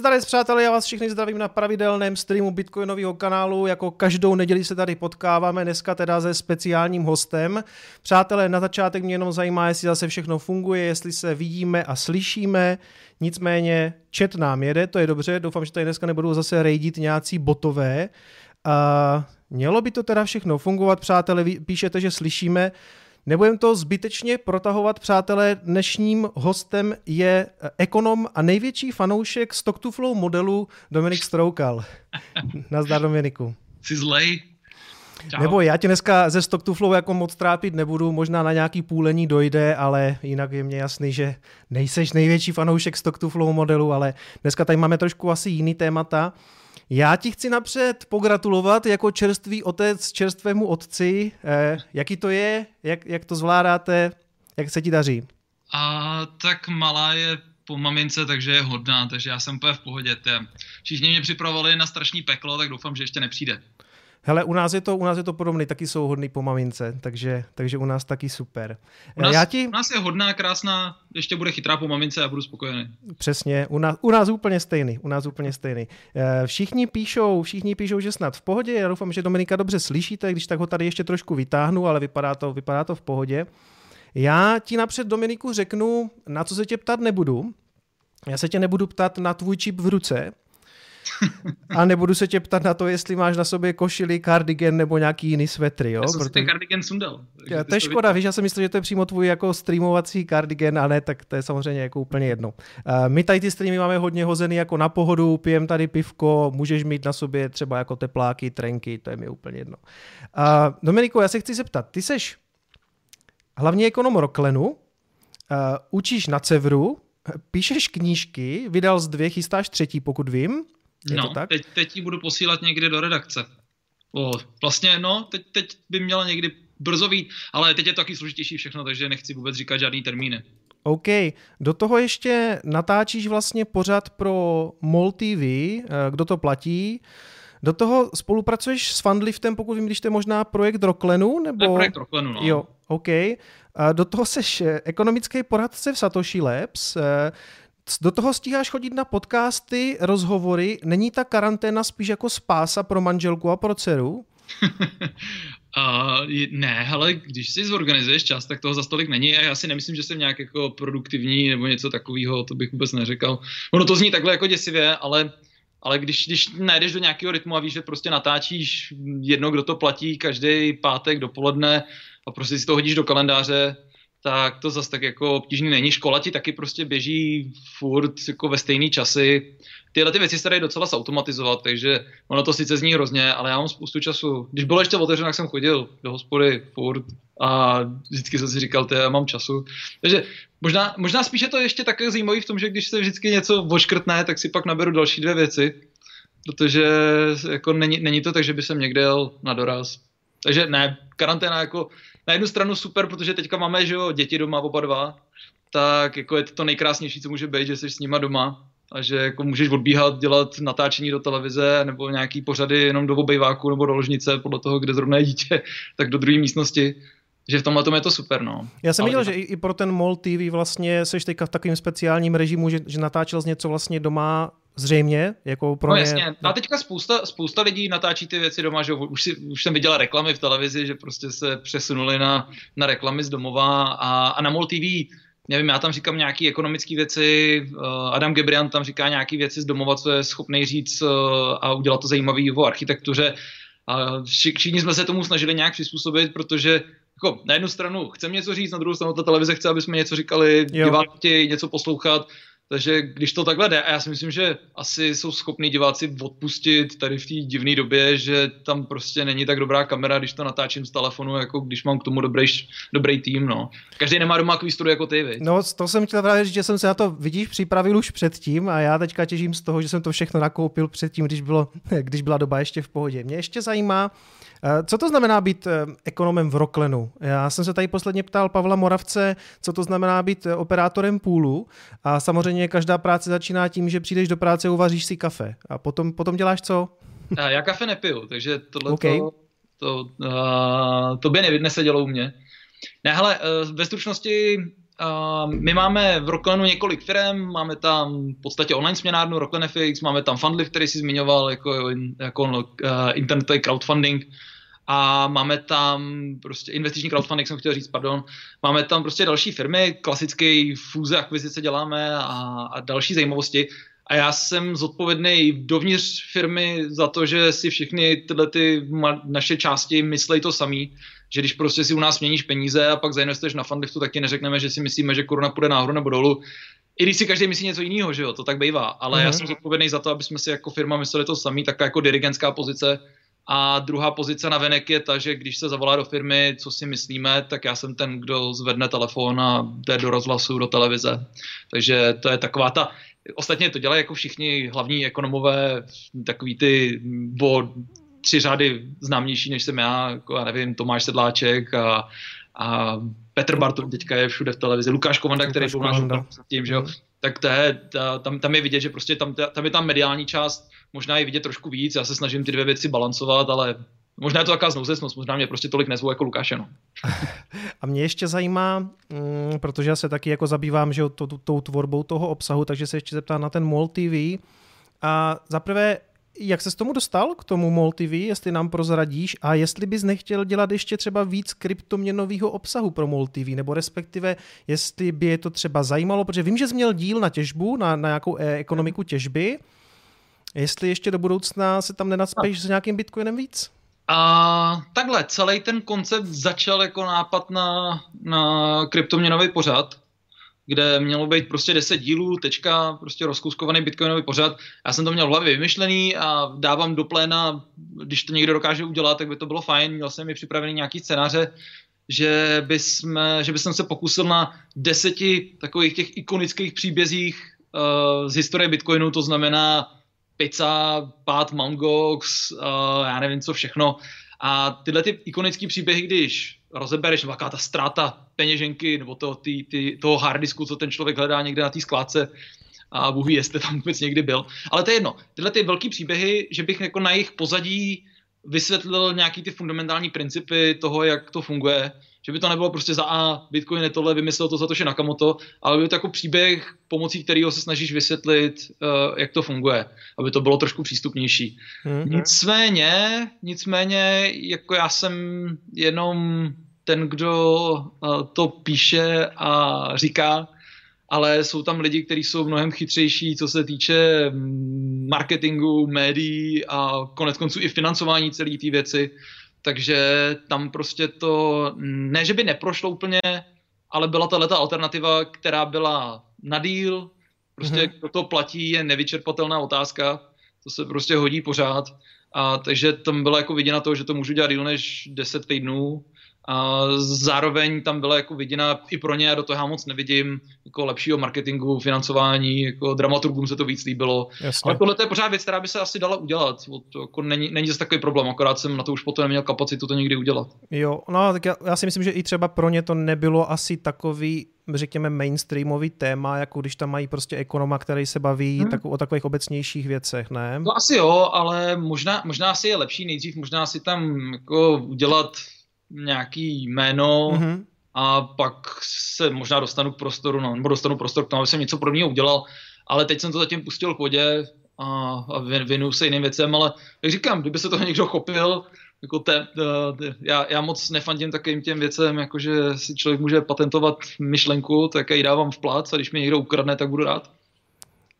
Zdarec přátelé, já vás všichni zdravím na pravidelném streamu Bitcoinového kanálu. Jako každou neděli se tady potkáváme, dneska teda se speciálním hostem. Přátelé, na začátek mě jenom zajímá, jestli zase všechno funguje, jestli se vidíme a slyšíme. Nicméně chat nám jede, to je dobře, doufám, že tady dneska nebudou zase rejdit nějací botové. A mělo by to teda všechno fungovat, přátelé, píšete, že slyšíme. Nebudem to zbytečně protahovat, přátelé. Dnešním hostem je ekonom a největší fanoušek Stock to Flow modelu Dominik Stroukal. Nazdar Dominiku. Jsi zlej? Čau. Nebo já tě dneska ze Stock to Flow jako moc trápit nebudu, možná na nějaký půlení dojde, ale jinak je mě jasný, že nejseš největší fanoušek Stock to Flow modelu, ale dneska tady máme trošku asi jiný témata. Já ti chci napřed pogratulovat jako čerstvý otec čerstvému otci. Eh, jaký to je? Jak, jak to zvládáte? Jak se ti daří? A tak malá je po mamince, takže je hodná, takže já jsem úplně v pohodě. Všichni mě připravovali na strašný peklo, tak doufám, že ještě nepřijde. Hele, u nás je to, u nás je to podobné, taky jsou hodný po mamince, takže, takže u nás taky super. U nás, Já ti... u nás je hodná, krásná, ještě bude chytrá po mamince a budu spokojený. Přesně, u nás, u nás úplně stejný, u nás úplně stejný. Eh, všichni píšou, všichni píšou, že snad v pohodě, já doufám, že Dominika dobře slyšíte, když tak ho tady ještě trošku vytáhnu, ale vypadá to, vypadá to v pohodě. Já ti napřed, Dominiku, řeknu, na co se tě ptat nebudu. Já se tě nebudu ptat na tvůj čip v ruce, a nebudu se tě ptat na to, jestli máš na sobě košili, kardigan nebo nějaký jiný svetry, jo? Já jsem Protože... ten kardigan sundal. Já, to je škoda, víš, já jsem myslel, že to je přímo tvůj jako streamovací kardigan a ne, tak to je samozřejmě jako úplně jedno. Uh, my tady ty streamy máme hodně hozený jako na pohodu, pijem tady pivko, můžeš mít na sobě třeba jako tepláky, trenky, to je mi úplně jedno. Uh, Dominiku, já se chci zeptat, ty seš hlavně ekonom Roklenu, uh, učíš na Cevru, píšeš knížky, vydal z dvě, chystáš třetí, pokud vím. Je no, to tak? Teď, teď ji budu posílat někdy do redakce. O, vlastně, no, teď, teď by měla někdy brzo být, ale teď je to taky složitější všechno, takže nechci vůbec říkat žádný termíny. OK, do toho ještě natáčíš vlastně pořad pro MOL TV, eh, kdo to platí. Do toho spolupracuješ s Fundliftem, pokud vím, když to je možná projekt Roklenu? Nebo... To je projekt Roklenu, no. Jo, OK. Do toho seš eh, ekonomický poradce v Satoshi Labs. Do toho stíháš chodit na podcasty, rozhovory. Není ta karanténa spíš jako spása pro manželku a pro dceru? Uh, ne, ale když si zorganizuješ čas, tak toho za stolik není a já si nemyslím, že jsem nějak jako produktivní nebo něco takového, to bych vůbec neřekl. Ono to zní takhle jako děsivě, ale, ale když, když najdeš do nějakého rytmu a víš, že prostě natáčíš jedno, kdo to platí každý pátek dopoledne a prostě si to hodíš do kalendáře, tak to zase tak jako obtížný není. Škola ti taky prostě běží furt jako ve stejný časy tyhle ty věci se dají docela zautomatizovat, takže ono to sice zní hrozně, ale já mám spoustu času. Když bylo ještě otevřeno, tak jsem chodil do hospody furt a vždycky jsem si říkal, já mám času. Takže možná, možná spíše to ještě také zajímavý v tom, že když se vždycky něco oškrtne, tak si pak naberu další dvě věci, protože jako není, není to tak, že by jsem někde jel na doraz. Takže ne, karanténa jako na jednu stranu super, protože teďka máme že jo, děti doma oba dva, tak jako je to, to nejkrásnější, co může být, že jsi s nima doma a že jako můžeš odbíhat, dělat natáčení do televize nebo nějaký pořady jenom do obejváku nebo do ložnice, podle toho, kde zrovna je dítě, tak do druhé místnosti že v tomhle tom je to super, no. Já jsem viděl, že i pro ten MOL TV vlastně jsi teďka v takovém speciálním režimu, že, že natáčel z něco vlastně doma Zřejmě, jako pro no ně... jasně, a teďka spousta, spousta lidí natáčí ty věci doma, že už, si, už jsem viděla reklamy v televizi, že prostě se přesunuli na, na reklamy z domova a, a na MOL TV nevím, já tam říkám nějaké ekonomické věci, uh, Adam Gebrian tam říká nějaké věci z domova, co je schopný říct uh, a udělat to zajímavý o architektuře. A všichni jsme se tomu snažili nějak přizpůsobit, protože jako, na jednu stranu chceme něco říct, na druhou stranu ta televize chce, aby jsme něco říkali, diváci něco poslouchat, takže když to takhle jde, a já si myslím, že asi jsou schopní diváci odpustit tady v té divné době, že tam prostě není tak dobrá kamera, když to natáčím z telefonu, jako když mám k tomu dobrý, dobrý tým. No. Každý nemá doma takový studio jako ty, viď? No, to jsem chtěl právě říct, že jsem se na to, vidíš, připravil už předtím a já teďka těžím z toho, že jsem to všechno nakoupil předtím, když, bylo, když byla doba ještě v pohodě. Mě ještě zajímá, co to znamená být eh, ekonomem v Roklenu? Já jsem se tady posledně ptal Pavla Moravce, co to znamená být eh, operátorem půlu a samozřejmě každá práce začíná tím, že přijdeš do práce, uvaříš si kafe a potom, potom děláš co? Já kafe nepiju, takže tohle okay. to, to, uh, to by nesedělo u mě. Ne, hele, uh, ve stručnosti Uh, my máme v Rocklenu několik firm, máme tam v podstatě online směnárnu RocklenFX, máme tam Fundlift, který si zmiňoval jako, jako uh, internetový crowdfunding a máme tam prostě investiční crowdfunding, jsem chtěl říct, pardon, máme tam prostě další firmy, klasické fúze, akvizice děláme a, a další zajímavosti. A já jsem zodpovědný dovnitř firmy za to, že si všechny tyhle ty naše části myslej to samý, že když prostě si u nás měníš peníze a pak zainvestuješ na fundliftu, tak ti neřekneme, že si myslíme, že koruna půjde nahoru nebo dolů. I když si každý myslí něco jiného, že jo, to tak bývá. Ale mm-hmm. já mhm. jsem zodpovědný za to, aby jsme si jako firma mysleli to samý, tak jako dirigentská pozice. A druhá pozice na venek je ta, že když se zavolá do firmy, co si myslíme, tak já jsem ten, kdo zvedne telefon a jde do rozhlasu, do televize. Takže to je taková ta, Ostatně to dělají jako všichni hlavní ekonomové, takový ty bo tři řady známější, než jsem já, jako já nevím, Tomáš Sedláček a, a Petr Bartol teďka je všude v televizi, Lukáš Kovanda, který byl náš tím, že jo, mhm. Tak to je, ta, tam, tam je vidět, že prostě tam, tam je tam mediální část, možná je vidět trošku víc, já se snažím ty dvě věci balancovat, ale možná je to taková znouzecnost, možná mě prostě tolik nezvu jako Lukáše. No. A mě ještě zajímá, mm, protože já se taky jako zabývám že, tou, tou tvorbou toho obsahu, takže se ještě zeptám na ten MOL TV. A zaprvé, jak se s tomu dostal, k tomu MOL jestli nám prozradíš a jestli bys nechtěl dělat ještě třeba víc kryptoměnového obsahu pro MOL nebo respektive jestli by je to třeba zajímalo, protože vím, že jsi měl díl na těžbu, na, na nějakou e- ekonomiku těžby, jestli ještě do budoucna se tam nenacpeš s nějakým bitcoinem víc? A takhle, celý ten koncept začal jako nápad na, na kryptoměnový pořad, kde mělo být prostě 10 dílů, tečka, prostě rozkouskovaný bitcoinový pořad. Já jsem to měl v hlavě vymyšlený a dávám do pléna, když to někdo dokáže udělat, tak by to bylo fajn. Měl jsem mi připravený nějaký scénáře, že, bysme, že bych se pokusil na deseti takových těch ikonických příbězích uh, z historie Bitcoinu, to znamená pizza, pád Mongox, uh, já nevím co všechno. A tyhle ty ikonické příběhy, když rozebereš, nebo ta ztráta peněženky, nebo to, ty, ty, toho harddisku, co ten člověk hledá někde na té skládce, a Bůh ví, jestli tam vůbec někdy byl. Ale to je jedno. Tyhle ty velké příběhy, že bych jako na jejich pozadí vysvětlil nějaký ty fundamentální principy toho, jak to funguje, že by to nebylo prostě za A, Bitcoin je tohle, vymyslel to Satoshi Nakamoto, ale by to jako příběh, pomocí kterého se snažíš vysvětlit, uh, jak to funguje, aby to bylo trošku přístupnější. Mm-hmm. Nicméně, nicméně, jako já jsem jenom ten, kdo uh, to píše a říká, ale jsou tam lidi, kteří jsou mnohem chytřejší, co se týče mm, marketingu, médií a konec konců i financování celé té věci takže tam prostě to, ne, že by neprošlo úplně, ale byla ta leta alternativa, která byla na díl, Prostě mm-hmm. kdo to platí, je nevyčerpatelná otázka, to se prostě hodí pořád. A takže tam byla jako viděna to, že to můžu dělat díl než 10 týdnů a zároveň tam byla jako viděna i pro ně, a do toho já moc nevidím, jako lepšího marketingu, financování, jako dramaturgům se to víc líbilo. Jasně. Ale tohle je pořád věc, která by se asi dala udělat. To jako není, není zase takový problém, akorát jsem na to už potom neměl kapacitu to někdy udělat. Jo, no tak já, já si myslím, že i třeba pro ně to nebylo asi takový řekněme, mainstreamový téma, jako když tam mají prostě ekonoma, který se baví hmm. tak, o takových obecnějších věcech, ne? No asi jo, ale možná, možná si je lepší nejdřív, možná si tam jako udělat nějaký jméno mm-hmm. a pak se možná dostanu k prostoru, no, nebo dostanu prostor k tomu, aby jsem něco pro mě udělal, ale teď jsem to zatím pustil k vodě a, a věnuju se jiným věcem, ale jak říkám, kdyby se toho někdo chopil, jako te, te, já, já moc nefandím takovým těm věcem, jakože si člověk může patentovat myšlenku, tak já ji dávám v plác a když mi někdo ukradne, tak budu rád.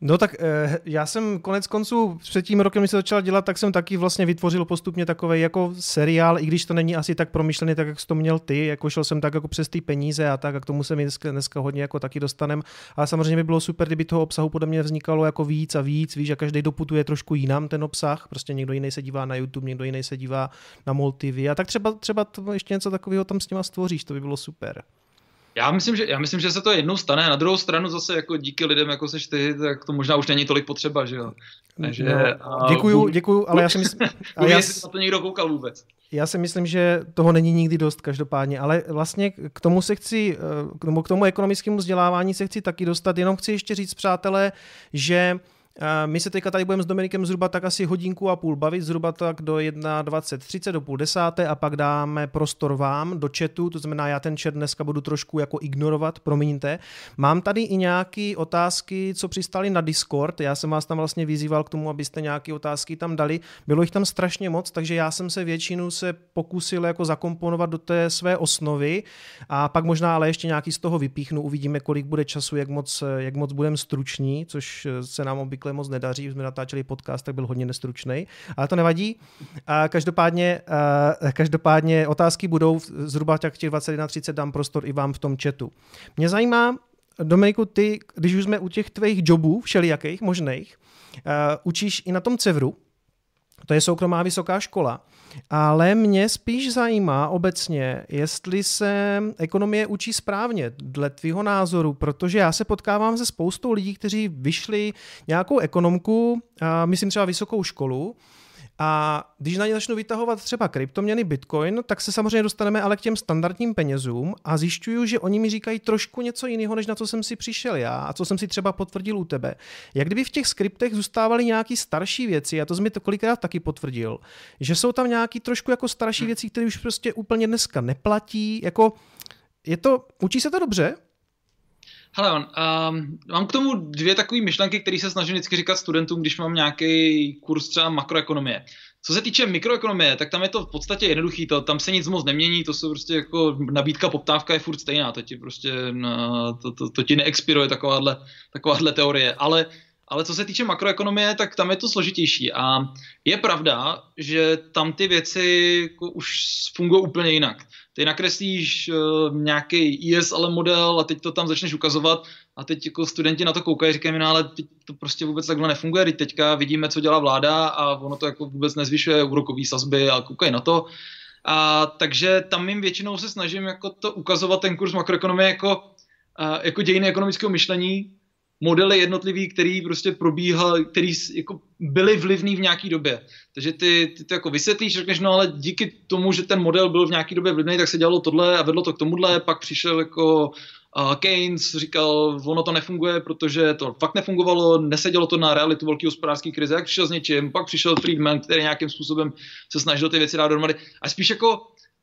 No tak eh, já jsem konec konců před tím rokem, když se začala dělat, tak jsem taky vlastně vytvořil postupně takový jako seriál, i když to není asi tak promyšlený, tak jak jsi to měl ty, jako šel jsem tak jako přes ty peníze a tak, a k tomu se mi dneska, dneska hodně jako taky dostanem. Ale samozřejmě by bylo super, kdyby toho obsahu podle mě vznikalo jako víc a víc, víš, a každý doputuje trošku jinam ten obsah, prostě někdo jiný se dívá na YouTube, někdo jiný se dívá na Multivy a tak třeba, třeba to ještě něco takového tam s nima stvoříš, to by bylo super. Já myslím, že, já myslím, že se to jednou stane. Na druhou stranu zase jako díky lidem, jako seš ty, tak to možná už není tolik potřeba, že jo. Takže, no, děkuju, děkuju, ale já si myslím... Ale já, jestli na to někdo koukal vůbec. Já si myslím, že toho není nikdy dost každopádně, ale vlastně k tomu se chci, eh, k tomu, k tomu ekonomickému vzdělávání se chci taky dostat, jenom chci ještě říct, přátelé, že my se teďka tady budeme s Dominikem zhruba tak asi hodinku a půl bavit, zhruba tak do 1.20.30 do půl desáté a pak dáme prostor vám do chatu, to znamená já ten chat dneska budu trošku jako ignorovat, promiňte. Mám tady i nějaké otázky, co přistali na Discord, já jsem vás tam vlastně vyzýval k tomu, abyste nějaké otázky tam dali, bylo jich tam strašně moc, takže já jsem se většinu se pokusil jako zakomponovat do té své osnovy a pak možná ale ještě nějaký z toho vypíchnu, uvidíme, kolik bude času, jak moc, jak moc budeme struční, což se nám obvykle obvykle moc nedaří, jsme natáčeli podcast, tak byl hodně nestručný, ale to nevadí. A každopádně, a každopádně otázky budou zhruba tak těch 21.30 dám prostor i vám v tom chatu. Mě zajímá, Dominiku, ty, když už jsme u těch tvých jobů, všelijakých, možných, učíš i na tom Cevru, to je soukromá vysoká škola. Ale mě spíš zajímá obecně, jestli se ekonomie učí správně, dle tvýho názoru, protože já se potkávám se spoustou lidí, kteří vyšli nějakou ekonomku, myslím třeba vysokou školu, a když na ně začnu vytahovat třeba kryptoměny Bitcoin, tak se samozřejmě dostaneme ale k těm standardním penězům a zjišťuju, že oni mi říkají trošku něco jiného, než na co jsem si přišel já a co jsem si třeba potvrdil u tebe. Jak kdyby v těch skriptech zůstávaly nějaký starší věci, a to jsi mi to kolikrát taky potvrdil, že jsou tam nějaký trošku jako starší věci, které už prostě úplně dneska neplatí, jako je to, učí se to dobře? Hele, um, mám k tomu dvě takové myšlenky, které se snažím vždycky říkat studentům, když mám nějaký kurz třeba makroekonomie. Co se týče mikroekonomie, tak tam je to v podstatě jednoduchý, to, tam se nic moc nemění, to jsou prostě jako nabídka, poptávka je furt stejná, to ti prostě, to, to, to ti neexpiruje takováhle, takováhle teorie, ale ale co se týče makroekonomie, tak tam je to složitější. A je pravda, že tam ty věci jako už fungují úplně jinak. Ty nakreslíš uh, nějaký ESL model a teď to tam začneš ukazovat a teď jako studenti na to koukají, říkají mi, no ale teď to prostě vůbec takhle nefunguje, teď teďka vidíme, co dělá vláda a ono to jako vůbec nezvyšuje úrokové sazby a koukají na to. A, takže tam jim většinou se snažím jako to ukazovat ten kurz makroekonomie jako, a, jako dějiny ekonomického myšlení, modely jednotlivý, který prostě probíhal, který jako byly vlivný v nějaký době. Takže ty, ty to jako vysvětlíš, řekneš, no ale díky tomu, že ten model byl v nějaký době vlivný, tak se dělalo tohle a vedlo to k tomuhle, pak přišel jako uh, Keynes, říkal, ono to nefunguje, protože to fakt nefungovalo, nesedělo to na realitu velké hospodářské krize, jak přišel s něčím, pak přišel Friedman, který nějakým způsobem se snažil ty věci dát dohromady. A spíš jako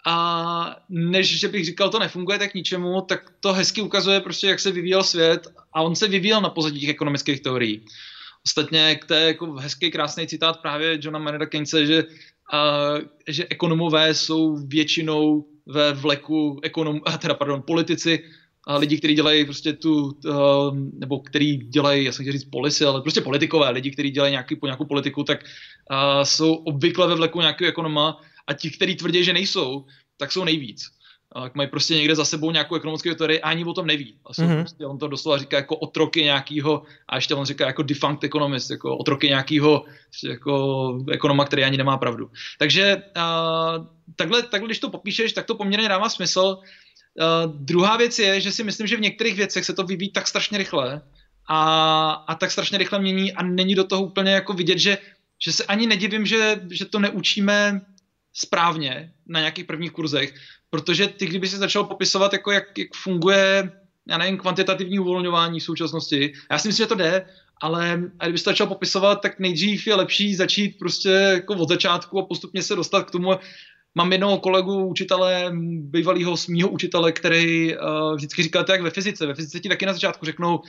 a než že bych říkal, to nefunguje tak ničemu, tak to hezky ukazuje prostě, jak se vyvíjel svět a on se vyvíjel na pozadí těch ekonomických teorií. Ostatně k té jako hezký, krásný citát právě Johna Maynarda Keynese, že, uh, že ekonomové jsou většinou ve vleku ekonom, teda pardon, politici a lidi, kteří dělají prostě tu, uh, nebo kteří dělají, já jsem chtěl říct policy, ale prostě politikové, lidi, kteří dělají nějaký, po nějakou politiku, tak uh, jsou obvykle ve vleku nějakého ekonoma a ti, kteří tvrdí, že nejsou, tak jsou nejvíc. jak mají prostě někde za sebou nějakou ekonomickou teorii a ani o tom neví. A jsou mm-hmm. prostě, on to doslova říká jako otroky nějakého, a ještě on říká jako defunct economist, jako otroky nějakého jako ekonoma, který ani nemá pravdu. Takže uh, takhle, takhle, když to popíšeš, tak to poměrně dává smysl. Uh, druhá věc je, že si myslím, že v některých věcech se to vyvíjí tak strašně rychle a, a tak strašně rychle mění a není do toho úplně jako vidět, že, že se ani nedivím, že, že to neučíme správně na nějakých prvních kurzech, protože ty, kdyby se začal popisovat, jako jak, jak funguje, já nevím, kvantitativní uvolňování v současnosti, já si myslím, že to jde, ale kdyby se začal popisovat, tak nejdřív je lepší začít prostě jako od začátku a postupně se dostat k tomu, Mám jednoho kolegu, učitele, bývalého smího učitele, který uh, vždycky říkal to jak ve fyzice. Ve fyzice ti taky na začátku řeknou,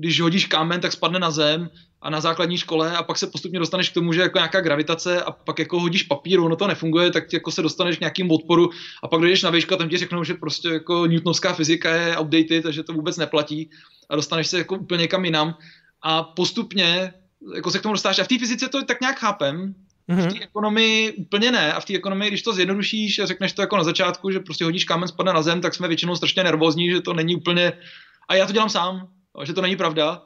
když hodíš kámen, tak spadne na zem a na základní škole a pak se postupně dostaneš k tomu, že jako nějaká gravitace a pak jako hodíš papíru, no to nefunguje, tak jako se dostaneš k nějakým odporu a pak dojdeš na výšku a tam ti řeknou, že prostě jako newtonovská fyzika je outdated, takže to vůbec neplatí a dostaneš se jako úplně někam jinam a postupně jako se k tomu dostáš a v té fyzice to tak nějak chápem, v té mhm. ekonomii úplně ne. A v té ekonomii, když to zjednodušíš a řekneš to jako na začátku, že prostě hodíš kámen, spadne na zem, tak jsme většinou strašně nervózní, že to není úplně. A já to dělám sám, že to není pravda.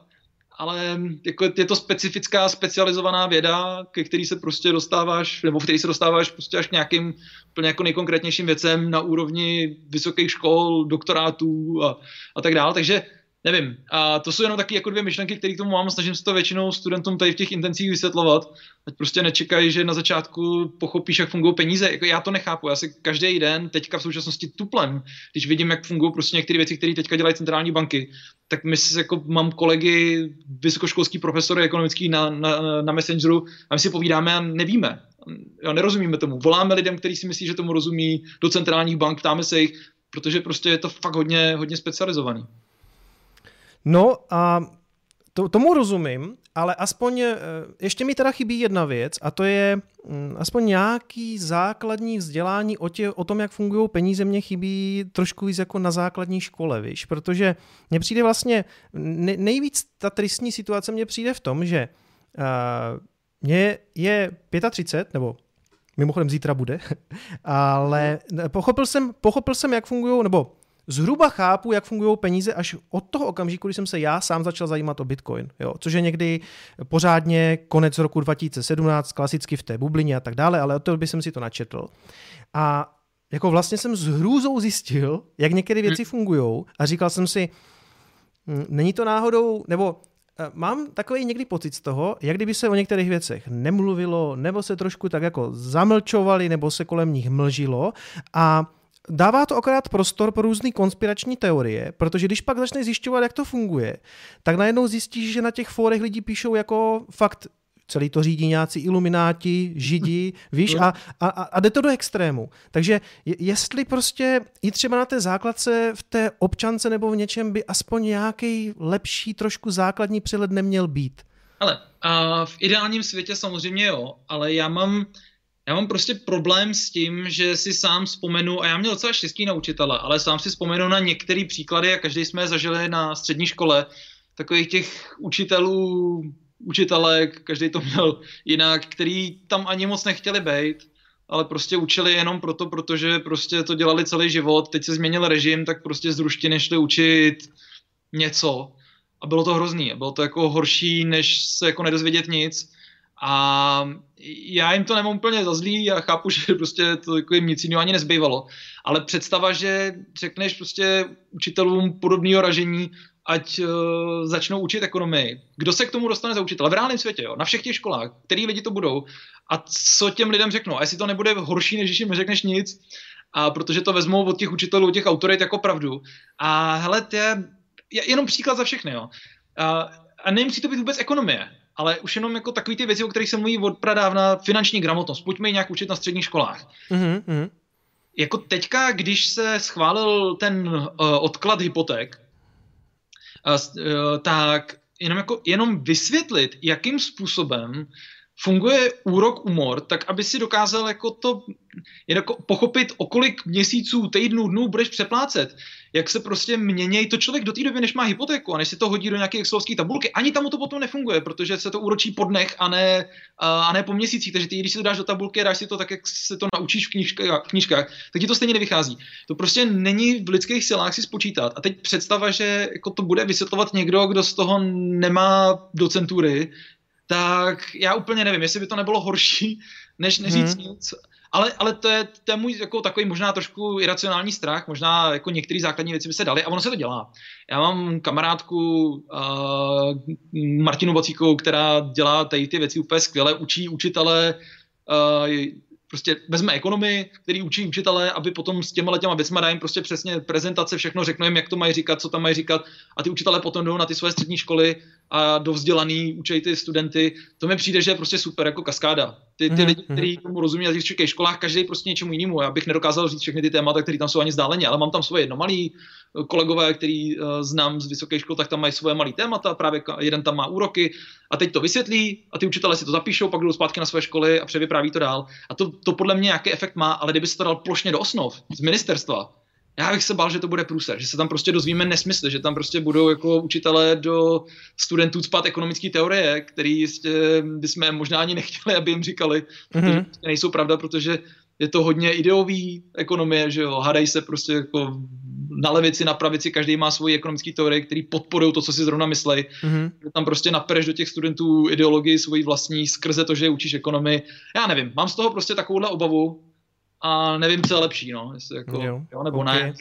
Ale jako je to specifická, specializovaná věda, ke který se prostě dostáváš, nebo v který se dostáváš prostě až k nějakým úplně jako nejkonkrétnějším věcem na úrovni vysokých škol, doktorátů a, a tak dále. Takže nevím. A to jsou jenom taky jako dvě myšlenky, které k tomu mám. Snažím se to většinou studentům tady v těch intencích vysvětlovat. Ať prostě nečekají, že na začátku pochopíš, jak fungují peníze. Jako já to nechápu. Já si každý den teďka v současnosti tuplem, když vidím, jak fungují prostě některé věci, které teďka dělají centrální banky, tak my si jako mám kolegy, vysokoškolský profesory ekonomický na, na, na Messengeru a my si povídáme a nevíme. Jo, nerozumíme tomu. Voláme lidem, kteří si myslí, že tomu rozumí, do centrálních bank, ptáme se jich, protože prostě je to fakt hodně, hodně specializovaný. No a to, tomu rozumím, ale aspoň eh, ještě mi teda chybí jedna věc a to je mm, aspoň nějaký základní vzdělání o, tě, o tom, jak fungují peníze, mě chybí trošku víc jako na základní škole, víš, protože mně přijde vlastně, nejvíc ta tristní situace mně přijde v tom, že uh, mě je 35, nebo mimochodem zítra bude, ale pochopil jsem, pochopil jsem, jak fungují, nebo zhruba chápu, jak fungují peníze až od toho okamžiku, kdy jsem se já sám začal zajímat o Bitcoin, jo, což je někdy pořádně konec roku 2017, klasicky v té bublině a tak dále, ale od toho by jsem si to načetl. A jako vlastně jsem s hrůzou zjistil, jak některé věci hmm. fungují a říkal jsem si, hm, není to náhodou, nebo eh, mám takový někdy pocit z toho, jak kdyby se o některých věcech nemluvilo, nebo se trošku tak jako zamlčovali, nebo se kolem nich mlžilo a dává to akorát prostor pro různé konspirační teorie, protože když pak začneš zjišťovat, jak to funguje, tak najednou zjistíš, že na těch fórech lidi píšou jako fakt celý to řídí nějací ilumináti, židi, víš, a, a, a jde to do extrému. Takže jestli prostě i třeba na té základce v té občance nebo v něčem by aspoň nějaký lepší trošku základní přehled neměl být. Ale a v ideálním světě samozřejmě jo, ale já mám já mám prostě problém s tím, že si sám vzpomenu, a já měl docela štěstí na učitele, ale sám si vzpomenu na některé příklady, a každý jsme je zažili na střední škole, takových těch učitelů, učitelek, každý to měl jinak, který tam ani moc nechtěli být, ale prostě učili jenom proto, protože prostě to dělali celý život, teď se změnil režim, tak prostě z ruštiny šli učit něco. A bylo to hrozný, bylo to jako horší, než se jako nedozvědět nic a já jim to nemám úplně za zlý a chápu, že prostě to jako jim nic jiného ani nezbývalo. Ale představa, že řekneš prostě učitelům podobného ražení, ať uh, začnou učit ekonomii. Kdo se k tomu dostane za učitele? V reálném světě, jo? na všech těch školách, který lidi to budou. A co těm lidem řeknou? A jestli to nebude horší, než když jim řekneš nic, a protože to vezmou od těch učitelů, od těch autorit jako pravdu. A hele, to je, je jenom příklad za všechny. Jo? A, a nemusí to být vůbec ekonomie ale už jenom jako takový ty věci, o kterých se mluví od pradávna, finanční gramotnost, pojďme ji nějak učit na středních školách. Mm-hmm. Jako teďka, když se schválil ten uh, odklad hypoték, uh, tak jenom, jako, jenom vysvětlit, jakým způsobem funguje úrok umor, tak aby si dokázal jako to jako pochopit, o kolik měsíců, týdnů, dnů budeš přeplácet, jak se prostě mění to člověk do té doby, než má hypotéku a než si to hodí do nějaké excelovské tabulky. Ani tam to potom nefunguje, protože se to úročí po dnech a ne, a ne po měsících. Takže ty, když si to dáš do tabulky, dáš si to tak, jak se to naučíš v knížkách, knížkách tak ti to stejně nevychází. To prostě není v lidských silách si spočítat. A teď představa, že jako to bude vysvětlovat někdo, kdo z toho nemá docentury, tak já úplně nevím, jestli by to nebylo horší, než neříct hmm. nic. Ale, ale to, je, to je můj jako takový možná trošku iracionální strach, možná jako některé základní věci by se daly a ono se to dělá. Já mám kamarádku uh, Martinu Vocíkovou, která dělá tady ty věci úplně skvěle, učí učitele uh, prostě vezme ekonomy, který učí učitele, aby potom s těma těma věcma dá jim prostě přesně prezentace, všechno řekne jim, jak to mají říkat, co tam mají říkat a ty učitele potom jdou na ty své střední školy a do vzdělaný učí ty studenty. To mi přijde, že je prostě super jako kaskáda. Ty, ty mm-hmm. lidi, kteří tomu rozumí na těch školách, školách, každý prostě něčemu jinému. Já bych nedokázal říct všechny ty témata, které tam jsou ani zdáleně, ale mám tam svoje jedno malý eh, kolegové, který uh, znám z vysoké školy, tak tam mají svoje malé témata, právě jeden tam má úroky a teď to vysvětlí a ty učitelé si to zapíšou, pak jdou zpátky na své školy a převypráví to dál. A to, to podle mě nějaký efekt má, ale kdyby se to dal plošně do osnov z ministerstva, já bych se bál, že to bude průser, že se tam prostě dozvíme nesmysly, že tam prostě budou jako učitelé do studentů spát ekonomické teorie, který jistě bychom možná ani nechtěli, aby jim říkali, mm-hmm. prostě nejsou pravda, protože je to hodně ideový ekonomie, že jo, hádají se prostě jako na levici, na pravici, každý má svoji ekonomické teorie, který podporují to, co si zrovna myslej. Mm-hmm. Tam prostě napereš do těch studentů ideologii svoji vlastní skrze to, že učíš ekonomii. Já nevím, mám z toho prostě takovouhle obavu, a nevím, co je lepší, no, jestli jako, jo, jo nebo okay. ne.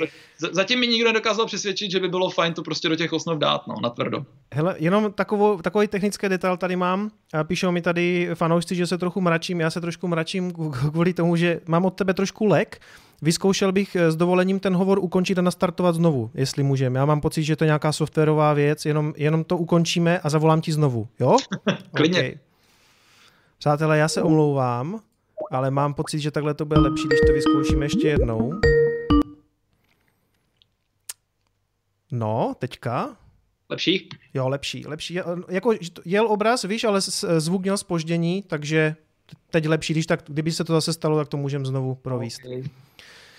Zatím mi nikdo nedokázal přesvědčit, že by bylo fajn to prostě do těch osnov dát, no, na tvrdo. Hele, jenom takovou, takový technický detail tady mám. Píšou mi tady fanoušci, že se trochu mračím, já se trošku mračím kvůli tomu, že mám od tebe trošku lek. Vyzkoušel bych eh, s dovolením ten hovor ukončit a nastartovat znovu, jestli můžeme. Já mám pocit, že to je nějaká softwarová věc, jenom, jenom to ukončíme a zavolám ti znovu, jo? Klidně. Okay. Přátelé, já se omlouvám ale mám pocit, že takhle to bude lepší, když to vyzkoušíme ještě jednou. No, teďka. Lepší? Jo, lepší, lepší. Jako jel obraz, víš, ale zvuk měl spoždění, takže teď lepší, když tak, kdyby se to zase stalo, tak to můžeme znovu províst. Okay.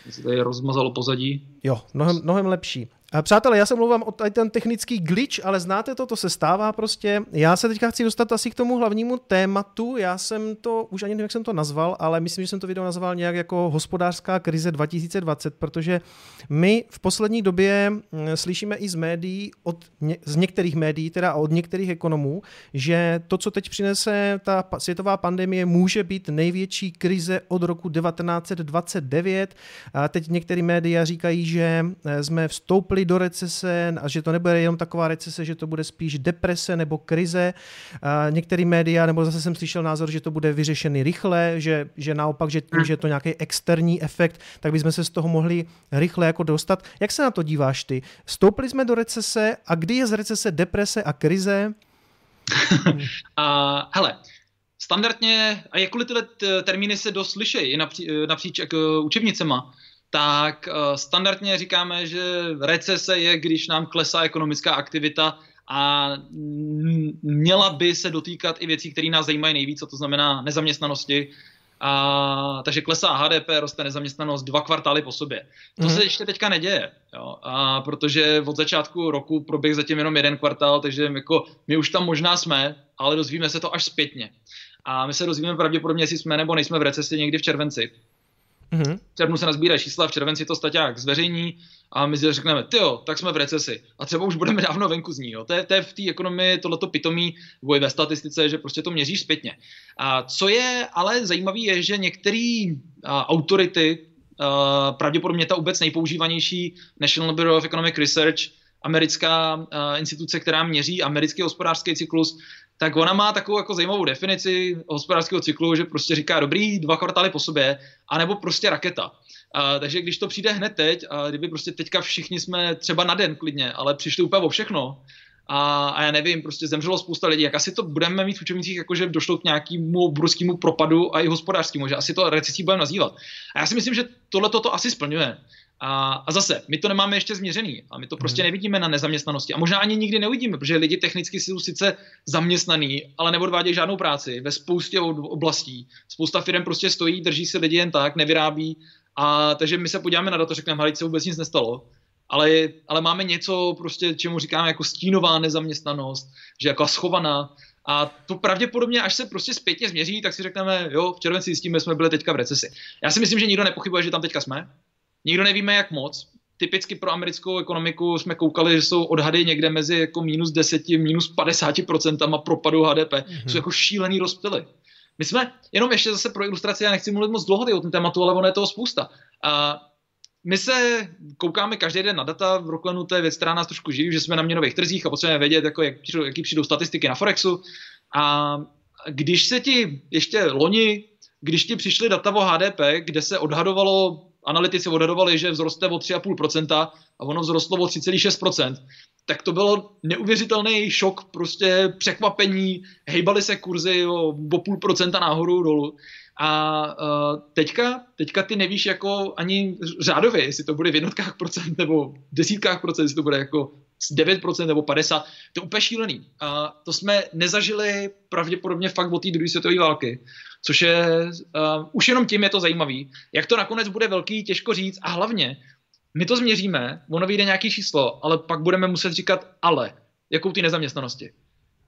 Se tady rozmazalo pozadí. Jo, mnohem, mnohem lepší. Přátelé, já se mluvám o ten technický glitch, ale znáte to, to se stává prostě. Já se teďka chci dostat asi k tomu hlavnímu tématu. Já jsem to, už ani nevím, jak jsem to nazval, ale myslím, že jsem to video nazval nějak jako hospodářská krize 2020, protože my v poslední době mm, slyšíme i z médií, od, z některých médií, teda od některých ekonomů, že to, co teď přinese ta světová pandemie, může být největší krize od roku 1929. A teď některé média říkají, že eh, jsme vstoupili do recese a že to nebude jenom taková recese, že to bude spíš deprese nebo krize. A některý média, nebo zase jsem slyšel názor, že to bude vyřešený rychle, že, že naopak, že tím, že je to nějaký externí efekt, tak bychom se z toho mohli rychle jako dostat. Jak se na to díváš ty? Stoupili jsme do recese a kdy je z recese deprese a krize? uh, hele, standardně, a jakkoliv tyhle termíny se dost lišejí napří, napříč jako učebnicema, tak uh, standardně říkáme, že recese je, když nám klesá ekonomická aktivita a měla by se dotýkat i věcí, které nás zajímají nejvíc, a to znamená nezaměstnanosti. A, takže klesá HDP, roste nezaměstnanost dva kvartály po sobě. To se ještě teďka neděje, jo, a protože od začátku roku proběh zatím jenom jeden kvartál, takže jako my už tam možná jsme, ale dozvíme se to až zpětně. A my se dozvíme pravděpodobně, jestli jsme nebo nejsme v recesi někdy v červenci. Mm-hmm. V červnu se nazbírají čísla, v červenci to staťák zveřejní a my si řekneme, ty jo, tak jsme v recesi. A třeba už budeme dávno venku z ní. Jo. To, je, to je v té ekonomii tohleto pitomí, nebo ve statistice, že prostě to měří zpětně. A co je ale zajímavé, je, že některé autority, a, pravděpodobně ta vůbec nejpoužívanější National Bureau of Economic Research, americká instituce, která měří americký hospodářský cyklus, tak ona má takovou jako zajímavou definici hospodářského cyklu, že prostě říká dobrý dva kvartály po sobě, anebo prostě raketa. A, takže když to přijde hned teď, a kdyby prostě teďka všichni jsme třeba na den klidně, ale přišli úplně o všechno, a, a já nevím, prostě zemřelo spousta lidí, jak asi to budeme mít v učebnicích, jakože došlo k nějakému obrovskému propadu a i hospodářskému, že asi to recesí budeme nazývat. A já si myslím, že tohle to asi splňuje. A, a zase, my to nemáme ještě změřený a my to prostě mhm. nevidíme na nezaměstnanosti. A možná ani nikdy neuvidíme, protože lidi technicky jsou sice zaměstnaný, ale neodvádějí žádnou práci ve spoustě oblastí. Spousta firm prostě stojí, drží se lidi jen tak, nevyrábí. A takže my se podíváme na to, řekneme, hele, se vůbec nic nestalo. Ale, ale máme něco, prostě, čemu říkáme jako stínová nezaměstnanost, že jako schovaná. A to pravděpodobně, až se prostě zpětně změří, tak si řekneme, jo, v červenci zjistíme, jsme byli teďka v recesi. Já si myslím, že nikdo nepochybuje, že tam teďka jsme. Nikdo nevíme, jak moc. Typicky pro americkou ekonomiku jsme koukali, že jsou odhady někde mezi jako minus 10, minus 50 procentama propadu HDP. Mm-hmm. Jsou jako šílený rozptyly. My jsme, jenom ještě zase pro ilustraci, já nechci mluvit moc dlouho o tom tématu, ale ono je toho spousta. A my se koukáme každý den na data v Rocklenu, to je věc, která nás trošku živí, že jsme na měnových trzích a potřebujeme vědět, jako jak, jaký přijdou statistiky na Forexu. A když se ti ještě loni, když ti přišly data o HDP, kde se odhadovalo analytici odhadovali, že vzroste o 3,5% a ono vzrostlo o 3,6%, tak to bylo neuvěřitelný šok, prostě překvapení, hejbaly se kurzy o, o půl procenta nahoru dolů. A uh, teďka, teďka ty nevíš jako ani řádově, jestli to bude v jednotkách procent nebo v desítkách procent, jestli to bude jako 9% nebo 50%. To je úplně šílený. A to jsme nezažili pravděpodobně fakt od té druhé světové války, což je, uh, už jenom tím je to zajímavý. Jak to nakonec bude velký, těžko říct a hlavně my to změříme, ono vyjde nějaký číslo, ale pak budeme muset říkat ale, jakou ty nezaměstnanosti.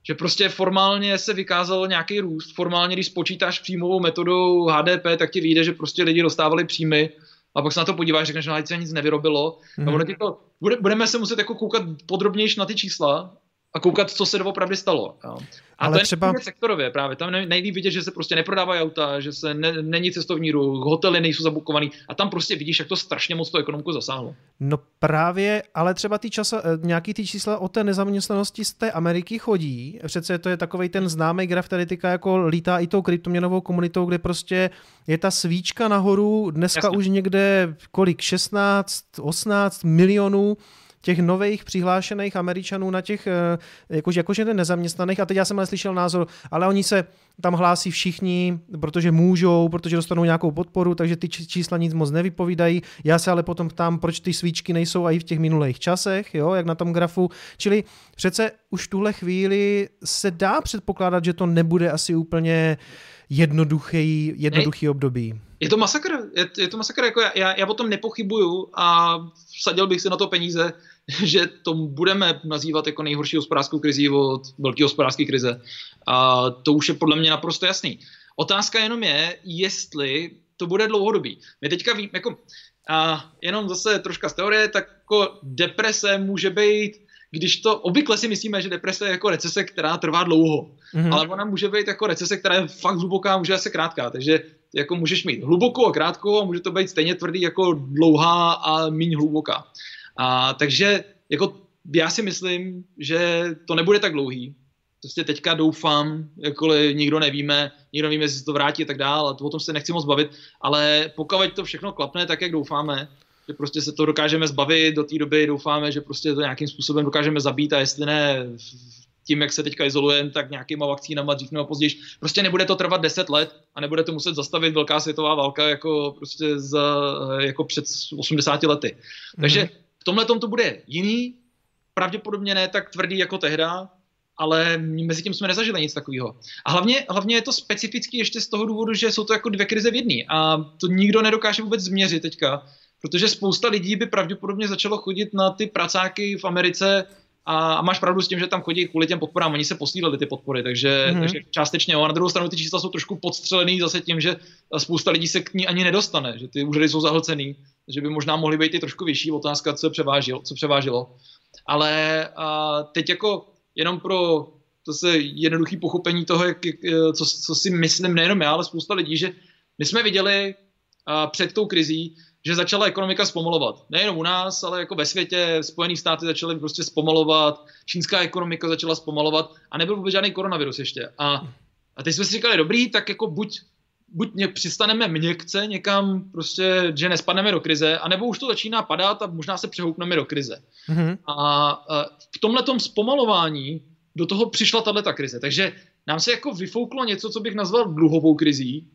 Že prostě formálně se vykázal nějaký růst, formálně, když spočítáš příjmovou metodou HDP, tak ti vyjde, že prostě lidi dostávali příjmy a pak se na to podíváš, řekneš, že se nic nevyrobilo. Mm-hmm. A ono to, bude, budeme se muset jako koukat podrobnější na ty čísla a koukat, co se doopravdy stalo. Jo. A Ale to je třeba... sektorově právě. Tam nejlíp vidět, že se prostě neprodávají auta, že se ne, není cestovní ruch, hotely nejsou zabukovaný a tam prostě vidíš, jak to strašně moc to ekonomiku zasáhlo. No právě, ale třeba ty časa, eh, nějaký ty čísla o té nezaměstnanosti z té Ameriky chodí. Přece to je takový ten známý graf, který týká jako lítá i tou kryptoměnovou komunitou, kde prostě je ta svíčka nahoru, dneska Jasně. už někde kolik, 16, 18 milionů těch nových přihlášených Američanů na těch, eh, jakože, jakože nezaměstnaných, a teď já jsem ale slyšel názor, ale oni se tam hlásí všichni, protože můžou, protože dostanou nějakou podporu, takže ty čísla nic moc nevypovídají. Já se ale potom ptám, proč ty svíčky nejsou i v těch minulých časech, jo, jak na tom grafu. Čili přece už v tuhle chvíli se dá předpokládat, že to nebude asi úplně jednoduchý, jednoduchý období. Je to masakr, je, je to masakr, jako já, já o tom nepochybuju a vsadil bych si na to peníze, že to budeme nazývat jako nejhorší hospodářskou krizi od velké hospodářské krize. A to už je podle mě naprosto jasný. Otázka jenom je, jestli to bude dlouhodobý. My teďka víme, jako, a jenom zase troška z teorie, tak jako deprese může být, když to obvykle si myslíme, že deprese je jako recese, která trvá dlouho, mm-hmm. ale ona může být jako recese, která je fakt hluboká, může asi krátká, takže jako můžeš mít hlubokou a krátkou a může to být stejně tvrdý jako dlouhá a méně hluboká. A, takže jako já si myslím, že to nebude tak dlouhý. Prostě teďka doufám, jakkoliv nikdo nevíme, nikdo nevíme, jestli se to vrátí a tak dále, o tom se nechci moc bavit, ale pokud to všechno klapne tak, jak doufáme, že prostě se to dokážeme zbavit do té doby, doufáme, že prostě to nějakým způsobem dokážeme zabít a jestli ne tím, jak se teďka izolujeme, tak nějakýma vakcínama dřív nebo později. Prostě nebude to trvat 10 let a nebude to muset zastavit velká světová válka jako prostě za, jako před 80 lety. Mm-hmm. Takže v tomhle tom to bude jiný, pravděpodobně ne tak tvrdý jako tehda, ale mezi tím jsme nezažili nic takového. A hlavně, hlavně je to specifický ještě z toho důvodu, že jsou to jako dvě krize v jedné a to nikdo nedokáže vůbec změřit teďka, protože spousta lidí by pravděpodobně začalo chodit na ty pracáky v Americe a, máš pravdu s tím, že tam chodí kvůli těm podporám, oni se posílili ty podpory, takže, mm-hmm. takže částečně jo. A na druhou stranu ty čísla jsou trošku podstřelený zase tím, že spousta lidí se k ní ani nedostane, že ty úřady jsou zahlcený, že by možná mohly být i trošku vyšší otázka, co převážilo. Co převážilo. Ale a teď jako jenom pro to se jednoduché pochopení toho, jak, co, co si myslím nejenom já, ale spousta lidí, že my jsme viděli a před tou krizí, že začala ekonomika zpomalovat. Nejenom u nás, ale jako ve světě, Spojené státy začaly prostě zpomalovat, čínská ekonomika začala zpomalovat a nebyl vůbec žádný koronavirus ještě. A, a teď jsme si říkali, dobrý, tak jako buď buď mě, přistaneme měkce někam, prostě, že nespadneme do krize, anebo už to začíná padat a možná se přehoupneme do krize. Mm-hmm. A, a v tomhle zpomalování do toho přišla tahle krize. Takže nám se jako vyfouklo něco, co bych nazval dluhovou krizí,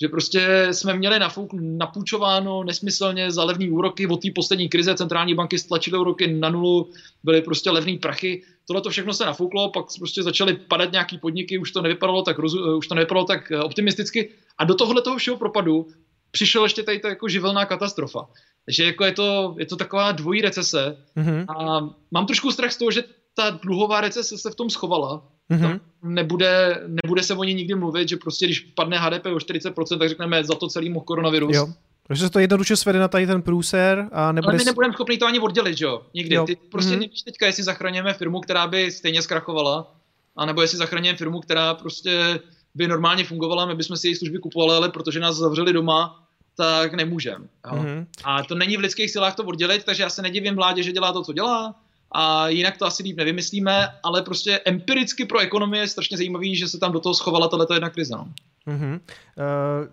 že prostě jsme měli nafouk, napůjčováno nesmyslně za levný úroky od té poslední krize, centrální banky stlačily úroky na nulu, byly prostě levný prachy, tohle to všechno se nafouklo, pak prostě začaly padat nějaký podniky, už to nevypadalo tak, rozu, už to nevypadalo tak eh, optimisticky a do tohohle toho všeho propadu přišel ještě tady ta jako živelná katastrofa. Takže jako je to, je to taková dvojí recese mm-hmm. a mám trošku strach z toho, že ta dluhová recese se v tom schovala. Mm-hmm. Nebude, nebude se o ní nikdy mluvit, že prostě když padne HDP o 40%, tak řekneme za to celý mohl koronavirus. Jo. Takže se to jednoduše svede na tady ten průser a nebude... Ale my nebudeme schopni to ani oddělit, že jo? Nikdy. Jo. Ty prostě mm-hmm. nevíš teďka, jestli zachraňujeme firmu, která by stejně zkrachovala, anebo jestli zachraňujeme firmu, která prostě by normálně fungovala, my bychom si její služby kupovali, ale protože nás zavřeli doma, tak nemůžeme. Mm-hmm. A to není v lidských silách to oddělit, takže já se nedivím vládě, že dělá to, co dělá, a jinak to asi líp nevymyslíme, ale prostě empiricky pro ekonomii je strašně zajímavý, že se tam do toho schovala tato jedna krize. No. Mm-hmm. Uh,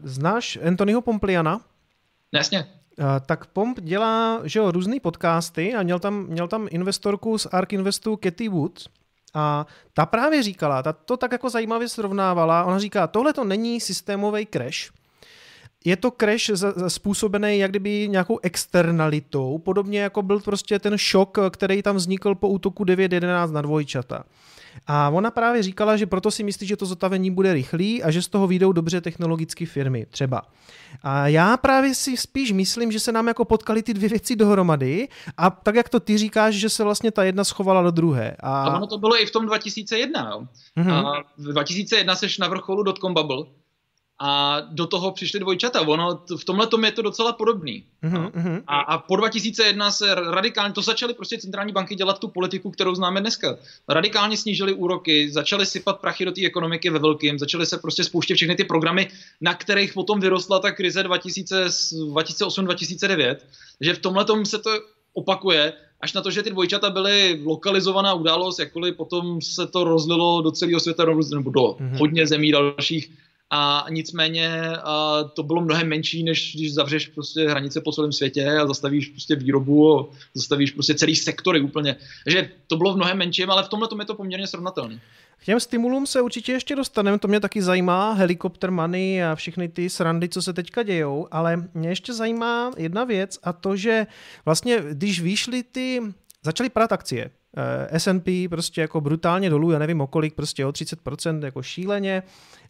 znáš Anthonyho Pompliana? Jasně. Uh, tak Pomp dělá že jo, různý podcasty a měl tam, měl tam investorku z ARK Investu Katy Woods a ta právě říkala, ta to tak jako zajímavě srovnávala, ona říká, tohle to není systémový crash, je to crash způsobený jak kdyby nějakou externalitou, podobně jako byl prostě ten šok, který tam vznikl po útoku 9.11 na dvojčata. A ona právě říkala, že proto si myslí, že to zotavení bude rychlý a že z toho vyjdou dobře technologické firmy, třeba. A já právě si spíš myslím, že se nám jako potkali ty dvě věci dohromady a tak, jak to ty říkáš, že se vlastně ta jedna schovala do druhé. A, a ono to bylo i v tom 2001. Jo. Mm-hmm. A v 2001 seš na vrcholu dotcom bubble a do toho přišly dvojčata. Ono v tomhle tom je to docela podobný. Mm-hmm. A, a po 2001 se radikálně, to začaly prostě centrální banky dělat tu politiku, kterou známe dneska. Radikálně snížili úroky, začaly sypat prachy do té ekonomiky ve velkým, začaly se prostě spouštět všechny ty programy, na kterých potom vyrostla ta krize 2008-2009. Takže v tomhle tom se to opakuje, až na to, že ty dvojčata byly lokalizovaná událost, jakkoliv potom se to rozlilo do celého světa nebo do mm-hmm. hodně zemí dalších a nicméně a to bylo mnohem menší, než když zavřeš prostě hranice po celém světě a zastavíš prostě výrobu zastavíš prostě celý sektory úplně. Takže to bylo v mnohem menším, ale v tomhle tom je to poměrně srovnatelné. K těm stimulům se určitě ještě dostaneme, to mě taky zajímá, helikopter money a všechny ty srandy, co se teďka dějou, ale mě ještě zajímá jedna věc a to, že vlastně, když vyšly ty, začaly padat akcie, S&P prostě jako brutálně dolů, já nevím o kolik, prostě o 30% jako šíleně,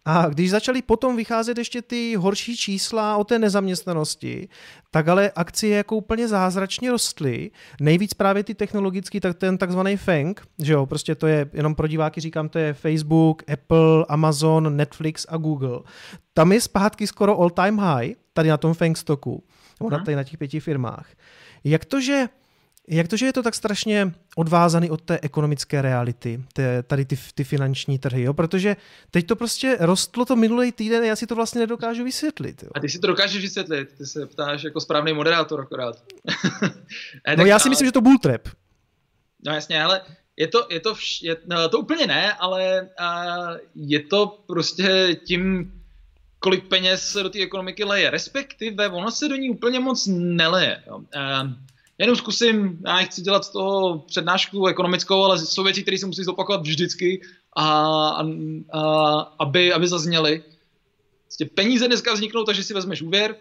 a když začaly potom vycházet ještě ty horší čísla o té nezaměstnanosti, tak ale akcie jako úplně zázračně rostly. Nejvíc právě ty technologický, tak ten takzvaný FANG, že jo, prostě to je, jenom pro diváky říkám, to je Facebook, Apple, Amazon, Netflix a Google. Tam je zpátky skoro all time high, tady na tom FANG stoku, nebo tady na těch pěti firmách. Jak to, že jak to, že je to tak strašně odvázaný od té ekonomické reality, té, tady ty, ty finanční trhy, jo? protože teď to prostě rostlo to minulý týden a já si to vlastně nedokážu vysvětlit. Jo? A ty si to dokážeš vysvětlit, ty se ptáš jako správný moderátor akorát. no já si myslím, že to bull trap. No jasně, ale je to, je to, vš, je, no, to úplně ne, ale a, je to prostě tím, kolik peněz se do té ekonomiky leje, respektive ono se do ní úplně moc neleje. Jo. A, jenom zkusím, já chci dělat z toho přednášku ekonomickou, ale jsou věci, které se musí zopakovat vždycky, a, a, a, aby, aby zazněly. Prostě peníze dneska vzniknou, takže si vezmeš úvěr,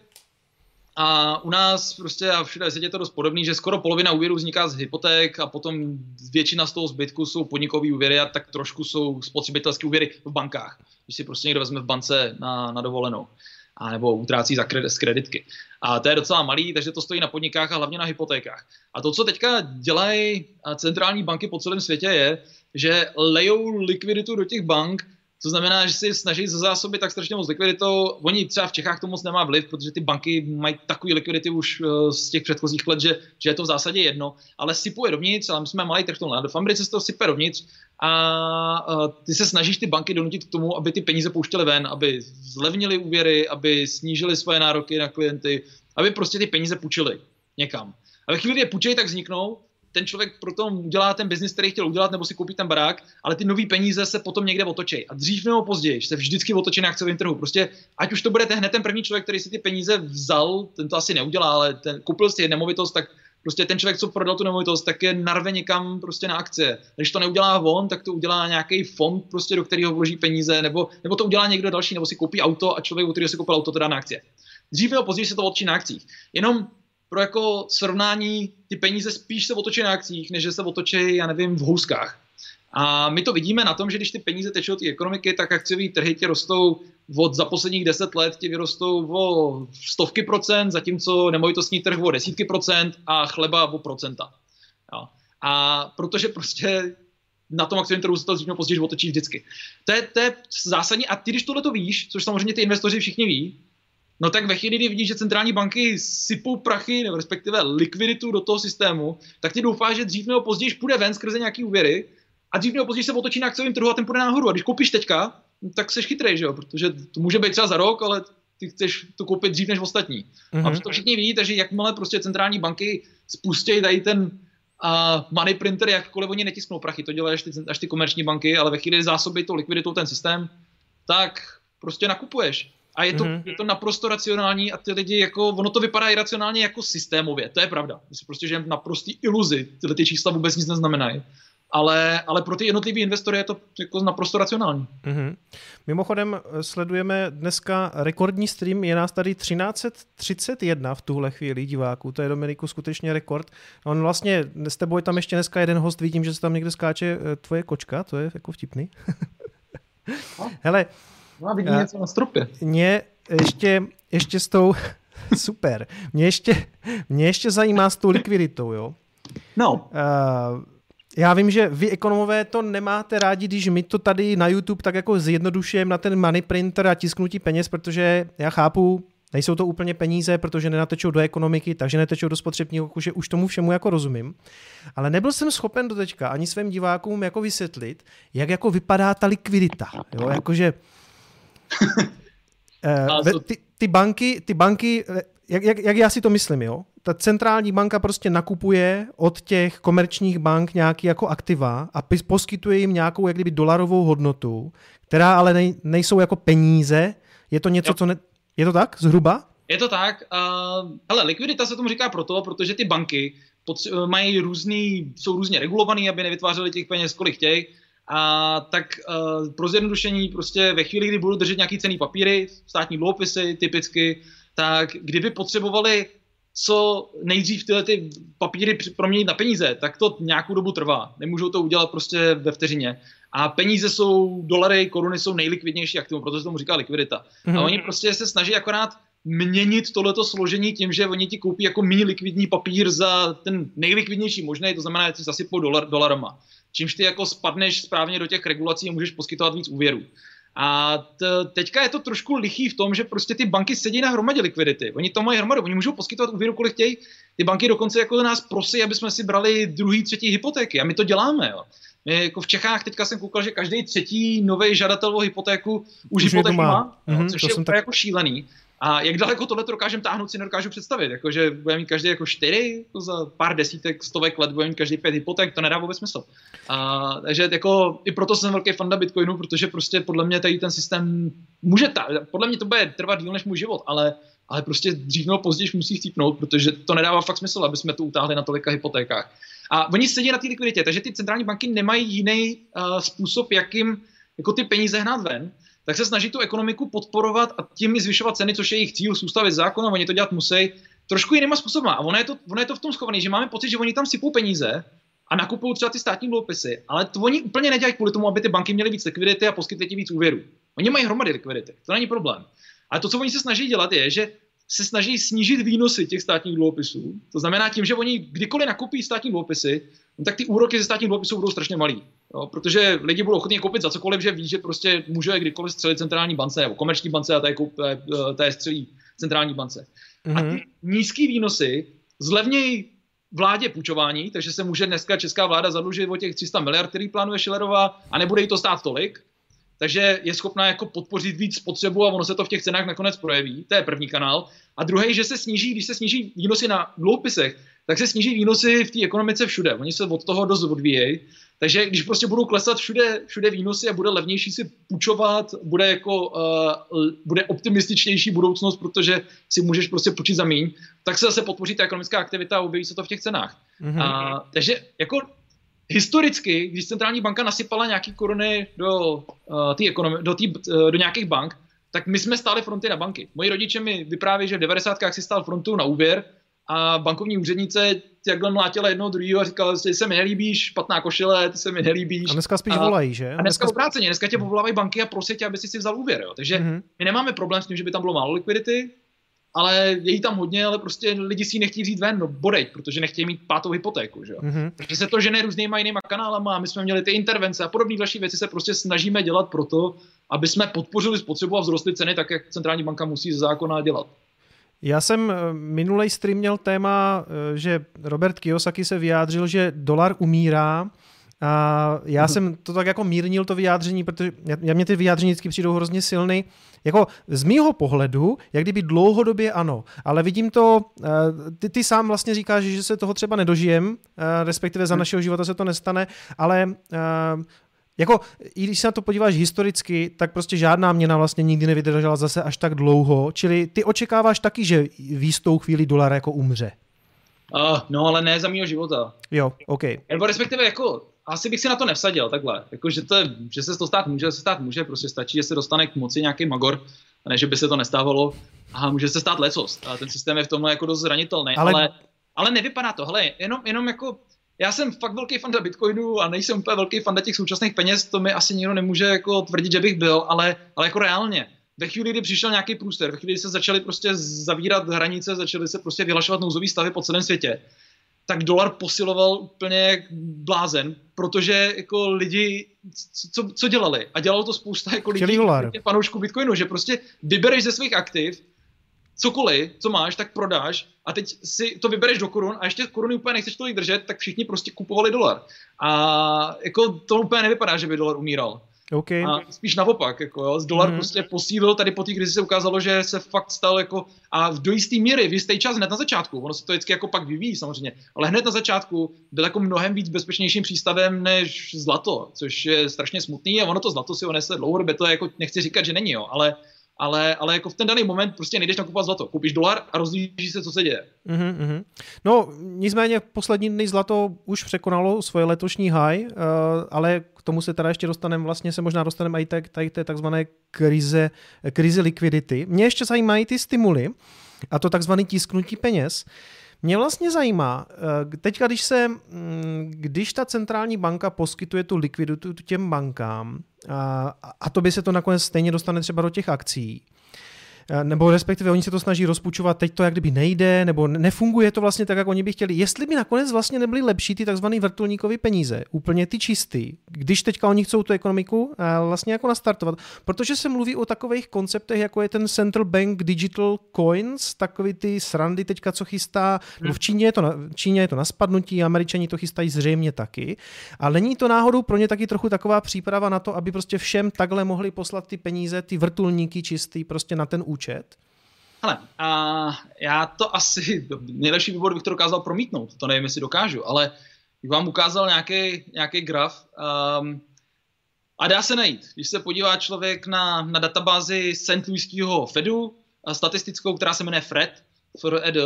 a u nás prostě a všude je to dost podobný, že skoro polovina úvěrů vzniká z hypoték a potom většina z toho zbytku jsou podnikové úvěry a tak trošku jsou spotřebitelské úvěry v bankách. Když si prostě někdo vezme v bance na, na dovolenou a nebo utrácí za kredit, z kreditky. A to je docela malý, takže to stojí na podnikách a hlavně na hypotékách. A to, co teďka dělají centrální banky po celém světě, je, že lejou likviditu do těch bank, to znamená, že si snaží zásoby tak strašně moc likviditou. Oni třeba v Čechách to moc nemá vliv, protože ty banky mají takový likvidity už eh, z těch předchozích let, že, že je to v zásadě jedno, ale sypuje dovnitř, ale my jsme malý trh tohle. V Americe se to sype dovnitř a uh, ty se snažíš ty banky donutit k tomu, aby ty peníze pouštěly ven, aby zlevnili úvěry, aby snížili svoje nároky na klienty, aby prostě ty peníze půjčili někam. A ve chvíli, kdy je půjčej, tak vzniknou ten člověk potom udělá ten biznis, který chtěl udělat, nebo si koupí ten barák, ale ty nové peníze se potom někde otočí. A dřív nebo později se vždycky otočí na akciovém trhu. Prostě, ať už to bude ten, hned ten první člověk, který si ty peníze vzal, ten to asi neudělá, ale ten, koupil si nemovitost, tak prostě ten člověk, co prodal tu nemovitost, tak je narve někam prostě na akcie. Když to neudělá on, tak to udělá nějaký fond, prostě, do kterého vloží peníze, nebo, nebo to udělá někdo další, nebo si koupí auto a člověk, u kterého si koupil auto, to dá na akcie. Dříve nebo později se to otočí na akcích. Jenom pro jako srovnání ty peníze spíš se otočí na akcích, než že se otočí, já nevím, v houskách. A my to vidíme na tom, že když ty peníze tečou té ekonomiky, tak akciové trhy ti rostou od za posledních deset let ti vyrostou o stovky procent, zatímco nemovitostní trh o desítky procent a chleba o procenta. Jo. A protože prostě na tom akciovém trhu se to dřív později otočí vždycky. To je, to je zásadní a ty, když tohle to víš, což samozřejmě ty investoři všichni ví, no tak ve chvíli, kdy vidíš, že centrální banky sypou prachy, nebo respektive likviditu do toho systému, tak ty doufáš, že dřív nebo později půjde ven skrze nějaký úvěry a dřív nebo později se otočí na akciovém trhu a ten půjde nahoru. A když koupíš teďka, tak jsi chytrý, že jo? Protože to může být třeba za rok, ale ty chceš to koupit dřív než ostatní. Mm-hmm. A to všichni ví, takže jakmile prostě centrální banky spustí tady ten uh, money printer, jakkoliv oni netisknou prachy, to dělají až ty, až ty komerční banky, ale ve chvíli zásoby to likviditou ten systém, tak prostě nakupuješ. A je to, mm-hmm. je to naprosto racionální a ty lidi, jako, ono to vypadá iracionálně jako systémově, to je pravda. Myslím prostě, že naprostý iluzi, tyhle ty čísla vůbec nic neznamenají ale, ale pro ty jednotlivé investory je to jako naprosto racionální. Mm-hmm. Mimochodem eh, sledujeme dneska rekordní stream, je nás tady 1331 v tuhle chvíli diváků, to je Dominiku skutečně rekord. On vlastně, s tebou je tam ještě dneska jeden host, vidím, že se tam někde skáče eh, tvoje kočka, to je jako vtipný. no. Hele. No, vidím něco na stropě. Mě ještě, ještě s tou, super, mě ještě, mě ještě zajímá s tou likviditou, jo. No. Uh, já vím, že vy ekonomové to nemáte rádi, když my to tady na YouTube tak jako zjednodušujeme na ten money printer a tisknutí peněz, protože já chápu, nejsou to úplně peníze, protože nenatečou do ekonomiky, takže netečou do spotřebního že už tomu všemu jako rozumím. Ale nebyl jsem schopen do teďka ani svým divákům jako vysvětlit, jak jako vypadá ta likvidita. Jo? Jakože ty, ty banky, ty banky eh, jak, jak, jak já si to myslím, jo? Ta centrální banka prostě nakupuje od těch komerčních bank nějaký jako aktiva a poskytuje jim nějakou jak kdyby dolarovou hodnotu, která ale nej, nejsou jako peníze. Je to něco, jo. co ne... Je to tak zhruba? Je to tak. Uh, ale likvidita se tomu říká proto, protože ty banky potře- mají různý, jsou různě regulovaný, aby nevytvářely těch peněz, kolik chtějí. A tak uh, pro zjednodušení prostě ve chvíli, kdy budou držet nějaký cený papíry, státní dluhopisy typicky, tak kdyby potřebovali co nejdřív tyhle ty papíry proměnit na peníze, tak to nějakou dobu trvá. Nemůžou to udělat prostě ve vteřině. A peníze jsou, dolary, koruny jsou nejlikvidnější aktivum, proto se tomu říká likvidita. Mm-hmm. A oni prostě se snaží akorát měnit tohleto složení tím, že oni ti koupí jako méně likvidní papír za ten nejlikvidnější možný, to znamená, že si zasypou dolar, dolarama. Čímž ty jako spadneš správně do těch regulací a můžeš poskytovat víc úvěrů. A t- teďka je to trošku lichý v tom, že prostě ty banky sedí na hromadě likvidity. Oni to mají hromadu, oni můžou poskytovat úvěru, kolik chtějí. Ty banky dokonce jako nás prosí, aby jsme si brali druhý, třetí hypotéky. A my to děláme. Jo. My jako v Čechách teďka jsem koukal, že každý třetí nový žadatel o hypotéku už, už hypotéku má, má mm-hmm, což je tak... jako šílený. A jak daleko tohle to dokážeme táhnout, si nedokážu představit. Jakože bude mít každý jako čtyři, jako za pár desítek, stovek let bude mít každý pět hypoték, to nedá vůbec smysl. A, takže jako i proto jsem velký fanda Bitcoinu, protože prostě podle mě tady ten systém může, ta, podle mě to bude trvat díl než můj život, ale, ale prostě dřív nebo později musí chcípnout, protože to nedává fakt smysl, aby jsme to utáhli na tolika hypotékách. A oni sedí na té likviditě, takže ty centrální banky nemají jiný uh, způsob, jakým jako ty peníze hnát ven tak se snaží tu ekonomiku podporovat a tím i zvyšovat ceny, což je jejich cíl z ústavy zákona, oni to dělat musí trošku jinýma způsobem. A ono je, to, ono je to v tom schované, že máme pocit, že oni tam sypou peníze a nakupují třeba ty státní dluhopisy, ale to oni úplně nedělají kvůli tomu, aby ty banky měly víc likvidity a poskytly ti víc úvěru. Oni mají hromady likvidity, to není problém. Ale to, co oni se snaží dělat, je, že se snaží snížit výnosy těch státních dluhopisů. To znamená tím, že oni kdykoliv nakupí státní dluhopisy, no tak ty úroky ze státních dluhopisů budou strašně malý. Jo, protože lidi budou ochotní koupit za cokoliv, že ví, že prostě může kdykoliv střelit centrální bance nebo komerční bance a té, té, té střelí centrální bance. Mm-hmm. A ty mhm. nízký výnosy zlevnějí vládě půjčování, takže se může dneska česká vláda zadlužit o těch 300 miliard, který plánuje Schillerová a nebude jí to stát tolik, takže je schopná jako podpořit víc spotřebu a ono se to v těch cenách nakonec projeví. To je první kanál. A druhý, že se sníží, když se sníží výnosy na dluhopisech, tak se sníží výnosy v té ekonomice všude. Oni se od toho dost odvíjejí. Takže když prostě budou klesat všude, všude výnosy a bude levnější si půjčovat, bude jako uh, bude optimističnější budoucnost, protože si můžeš prostě půjčit za míň, tak se zase podpoří ta ekonomická aktivita a objeví se to v těch cenách. Mm-hmm. A, takže jako historicky, když centrální banka nasypala nějaký koruny do, uh, tý ekonomi- do, tý, uh, do nějakých bank, tak my jsme stáli fronty na banky. Moji rodiče mi vyprávějí, že v 90. si stál frontu na úvěr a bankovní úřednice takhle mlátila jednoho druhého a říkala, že se mi nelíbíš, špatná košile, ty se mi nelíbíš. A dneska spíš a, volají, že? A dneska obráceně, dneska tě povolávají banky a prosí tě, aby si si vzal úvěr. Jo. Takže mm-hmm. my nemáme problém s tím, že by tam bylo málo likvidity, ale je jí tam hodně, ale prostě lidi si ji nechtějí vzít ven, no bodej, protože nechtějí mít pátou hypotéku, že jo. Mm-hmm. Takže se to žene různýma jinýma kanálama, my jsme měli ty intervence a podobné další věci se prostě snažíme dělat proto, aby jsme podpořili spotřebu a vzrostly ceny tak, jak centrální banka musí ze zákona dělat. Já jsem eh, minulej stream měl téma, eh, že Robert Kiyosaki se vyjádřil, že dolar umírá a já jsem to tak jako mírnil to vyjádření, protože já mě ty vyjádření vždycky přijdou hrozně silný. Jako z mýho pohledu, jak kdyby dlouhodobě ano, ale vidím to, eh, ty, ty sám vlastně říkáš, že se toho třeba nedožijem, respektive za mhm. našeho života se to nestane, ale jako, i když se na to podíváš historicky, tak prostě žádná měna vlastně nikdy nevydržela zase až tak dlouho, čili ty očekáváš taky, že v jistou chvíli dolar jako umře. Uh, no, ale ne za mýho života. Jo, OK. Nebo respektive jako, asi bych si na to nevsadil takhle. Jako, že, to, že se to stát může, se stát může, prostě stačí, že se dostane k moci nějaký magor, a ne, že by se to nestávalo. A může se stát lecos. A ten systém je v tomhle jako dost zranitelný. Ale, ale, ale nevypadá to. Hele, jenom, jenom jako já jsem fakt velký fanda Bitcoinu a nejsem úplně velký fanda těch současných peněz, to mi asi nikdo nemůže jako tvrdit, že bych byl, ale, ale jako reálně. Ve chvíli, kdy přišel nějaký průster, ve chvíli, kdy se začaly prostě zavírat hranice, začaly se prostě vyhlašovat nouzové stavy po celém světě, tak dolar posiloval úplně blázen, protože jako lidi, co, co dělali? A dělalo to spousta jako lidí, fanoušků Bitcoinu, že prostě vybereš ze svých aktiv cokoliv, co máš, tak prodáš a teď si to vybereš do korun a ještě koruny úplně nechceš tolik držet, tak všichni prostě kupovali dolar. A jako to úplně nevypadá, že by dolar umíral. Okay. A spíš naopak, jako jo, z dolar mm. prostě posílil, tady po té krizi se ukázalo, že se fakt stal jako, a v do jisté míry, v jistý čas hned na začátku, ono se to vždycky jako pak vyvíjí samozřejmě, ale hned na začátku byl jako mnohem víc bezpečnějším přístavem než zlato, což je strašně smutný a ono to zlato si onese dlouhodobě, to je jako, nechci říkat, že není, jo, ale ale, ale jako v ten daný moment prostě nejdeš nakupovat zlato. Koupíš dolar a rozlížíš se, co se děje. Mm-hmm. No, nicméně poslední dny zlato už překonalo svoje letošní high, uh, ale k tomu se teda ještě dostaneme, vlastně se možná dostaneme i tak, tady té takzvané krize, krize likvidity. Mě ještě zajímají ty stimuly, a to takzvaný tisknutí peněz. Uh, mě vlastně zajímá, eh, teďka když se, mm, když ta centrální banka poskytuje tu likviditu těm bankám, a, to by se to nakonec stejně dostane třeba do těch akcí, nebo respektive oni se to snaží rozpučovat, teď to jak kdyby nejde, nebo nefunguje to vlastně tak, jak oni by chtěli. Jestli by nakonec vlastně nebyly lepší ty takzvané vrtulníkové peníze, úplně ty čistý, když teďka oni chcou tu ekonomiku eh, vlastně jako nastartovat, protože se mluví o takových konceptech, jako je ten Central Bank Digital Coins, takový ty srandy teďka, co chystá, hmm. v Číně je to na, Číně je to na spadnutí, američani to chystají zřejmě taky, ale není to náhodou pro ně taky trochu taková příprava na to, aby prostě všem takhle mohli poslat ty peníze, ty vrtulníky čistý prostě na ten účet účet? Hele, a já to asi, nejlepší výbor bych to dokázal promítnout, to nevím, jestli dokážu, ale bych vám ukázal nějaký, nějaký graf um, a dá se najít. Když se podívá člověk na, na databázi St. Louisského Fedu, statistickou, která se jmenuje FRED, FRED,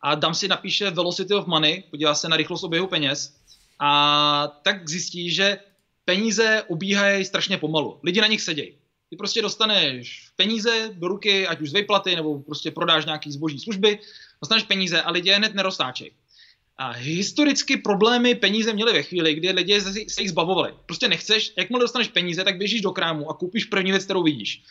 a dám si napíše Velocity of Money, podívá se na rychlost oběhu peněz, a tak zjistí, že peníze obíhají strašně pomalu. Lidi na nich sedějí. Ty prostě dostaneš peníze do ruky, ať už z výplaty, nebo prostě prodáš nějaký zboží služby, dostaneš peníze a lidi hned neroztáčejí. A historicky problémy peníze měly ve chvíli, kdy lidi se jich zbavovali. Prostě nechceš, jakmile dostaneš peníze, tak běžíš do krámu a koupíš první věc, kterou vidíš.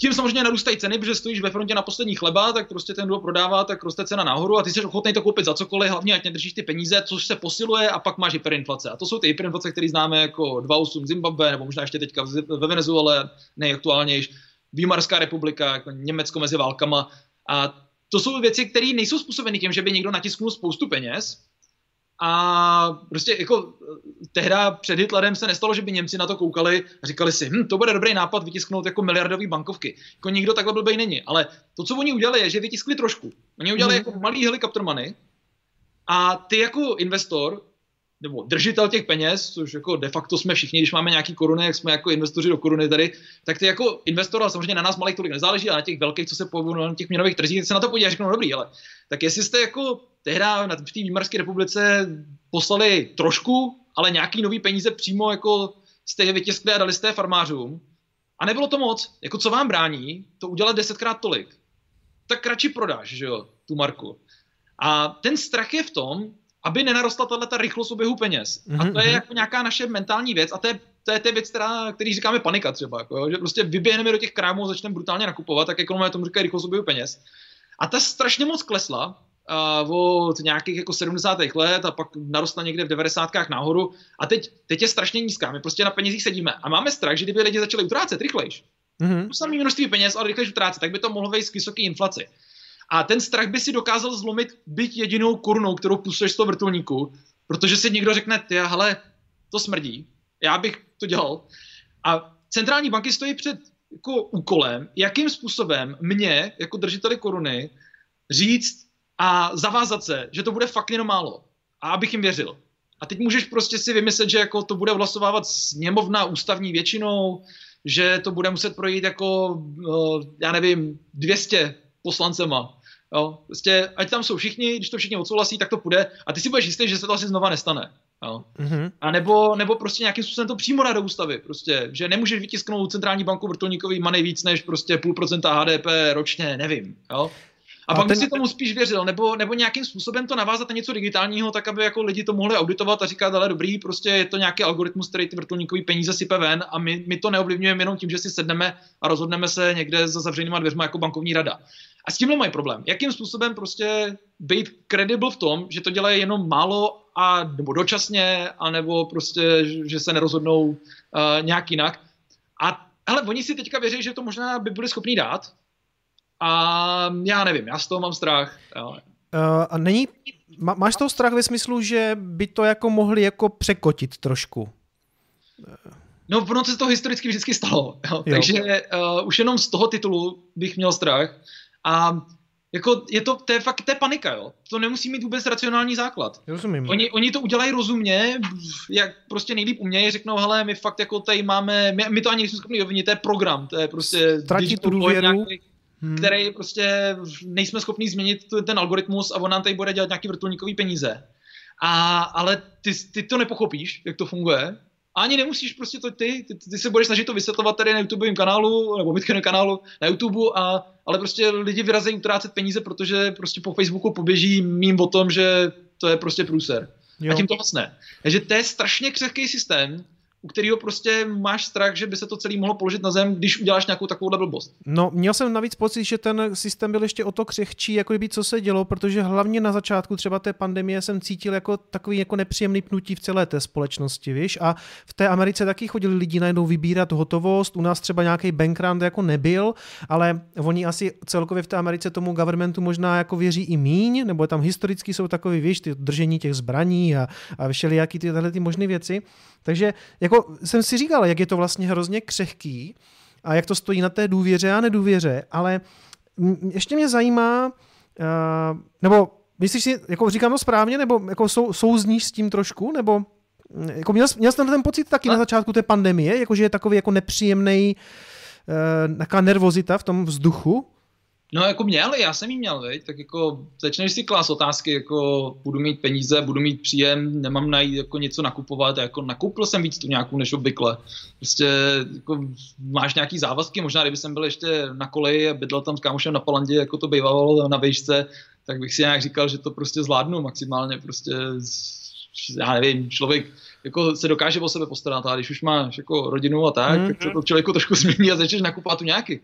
Tím samozřejmě narůstají ceny, protože stojíš ve frontě na poslední chleba, tak prostě ten, kdo prodává, tak roste cena nahoru a ty jsi ochotný to koupit za cokoliv, hlavně ať nedržíš ty peníze, což se posiluje a pak máš hyperinflace. A to jsou ty hyperinflace, které známe jako 2,8 Zimbabwe, nebo možná ještě teďka ve Venezuele, nejaktuálnější, Výmarská republika, jako Německo mezi válkama. A to jsou věci, které nejsou způsobeny tím, že by někdo natisknul spoustu peněz, a prostě jako tehda před Hitlerem se nestalo, že by Němci na to koukali a říkali si, hm, to bude dobrý nápad vytisknout jako miliardový bankovky. Jako nikdo takhle blbej není. Ale to, co oni udělali, je, že vytiskli trošku. Oni udělali mm. jako malý helikopter money a ty jako investor nebo držitel těch peněz, což jako de facto jsme všichni, když máme nějaký koruny, jak jsme jako investoři do koruny tady, tak ty jako investor, a samozřejmě na nás malých tolik nezáleží, ale na těch velkých, co se pohybují na těch měnových trzích, se na to podívají a řeknou, no dobrý, ale tak jestli jste jako tehda na v té Výmarské republice poslali trošku, ale nějaký nový peníze přímo jako jste je vytiskli a dali jste farmářům, a nebylo to moc, jako co vám brání to udělat desetkrát tolik, tak radši prodáš, že jo, tu marku. A ten strach je v tom, aby nenarostla tato rychlost oběhu peněz. Mm-hmm. A to je mhm. jako nějaká naše mentální věc a to je, to je, to je věc, která, který říkáme panika třeba, jako, jo, že prostě vyběhneme do těch krámů a začneme brutálně nakupovat, tak ekonomové tomu říkají rychlost oběhu peněz. A ta strašně moc klesla uh, od nějakých jako 70. let a pak narostla někde v 90. nahoru a teď, teď je strašně nízká. My prostě na penězích sedíme a máme strach, že kdyby lidi začali utrácet rychlejš, mm-hmm. to samé množství peněz, ale rychlejš utrácet, tak by to mohlo vést k vysoké inflaci. A ten strach by si dokázal zlomit byť jedinou korunou, kterou pustuješ z toho vrtulníku, protože si někdo řekne, ty, hele, to smrdí, já bych to dělal. A centrální banky stojí před jako úkolem, jakým způsobem mě, jako držiteli koruny, říct a zavázat se, že to bude fakt jenom málo. A abych jim věřil. A teď můžeš prostě si vymyslet, že jako to bude hlasovávat sněmovna ústavní většinou, že to bude muset projít jako, eh, já nevím, 200 poslancema. Jo, prostě, ať tam jsou všichni, když to všichni odsouhlasí, tak to půjde a ty si budeš jistý, že se to asi znova nestane. Jo. Mm-hmm. A nebo, nebo prostě nějakým způsobem to přímo dá do ústavy. Prostě, že nemůžeš vytisknout centrální banku vrtulníkový money víc než prostě půl procenta HDP ročně, nevím. Jo. A, a pak ten... by si tomu spíš věřil, nebo, nebo nějakým způsobem to navázat na něco digitálního, tak aby jako lidi to mohli auditovat a říkat, ale dobrý, prostě je to nějaký algoritmus, který ty vrtulníkový peníze sype ven a my, my to neovlivňujeme jenom tím, že si sedneme a rozhodneme se někde za zavřenýma dveřma jako bankovní rada. A s tímhle mají problém. Jakým způsobem prostě být credible v tom, že to dělají jenom málo a nebo dočasně, anebo prostě, že se nerozhodnou uh, nějak jinak. A ale oni si teďka věří, že to možná by byli schopni dát, a já nevím, já z toho mám strach. Jo. Uh, a není, má, máš toho strach ve smyslu, že by to jako mohli jako překotit trošku? No, ono se to historicky vždycky stalo, jo. Jo. takže uh, už jenom z toho titulu bych měl strach. A jako je to, to je fakt, to je panika, jo. To nemusí mít vůbec racionální základ. Rozumím. Oni, oni to udělají rozumně, jak prostě nejlíp umějí, řeknou, hele, my fakt jako tady máme, my, my to ani nejsme schopni obvinit, to je program, to je prostě... Ztratit tu důvěru. Nějaký, hmm. který prostě nejsme schopni změnit ten algoritmus a on nám tady bude dělat nějaký vrtulníkový peníze. A, ale ty, ty to nepochopíš, jak to funguje. A ani nemusíš prostě to ty, ty, ty se budeš snažit to vysvětlovat tady na YouTubeovém kanálu, nebo Bitcoin kanálu na YouTube, a, ale prostě lidi vyrazejí utrácet peníze, protože prostě po Facebooku poběží mým o tom, že to je prostě průser. Jo. A tím to vlastně. Takže to je strašně křehký systém, u kterého prostě máš strach, že by se to celý mohlo položit na zem, když uděláš nějakou takovou blbost. No, měl jsem navíc pocit, že ten systém byl ještě o to křehčí, jako kdyby co se dělo, protože hlavně na začátku třeba té pandemie jsem cítil jako takový jako nepříjemný pnutí v celé té společnosti, víš? A v té Americe taky chodili lidi najednou vybírat hotovost, u nás třeba nějaký bankrun jako nebyl, ale oni asi celkově v té Americe tomu governmentu možná jako věří i míň, nebo tam historicky jsou takový, víš, ty držení těch zbraní a, a všelijaký tyhle ty možné věci. Takže jako jsem si říkal, jak je to vlastně hrozně křehký a jak to stojí na té důvěře a nedůvěře, ale ještě mě zajímá, uh, nebo myslíš si, jako říkám to správně, nebo jako sou, souzníš s tím trošku, nebo jako měl, měl jsem ten pocit taky a? na začátku té pandemie, jakože je takový jako nepříjemný, uh, taková nervozita v tom vzduchu, No jako měl, já jsem jí měl, veď? tak jako začneš si klas otázky, jako budu mít peníze, budu mít příjem, nemám najít jako něco nakupovat, jako nakoupil jsem víc tu nějakou než obvykle. Prostě jako máš nějaký závazky, možná kdyby jsem byl ještě na koleji a bydlel tam s kámošem na Palandě, jako to bývalo na vejšce, tak bych si nějak říkal, že to prostě zvládnu maximálně, prostě já nevím, člověk jako se dokáže o sebe postarat, a když už máš jako rodinu a tak, mm-hmm. tak se to člověku trošku změní a začneš nakupovat tu nějaký.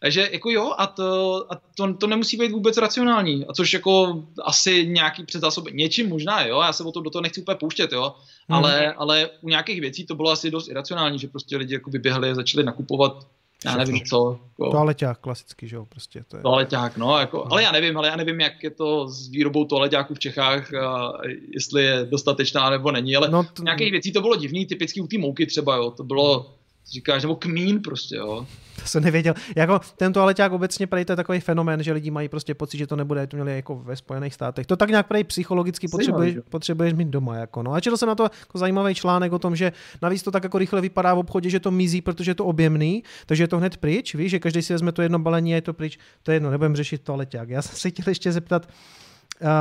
Takže jako jo, a, to, a to, to nemusí být vůbec racionální, a což jako asi nějaký předzásob, něčím možná, jo, já se o to do toho nechci úplně pouštět, jo, mm. ale, ale u nějakých věcí to bylo asi dost iracionální, že prostě lidi jako vyběhli a začali nakupovat já nevím co. Jako... Toaleťák klasický, že jo, prostě. To je... Toaleťák, no, jako, no. ale já nevím, ale já nevím, jak je to s výrobou toaleťáků v Čechách, a jestli je dostatečná nebo není, ale no, to... nějakých věcí to bylo divný, typicky u té mouky třeba, jo, to bylo, říkáš, nebo kmín prostě, jo. To jsem nevěděl. Jako ten toaleťák obecně prej to je takový fenomén, že lidi mají prostě pocit, že to nebude, to měli jako ve Spojených státech. To tak nějak prej psychologicky potřebuješ, potřebuješ mít doma. Jako, no. A četl jsem na to jako zajímavý článek o tom, že navíc to tak jako rychle vypadá v obchodě, že to mizí, protože je to objemný, takže je to hned pryč, víš, že každý si vezme to jedno balení a je to pryč. To je jedno, nebudem řešit toaleťák. Já jsem se chtěl ještě zeptat,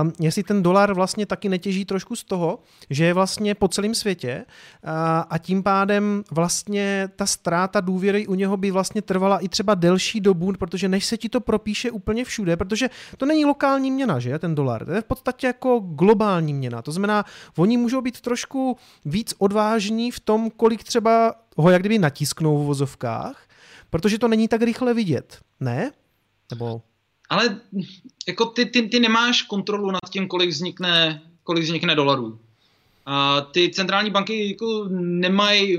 Um, jestli ten dolar vlastně taky netěží trošku z toho, že je vlastně po celém světě uh, a tím pádem vlastně ta ztráta důvěry u něho by vlastně trvala i třeba delší dobu, protože než se ti to propíše úplně všude, protože to není lokální měna, že ten dolar, to je v podstatě jako globální měna, to znamená, oni můžou být trošku víc odvážní v tom, kolik třeba ho jak kdyby natisknou v vozovkách, protože to není tak rychle vidět, ne? Nebo ale jako ty, ty, ty nemáš kontrolu nad tím, kolik vznikne, kolik vznikne dolarů. A ty centrální banky jako nemají,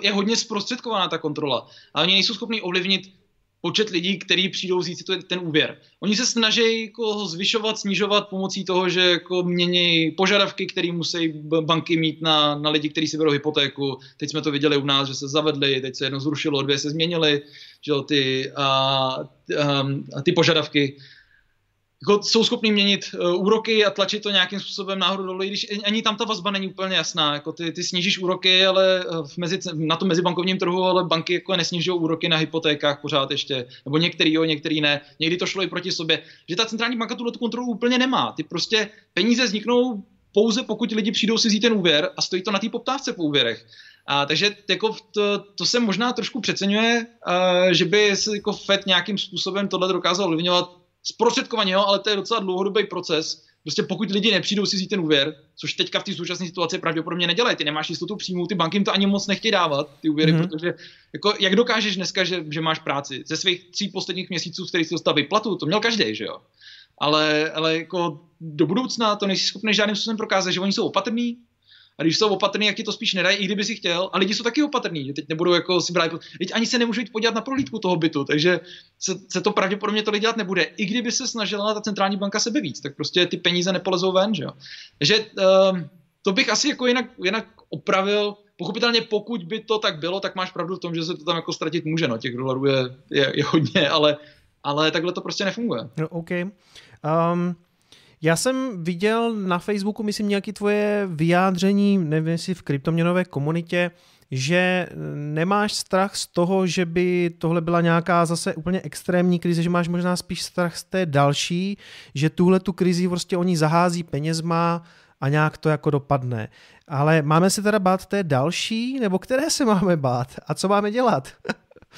je hodně zprostředkovaná ta kontrola. A oni nejsou schopni ovlivnit počet lidí, kteří přijdou vzít si ten úvěr. Oni se snaží jako ho zvyšovat, snižovat pomocí toho, že jako mění požadavky, které musí banky mít na, na lidi, kteří si berou hypotéku. Teď jsme to viděli u nás, že se zavedly, teď se jedno zrušilo, dvě se změnily, že ty, a, a, a ty požadavky jako jsou schopni měnit uh, úroky a tlačit to nějakým způsobem nahoru dolů, když ani tam ta vazba není úplně jasná. Jako ty, ty snížíš úroky, ale eh, v mezi, na tom mezibankovním trhu, ale banky jako nesnižují úroky na hypotékách pořád ještě. Nebo některý jo, některý ne. Někdy to šlo i proti sobě. Že ta centrální banka tuhle kontrolu úplně nemá. Ty prostě peníze vzniknou pouze pokud lidi přijdou si vzít ten úvěr a stojí to na té poptávce po úvěrech. A, takže jako to, to se možná trošku přeceňuje, uh, že by se jako Fed nějakým způsobem tohle dokázal ovlivňovat zprostředkovaně, jo, ale to je docela dlouhodobý proces. Prostě pokud lidi nepřijdou si vzít ten úvěr, což teďka v té současné situaci pravděpodobně nedělají, ty nemáš jistotu příjmu, ty banky jim to ani moc nechtějí dávat, ty úvěry, mm-hmm. protože jako, jak dokážeš dneska, že, že máš práci? Ze svých tří posledních měsíců, z kterých jsi dostal vyplatu, to měl každý, že jo? Ale, ale jako do budoucna to nejsi schopný žádným způsobem prokázat, že oni jsou opatrní, a když jsou opatrný, jak ti to spíš nedají, i kdyby si chtěl. A lidi jsou taky opatrní, že teď nebudou jako si brát. Teď ani se nemůžou jít podívat na prohlídku toho bytu, takže se, se to pravděpodobně to dělat nebude. I kdyby se snažila ta centrální banka sebe víc, tak prostě ty peníze nepolezou ven, že jo. Takže uh, to bych asi jako jinak, jinak opravil. Pochopitelně, pokud by to tak bylo, tak máš pravdu v tom, že se to tam jako ztratit může. No, těch dolarů je, je, je hodně, ale, ale takhle to prostě nefunguje. No, OK. Um, já jsem viděl na Facebooku, myslím, nějaké tvoje vyjádření, nevím, jestli v kryptoměnové komunitě, že nemáš strach z toho, že by tohle byla nějaká zase úplně extrémní krize, že máš možná spíš strach z té další, že tuhle tu krizi prostě oni zahází penězma a nějak to jako dopadne. Ale máme se teda bát té další, nebo které se máme bát? A co máme dělat?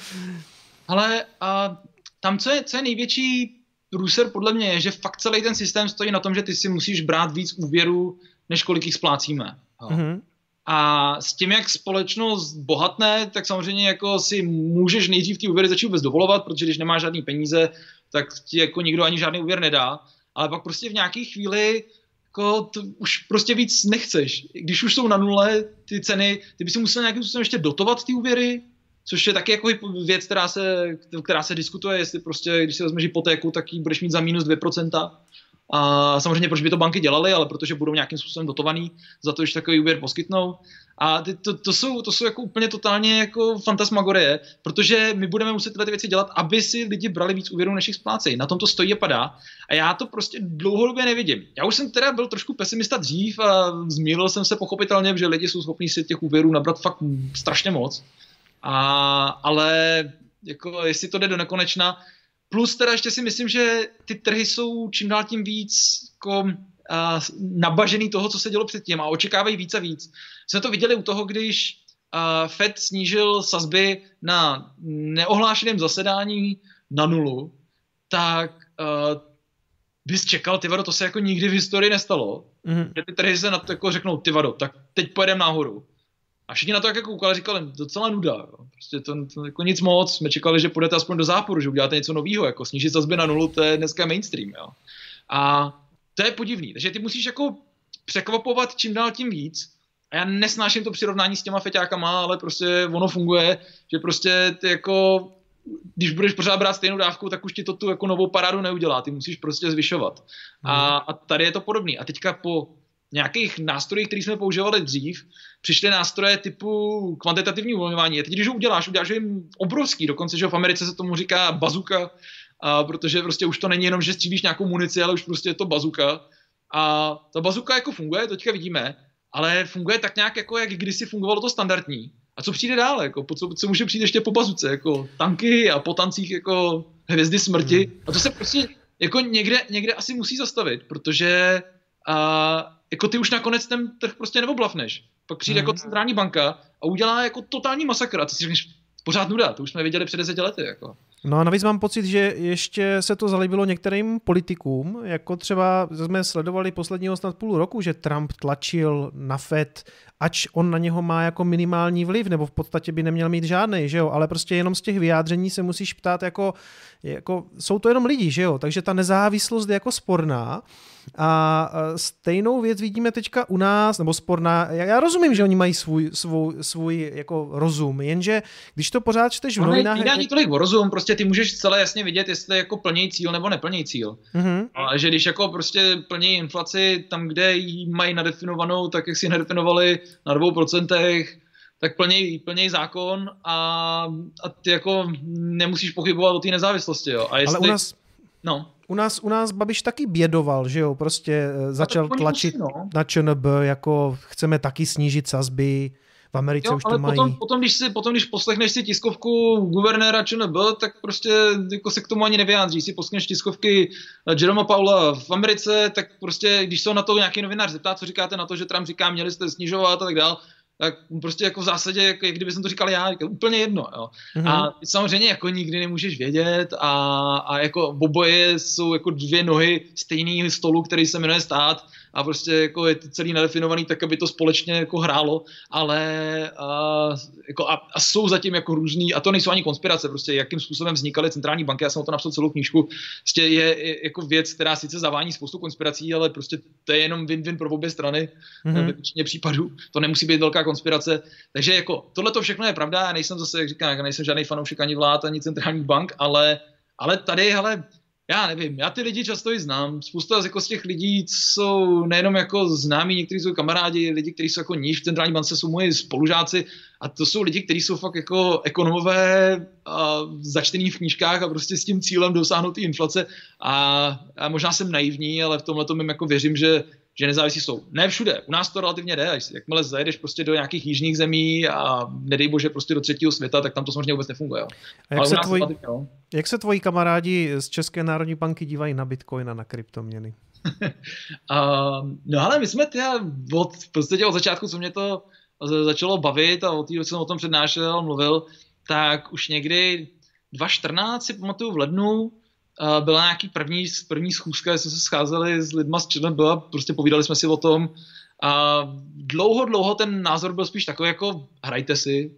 Ale a tam, co je, co je největší průser podle mě je, že fakt celý ten systém stojí na tom, že ty si musíš brát víc úvěrů, než kolik jich splácíme. Mm-hmm. A s tím, jak společnost bohatne, tak samozřejmě jako si můžeš nejdřív ty úvěry začít vůbec dovolovat, protože když nemáš žádný peníze, tak ti jako nikdo ani žádný úvěr nedá. Ale pak prostě v nějaké chvíli jako to už prostě víc nechceš. Když už jsou na nule ty ceny, ty by si musel nějakým způsobem ještě dotovat ty úvěry, Což je taky jako věc, která se, která se diskutuje, jestli prostě, když si vezmeš hypotéku, tak ji budeš mít za minus 2%. A samozřejmě, proč by to banky dělaly, ale protože budou nějakým způsobem dotovaný za to, že takový úvěr poskytnou. A ty, to, to, jsou, to jsou jako úplně totálně jako fantasmagorie, protože my budeme muset tyhle věci dělat, aby si lidi brali víc úvěrů, než jich splácejí. Na tom to stojí a padá. A já to prostě dlouhodobě nevidím. Já už jsem teda byl trošku pesimista dřív a zmílil jsem se pochopitelně, že lidi jsou schopni si těch úvěrů nabrat fakt strašně moc. A, ale jako jestli to jde do nekonečna, plus teda ještě si myslím, že ty trhy jsou čím dál tím víc jako, a, nabažený toho, co se dělo předtím a očekávají víc a víc. Jsme to viděli u toho, když a, Fed snížil sazby na neohlášeném zasedání na nulu, tak a, bys čekal, ty vado, to se jako nikdy v historii nestalo, mm-hmm. že ty trhy se na to jako řeknou, ty vado, tak teď pojedeme nahoru. A všichni na to jako koukali, říkali, docela nuda. Jo. Prostě to, to, jako nic moc. Jsme čekali, že půjdete aspoň do záporu, že uděláte něco nového. Jako snížit sazby na nulu, to je dneska mainstream. Jo. A to je podivný. Takže ty musíš jako překvapovat čím dál tím víc. A já nesnáším to přirovnání s těma feťákama, ale prostě ono funguje, že prostě ty jako když budeš pořád brát stejnou dávku, tak už ti to tu jako novou parádu neudělá, ty musíš prostě zvyšovat. A, mhm. a tady je to podobný. A teďka po nějakých nástrojích, které jsme používali dřív, přišly nástroje typu kvantitativní uvolňování. A teď, když ho uděláš, uděláš jim obrovský, dokonce, že v Americe se tomu říká bazuka, a protože prostě už to není jenom, že střílíš nějakou munici, ale už prostě je to bazuka. A ta bazuka jako funguje, teďka vidíme, ale funguje tak nějak, jako jak kdysi fungovalo to standardní. A co přijde dál? Jako, po co, co může přijít ještě po bazuce? Jako tanky a po tancích jako hvězdy smrti. Hmm. A to se prostě jako někde, někde asi musí zastavit, protože a, jako ty už nakonec ten trh prostě neoblavneš. Pak přijde hmm. jako centrální banka a udělá jako totální masakr. A ty si řekneš, pořád nuda, to už jsme viděli před deseti lety. Jako. No a navíc mám pocit, že ještě se to zalíbilo některým politikům, jako třeba jsme sledovali posledního snad půl roku, že Trump tlačil na Fed, ač on na něho má jako minimální vliv, nebo v podstatě by neměl mít žádný, že jo, ale prostě jenom z těch vyjádření se musíš ptát, jako, jako jsou to jenom lidi, že jo, takže ta nezávislost je jako sporná a stejnou věc vidíme teďka u nás, nebo sporná, já rozumím, že oni mají svůj, svůj, svůj jako rozum, jenže když to pořád čteš v no, novinách... Nejde ani tolik o rozum, prostě ty můžeš celé jasně vidět, jestli jako plnějí cíl nebo neplnějí cíl. Mm-hmm. A že když jako prostě plní inflaci tam, kde ji mají nadefinovanou, tak jak si nadefinovali na dvou procentech, tak plněj, plněj zákon a, a ty jako nemusíš pochybovat o té nezávislosti. Jo. A jestli, Ale u nás, no. u nás, u nás Babiš taky bědoval, že jo, prostě eh, začal tlačit musí, no. na ČNB, jako chceme taky snížit sazby, v Americe jo, už ale to mají. Potom, potom, když si, potom, když poslechneš si tiskovku guvernéra ČNB, tak prostě jako se k tomu ani nevyjádří. Si poslechneš tiskovky Jeroma Paula v Americe, tak prostě, když se na to nějaký novinář zeptá, co říkáte na to, že Trump říká, měli jste snižovat a tak dále, tak prostě jako v zásadě, jako, jak kdyby jsem to říkal já, jako úplně jedno. Jo. Mm-hmm. A samozřejmě jako nikdy nemůžeš vědět a, a jako oboje jsou jako dvě nohy stejného stolu, který se jmenuje stát a prostě jako je to celý nadefinovaný tak, aby to společně jako hrálo, ale a, jako a, a jsou zatím jako různý, a to nejsou ani konspirace, prostě jakým způsobem vznikaly centrální banky, já jsem o to napsal celou knížku, prostě je, je jako věc, která sice zavání spoustu konspirací, ale prostě to je jenom win-win pro obě strany mm-hmm. ve většině případů, to nemusí být velká konspirace, takže jako tohle to všechno je pravda, já nejsem zase, jak říkám, nejsem žádný fanoušek ani vlád, ani centrální bank, ale ale tady, hele, já nevím, já ty lidi často i znám. Spousta jako z těch lidí jsou nejenom jako známí, někteří jsou kamarádi, lidi, kteří jsou jako níž v centrální bance, jsou moji spolužáci a to jsou lidi, kteří jsou fakt jako ekonomové a začtený v knížkách a prostě s tím cílem dosáhnout ty inflace a, a možná jsem naivní, ale v tomhle tom jako věřím, že že nezávislí jsou. Ne všude, u nás to relativně jde, jakmile zajedeš prostě do nějakých jižních zemí a nedej bože prostě do třetího světa, tak tam to samozřejmě vůbec nefunguje. Jo. A jak, Ale se tvoj, jak se tvoji kamarádi z České národní banky dívají na bitcoin a na kryptoměny? uh, no ale my jsme teda od, v podstatě od začátku, co mě to začalo bavit a od té, jsem o tom přednášel, mluvil, tak už někdy 2014 si pamatuju v lednu, byla nějaký první, první schůzka, jsme se scházeli s lidma z ČNB prostě povídali jsme si o tom. A dlouho, dlouho ten názor byl spíš takový jako hrajte si.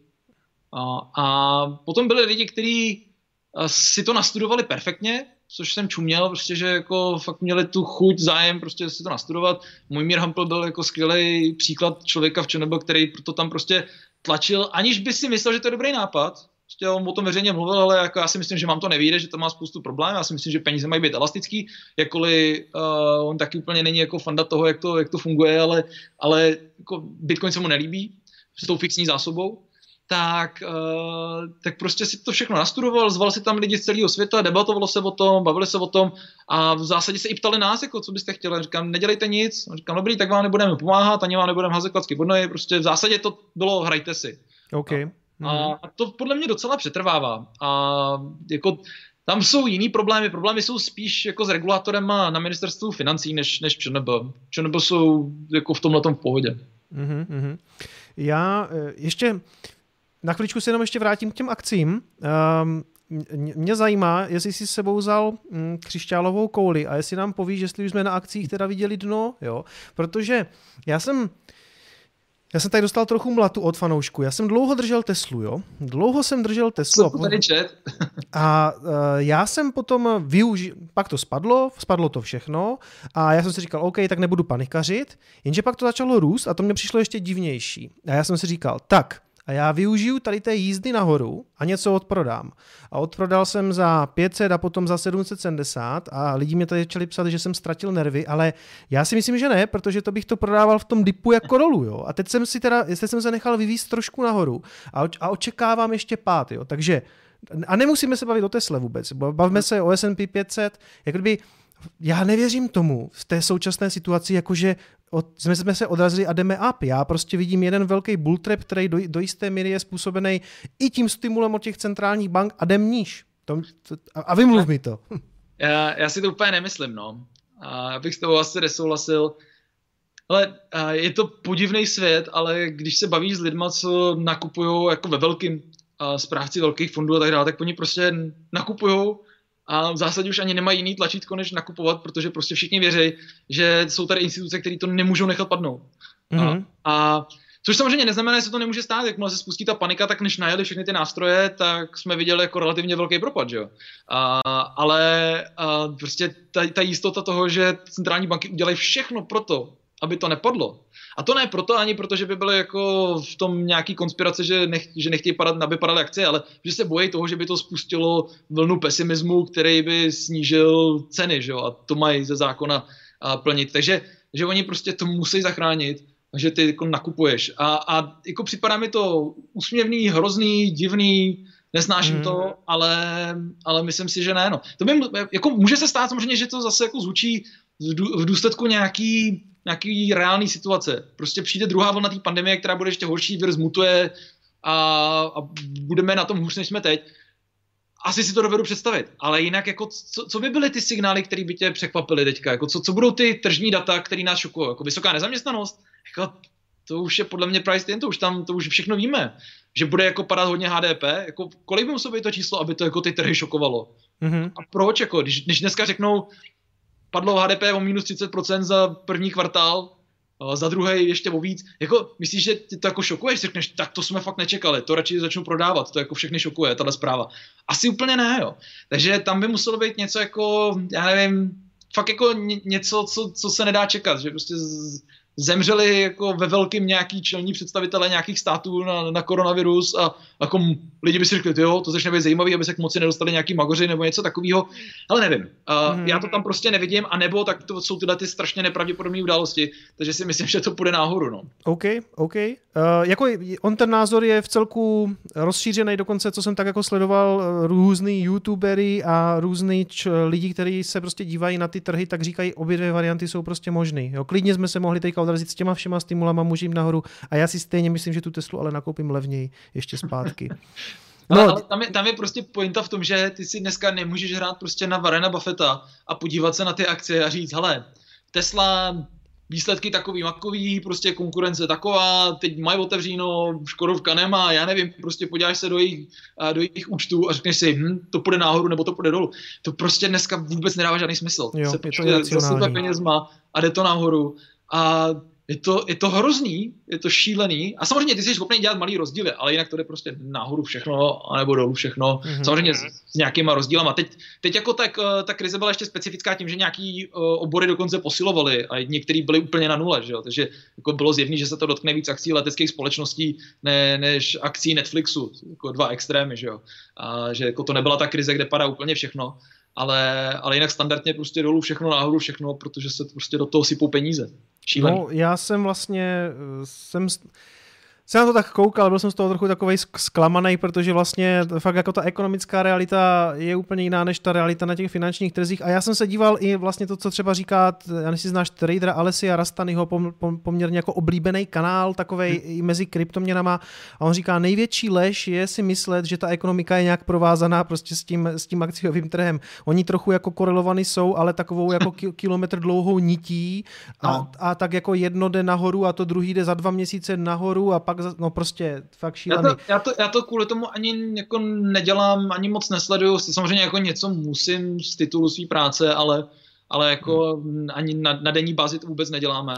A, a potom byli lidi, kteří si to nastudovali perfektně, což jsem čuměl, prostě, že jako fakt měli tu chuť, zájem prostě si to nastudovat. Můj Mír Hampel byl jako skvělý příklad člověka v ČNB, který to tam prostě tlačil, aniž by si myslel, že to je dobrý nápad, Prostě on o tom veřejně mluvil, ale jako já si myslím, že mám to nevíde, že to má spoustu problémů. Já si myslím, že peníze mají být elastický, jakkoliv uh, on taky úplně není jako fanda toho, jak to, jak to funguje, ale, ale jako Bitcoin se mu nelíbí s tou fixní zásobou. Tak, uh, tak prostě si to všechno nastudoval, zval si tam lidi z celého světa, debatovalo se o tom, bavili se o tom a v zásadě se i ptali nás, jako, co byste chtěli. Říkám, nedělejte nic, říkám, dobrý, tak vám nebudeme pomáhat, ani vám nebudeme házet klacky pod nohy, prostě v zásadě to bylo, hrajte si. Okay. Hmm. A to podle mě docela přetrvává. A jako tam jsou jiný problémy. Problémy jsou spíš jako s regulátorem na ministerstvu financí, než, než ČNB. ČNB jsou jako v tomhle v pohodě. Mm-hmm. Já e, ještě na chvíličku se jenom ještě vrátím k těm akcím. Um, mě zajímá, jestli jsi s sebou vzal mm, křišťálovou kouli a jestli nám povíš, jestli už jsme na akcích teda viděli dno, jo? Protože já jsem já jsem tady dostal trochu mlatu od fanoušku. Já jsem dlouho držel Teslu, jo? Dlouho jsem držel Teslu. Co tady čet? A uh, já jsem potom využil, pak to spadlo, spadlo to všechno a já jsem si říkal, OK, tak nebudu panikařit, jenže pak to začalo růst a to mě přišlo ještě divnější. A já jsem si říkal, tak, a já využiju tady té jízdy nahoru a něco odprodám. A odprodal jsem za 500 a potom za 770 a lidi mě tady začali psat, že jsem ztratil nervy, ale já si myslím, že ne, protože to bych to prodával v tom dipu jako dolů, jo. A teď jsem si teda, jestli jsem se nechal vyvízt trošku nahoru a, a očekávám ještě pád, jo. Takže a nemusíme se bavit o Tesle vůbec, bavíme se o S&P 500, jak kdyby já nevěřím tomu v té současné situaci, jakože od, jsme, jsme se odrazili a jdeme up. Já prostě vidím jeden velký bull trap, který do, do jisté míry je způsobený i tím stimulem od těch centrálních bank a jdem níž. To, to, a, a vymluv mi to. Já, já si to úplně nemyslím, no. A abych s tebou asi nesouhlasil. Ale je to podivný svět, ale když se bavíš s lidma, co nakupují jako ve velkým správci velkých fondů a tak dále, tak oni prostě nakupují a v zásadě už ani nemají jiný tlačítko, než nakupovat, protože prostě všichni věří, že jsou tady instituce, které to nemůžou nechat padnout. Mm-hmm. A, mhm. a Což samozřejmě neznamená, že se to nemůže stát, jakmile se spustí ta panika, tak než najeli všechny ty nástroje, tak jsme viděli jako relativně velký propad, že jo. A, ale a prostě ta, ta jistota toho, že centrální banky udělají všechno pro to, aby to nepadlo, a to ne proto ani proto, že by byly jako v tom nějaký konspirace, že, nech, že nechtějí padat, aby padaly akcie, ale že se bojí toho, že by to spustilo vlnu pesimismu, který by snížil ceny, že jo? a to mají ze zákona a plnit. Takže že oni prostě to musí zachránit, že ty jako nakupuješ. A, a jako připadá mi to úsměvný, hrozný, divný, nesnáším mm. to, ale, ale myslím si, že ne. No. To by, jako, může se stát samozřejmě, že to zase jako zvučí v důsledku nějaký nějaký reálný situace. Prostě přijde druhá vlna té pandemie, která bude ještě horší, virus mutuje a, a budeme na tom hůř, než jsme teď. Asi si to dovedu představit, ale jinak jako co, co by byly ty signály, které by tě překvapily teďka? Jako co, co budou ty tržní data, které nás šokují? Jako vysoká nezaměstnanost? Jako, to už je podle mě price in, to už tam, to už všechno víme. Že bude jako padat hodně HDP, jako kolik by muselo být to číslo, aby to jako ty trhy šokovalo? Mm-hmm. A proč? Jako, když, když dneska řeknou, padlo HDP o minus 30% za první kvartál, za druhý ještě o víc. Jako, myslíš, že ty to jako šokuje, že řekneš, tak to jsme fakt nečekali, to radši začnu prodávat, to jako všechny šokuje, tahle zpráva. Asi úplně ne, jo. Takže tam by muselo být něco jako, já nevím, fakt jako něco, co, co se nedá čekat, že prostě z, zemřeli jako ve velkým nějaký čelní představitelé nějakých států na, na koronavirus a jako lidi by si řekli, jo, to začne být zajímavý, aby se k moci nedostali nějaký magoři nebo něco takového, ale nevím. Uh, mm. Já to tam prostě nevidím, a nebo tak to jsou tyhle ty strašně nepravděpodobné události, takže si myslím, že to půjde nahoru. No. OK, OK. Uh, jako on ten názor je v celku rozšířený, dokonce, co jsem tak jako sledoval, uh, různý youtubery a různý č- lidi, kteří se prostě dívají na ty trhy, tak říkají, obě dvě varianty jsou prostě možný. Jo, klidně jsme se mohli teďka odrazit s těma všema stimulama, můžu jim nahoru a já si stejně myslím, že tu Teslu ale nakoupím levněji ještě zpátky. No, ale, ale tam, je, tam je prostě pointa v tom, že ty si dneska nemůžeš hrát prostě na Varena Buffetta a podívat se na ty akcie a říct, hele, Tesla výsledky takový makový, prostě konkurence taková, teď mají otevříno, Škodovka nemá, já nevím, prostě podíváš se do jejich, do jejich účtů a řekneš si, hm, to půjde nahoru nebo to půjde dolů. To prostě dneska vůbec nedává žádný smysl. Jo, se je to prostě penězma a jde to nahoru. A je to, je to hrozný, je to šílený. A samozřejmě ty jsi schopný dělat malý rozdíly, ale jinak to jde prostě nahoru všechno, anebo dolů všechno. Mm-hmm. Samozřejmě s, s nějakýma rozdílama. Teď, teď jako tak, eh, ta krize byla ještě specifická tím, že nějaký uh, obory dokonce posilovaly a některý byly úplně na nule. Že jo? Takže jako bylo zjevné, že se to dotkne víc akcí leteckých společností ne, než akcí Netflixu. Jako dva extrémy. Že jo? A že jako to nebyla ta krize, kde padá úplně všechno ale, ale jinak standardně prostě dolů všechno nahoru všechno, protože se prostě do toho sypou peníze. Šílený. No, já jsem vlastně, jsem, jsem na to tak koukal, byl jsem z toho trochu takový zklamaný, protože vlastně fakt jako ta ekonomická realita je úplně jiná než ta realita na těch finančních trzích. A já jsem se díval i vlastně to, co třeba říká, já si znáš tradera Alessia Rastanyho, pom, pom, poměrně jako oblíbený kanál, takovej hmm. i mezi kryptoměnama. A on říká, největší lež je si myslet, že ta ekonomika je nějak provázaná prostě s tím, s tím akciovým trhem. Oni trochu jako korelovaný jsou, ale takovou jako kilometr dlouhou nití a, no. a tak jako jedno jde nahoru a to druhý jde za dva měsíce nahoru a pak pak, no prostě fakt šílený. Já to, já to, já to kvůli tomu ani jako nedělám, ani moc nesleduju, samozřejmě jako něco musím z titulu své práce, ale, ale jako hmm. ani na, na denní bázi to vůbec neděláme.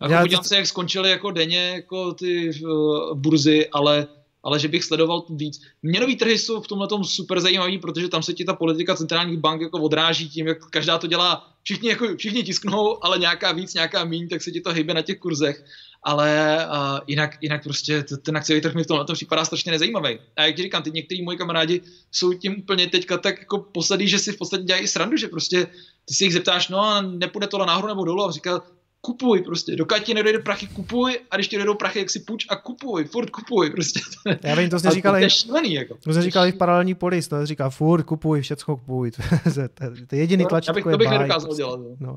Jako já podívám to... se, jak skončily jako denně jako ty uh, burzy, ale ale že bych sledoval víc. Měnový trhy jsou v tomhle tom super zajímavý, protože tam se ti ta politika centrálních bank jako odráží tím, jak každá to dělá, všichni, jako, všichni tisknou, ale nějaká víc, nějaká míň, tak se ti to hýbe na těch kurzech. Ale uh, jinak, jinak prostě ten akciový trh mi v tomhle tom připadá strašně nezajímavý. A jak ti říkám, ty některý moji kamarádi jsou tím úplně teďka tak jako posadí, že si v podstatě dělají srandu, že prostě ty si jich zeptáš, no nepůjde to nahoru nebo dolů a říká, kupuj prostě, dokud ti nedojde prachy, kupuj a když ti dojdou prachy, jak si půjč a kupuj, furt kupuj prostě. Já vím, to jsi říkal, to, šlený, jako. to jsi říkal i v paralelní polis, to říká furt kupuj, všechno kupuj, to je jediný tlačítko no, bych, to bych nedokázal prostě. dělat. No, uh,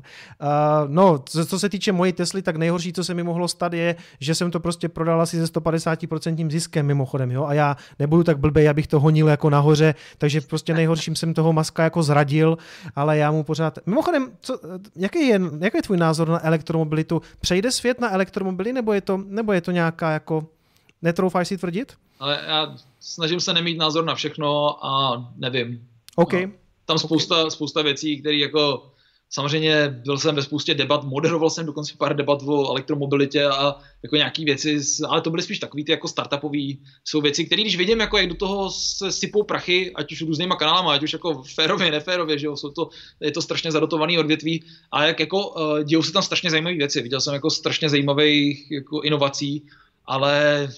no co, co, se týče mojí Tesly, tak nejhorší, co se mi mohlo stát, je, že jsem to prostě prodal asi se 150% ziskem mimochodem, jo, a já nebudu tak blbý, abych to honil jako nahoře, takže prostě nejhorším jsem toho maska jako zradil, ale já mu pořád, mimochodem, co, jaký, je, jaký je tvůj názor na elektro elektromobilitu. Přejde svět na elektromobily, nebo je to, nebo je to nějaká jako... Netroufáš si tvrdit? Ale já snažím se nemít názor na všechno a nevím. OK. No, tam spousta, okay. spousta věcí, které jako Samozřejmě byl jsem ve spoustě debat, moderoval jsem dokonce pár debat o elektromobilitě a jako nějaký věci, ale to byly spíš takový ty jako startupový, jsou věci, které když vidím, jako jak do toho se sypou prachy, ať už různýma kanálama, ať už jako férově, neférově, že jo, jsou to, je to strašně zadotovaný odvětví a jak jako uh, dějou se tam strašně zajímavé věci. Viděl jsem jako strašně zajímavých jako inovací, ale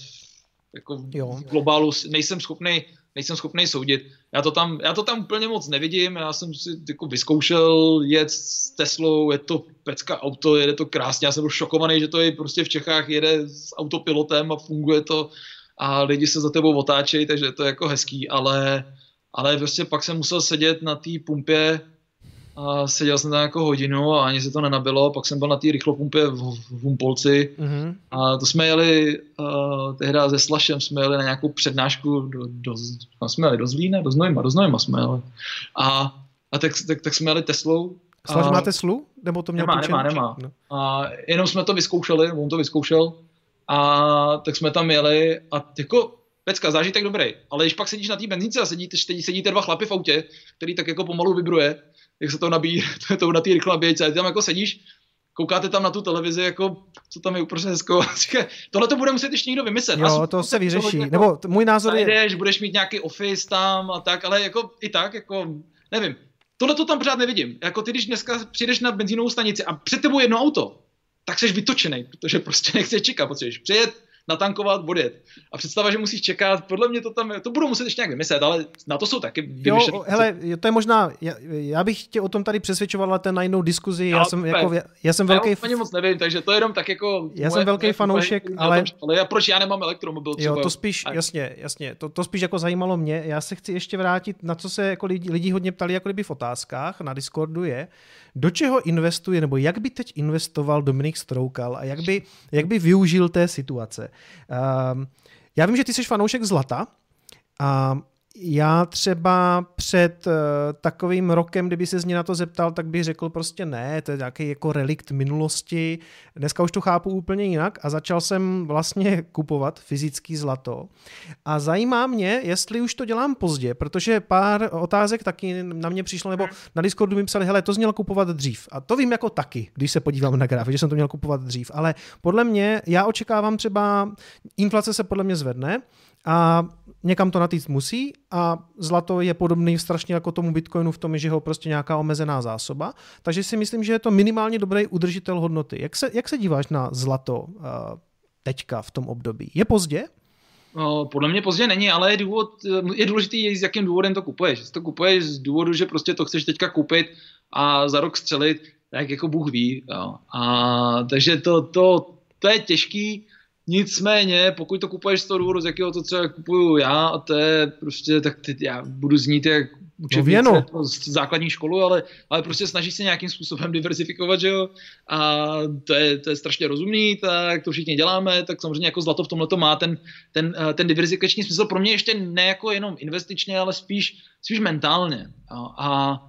jako jo. v globálu nejsem schopný nejsem schopný soudit. Já to, tam, já to tam úplně moc nevidím, já jsem si jako vyzkoušel jet s Teslou, je to pecka auto, jede to krásně, já jsem byl šokovaný, že to je prostě v Čechách jede s autopilotem a funguje to a lidi se za tebou otáčejí, takže to je jako hezký, ale, ale prostě pak jsem musel sedět na té pumpě a seděl jsem tam jako hodinu a ani se to nenabilo, pak jsem byl na té rychlopumpě v, v Humpolci mm-hmm. a to jsme jeli uh, tehdy se Slašem, jsme jeli na nějakou přednášku do, do, no, jsme jeli do Zlína, do Znojma, do Znojma jsme jeli a, a tak, tak, tak jsme jeli Teslou. Slaž má Teslu? Nebo to měl nemá, nemá, nemá. No. A jenom jsme to vyzkoušeli, on to vyzkoušel a tak jsme tam jeli a jako pecka, zážitek dobrý, ale když pak sedíš na té benzínce a sedíte, sedíte dva chlapy v autě, který tak jako pomalu vibruje, jak se to nabíjí, to, to na té rychlé nabíječce, a ty tam jako sedíš, koukáte tam na tu televizi, jako, co tam je uprostřed hezko. Tohle to bude muset ještě někdo vymyslet. Jo, to se vyřeší. Jako, Nebo můj názor je... Jdeš, budeš mít nějaký office tam a tak, ale jako i tak, jako, nevím. Tohle to tam pořád nevidím. Jako ty, když dneska přijdeš na benzínovou stanici a před tebou jedno auto, tak jsi vytočený, protože prostě nechceš čekat, potřebuješ přijet, natankovat, odjet. A představa, že musíš čekat, podle mě to tam, to budou muset ještě nějak vymyslet, ale na to jsou taky Jo, hele, to je možná, já, já, bych tě o tom tady přesvědčoval, ale ten na jinou diskuzi, já, já jsem, jako, já, já jsem velký... Já f... moc nevím, takže to je jenom tak jako... Já jsem velký fanoušek, ale... ale já, proč já nemám elektromobil třeba? Jo, to spíš, a... jasně, jasně, to, to spíš jako zajímalo mě. Já se chci ještě vrátit, na co se jako lidi, lidi hodně ptali jako kdyby v otázkách na Discordu je, do čeho investuje, nebo jak by teď investoval Dominik Stroukal a jak by, jak by využil té situace. Um, já vím, že ty jsi fanoušek zlata a já třeba před uh, takovým rokem, kdyby se z mě na to zeptal, tak bych řekl prostě ne, to je nějaký jako relikt minulosti. Dneska už to chápu úplně jinak a začal jsem vlastně kupovat fyzický zlato. A zajímá mě, jestli už to dělám pozdě, protože pár otázek taky na mě přišlo, nebo na Discordu mi psali, hele, to měl kupovat dřív. A to vím jako taky, když se podívám na grafy, že jsem to měl kupovat dřív. Ale podle mě, já očekávám třeba, inflace se podle mě zvedne, a někam to natýct musí a zlato je podobný strašně jako tomu Bitcoinu v tom, že ho prostě nějaká omezená zásoba. Takže si myslím, že je to minimálně dobrý udržitel hodnoty. Jak se, jak se díváš na zlato uh, teďka v tom období? Je pozdě? No, podle mě pozdě není, ale je, důvod, je důležitý, s jakým důvodem to kupuješ. Jestli to kupuješ z důvodu, že prostě to chceš teďka koupit a za rok střelit, tak jako Bůh ví. Jo. A, takže to, to, to je těžký Nicméně, pokud to kupuješ z toho důvodu, z jakého to třeba kupuju já, a to je prostě, tak teď já budu znít jak učebnice no, z základní školu, ale, ale prostě snaží se nějakým způsobem diversifikovat, že jo, a to je, to je strašně rozumný, tak to všichni děláme, tak samozřejmě jako zlato v tomhle to má ten, ten, eh, ten diversifikační smysl, pro mě ještě ne jako jenom investičně, ale spíš, spíš mentálně. A, a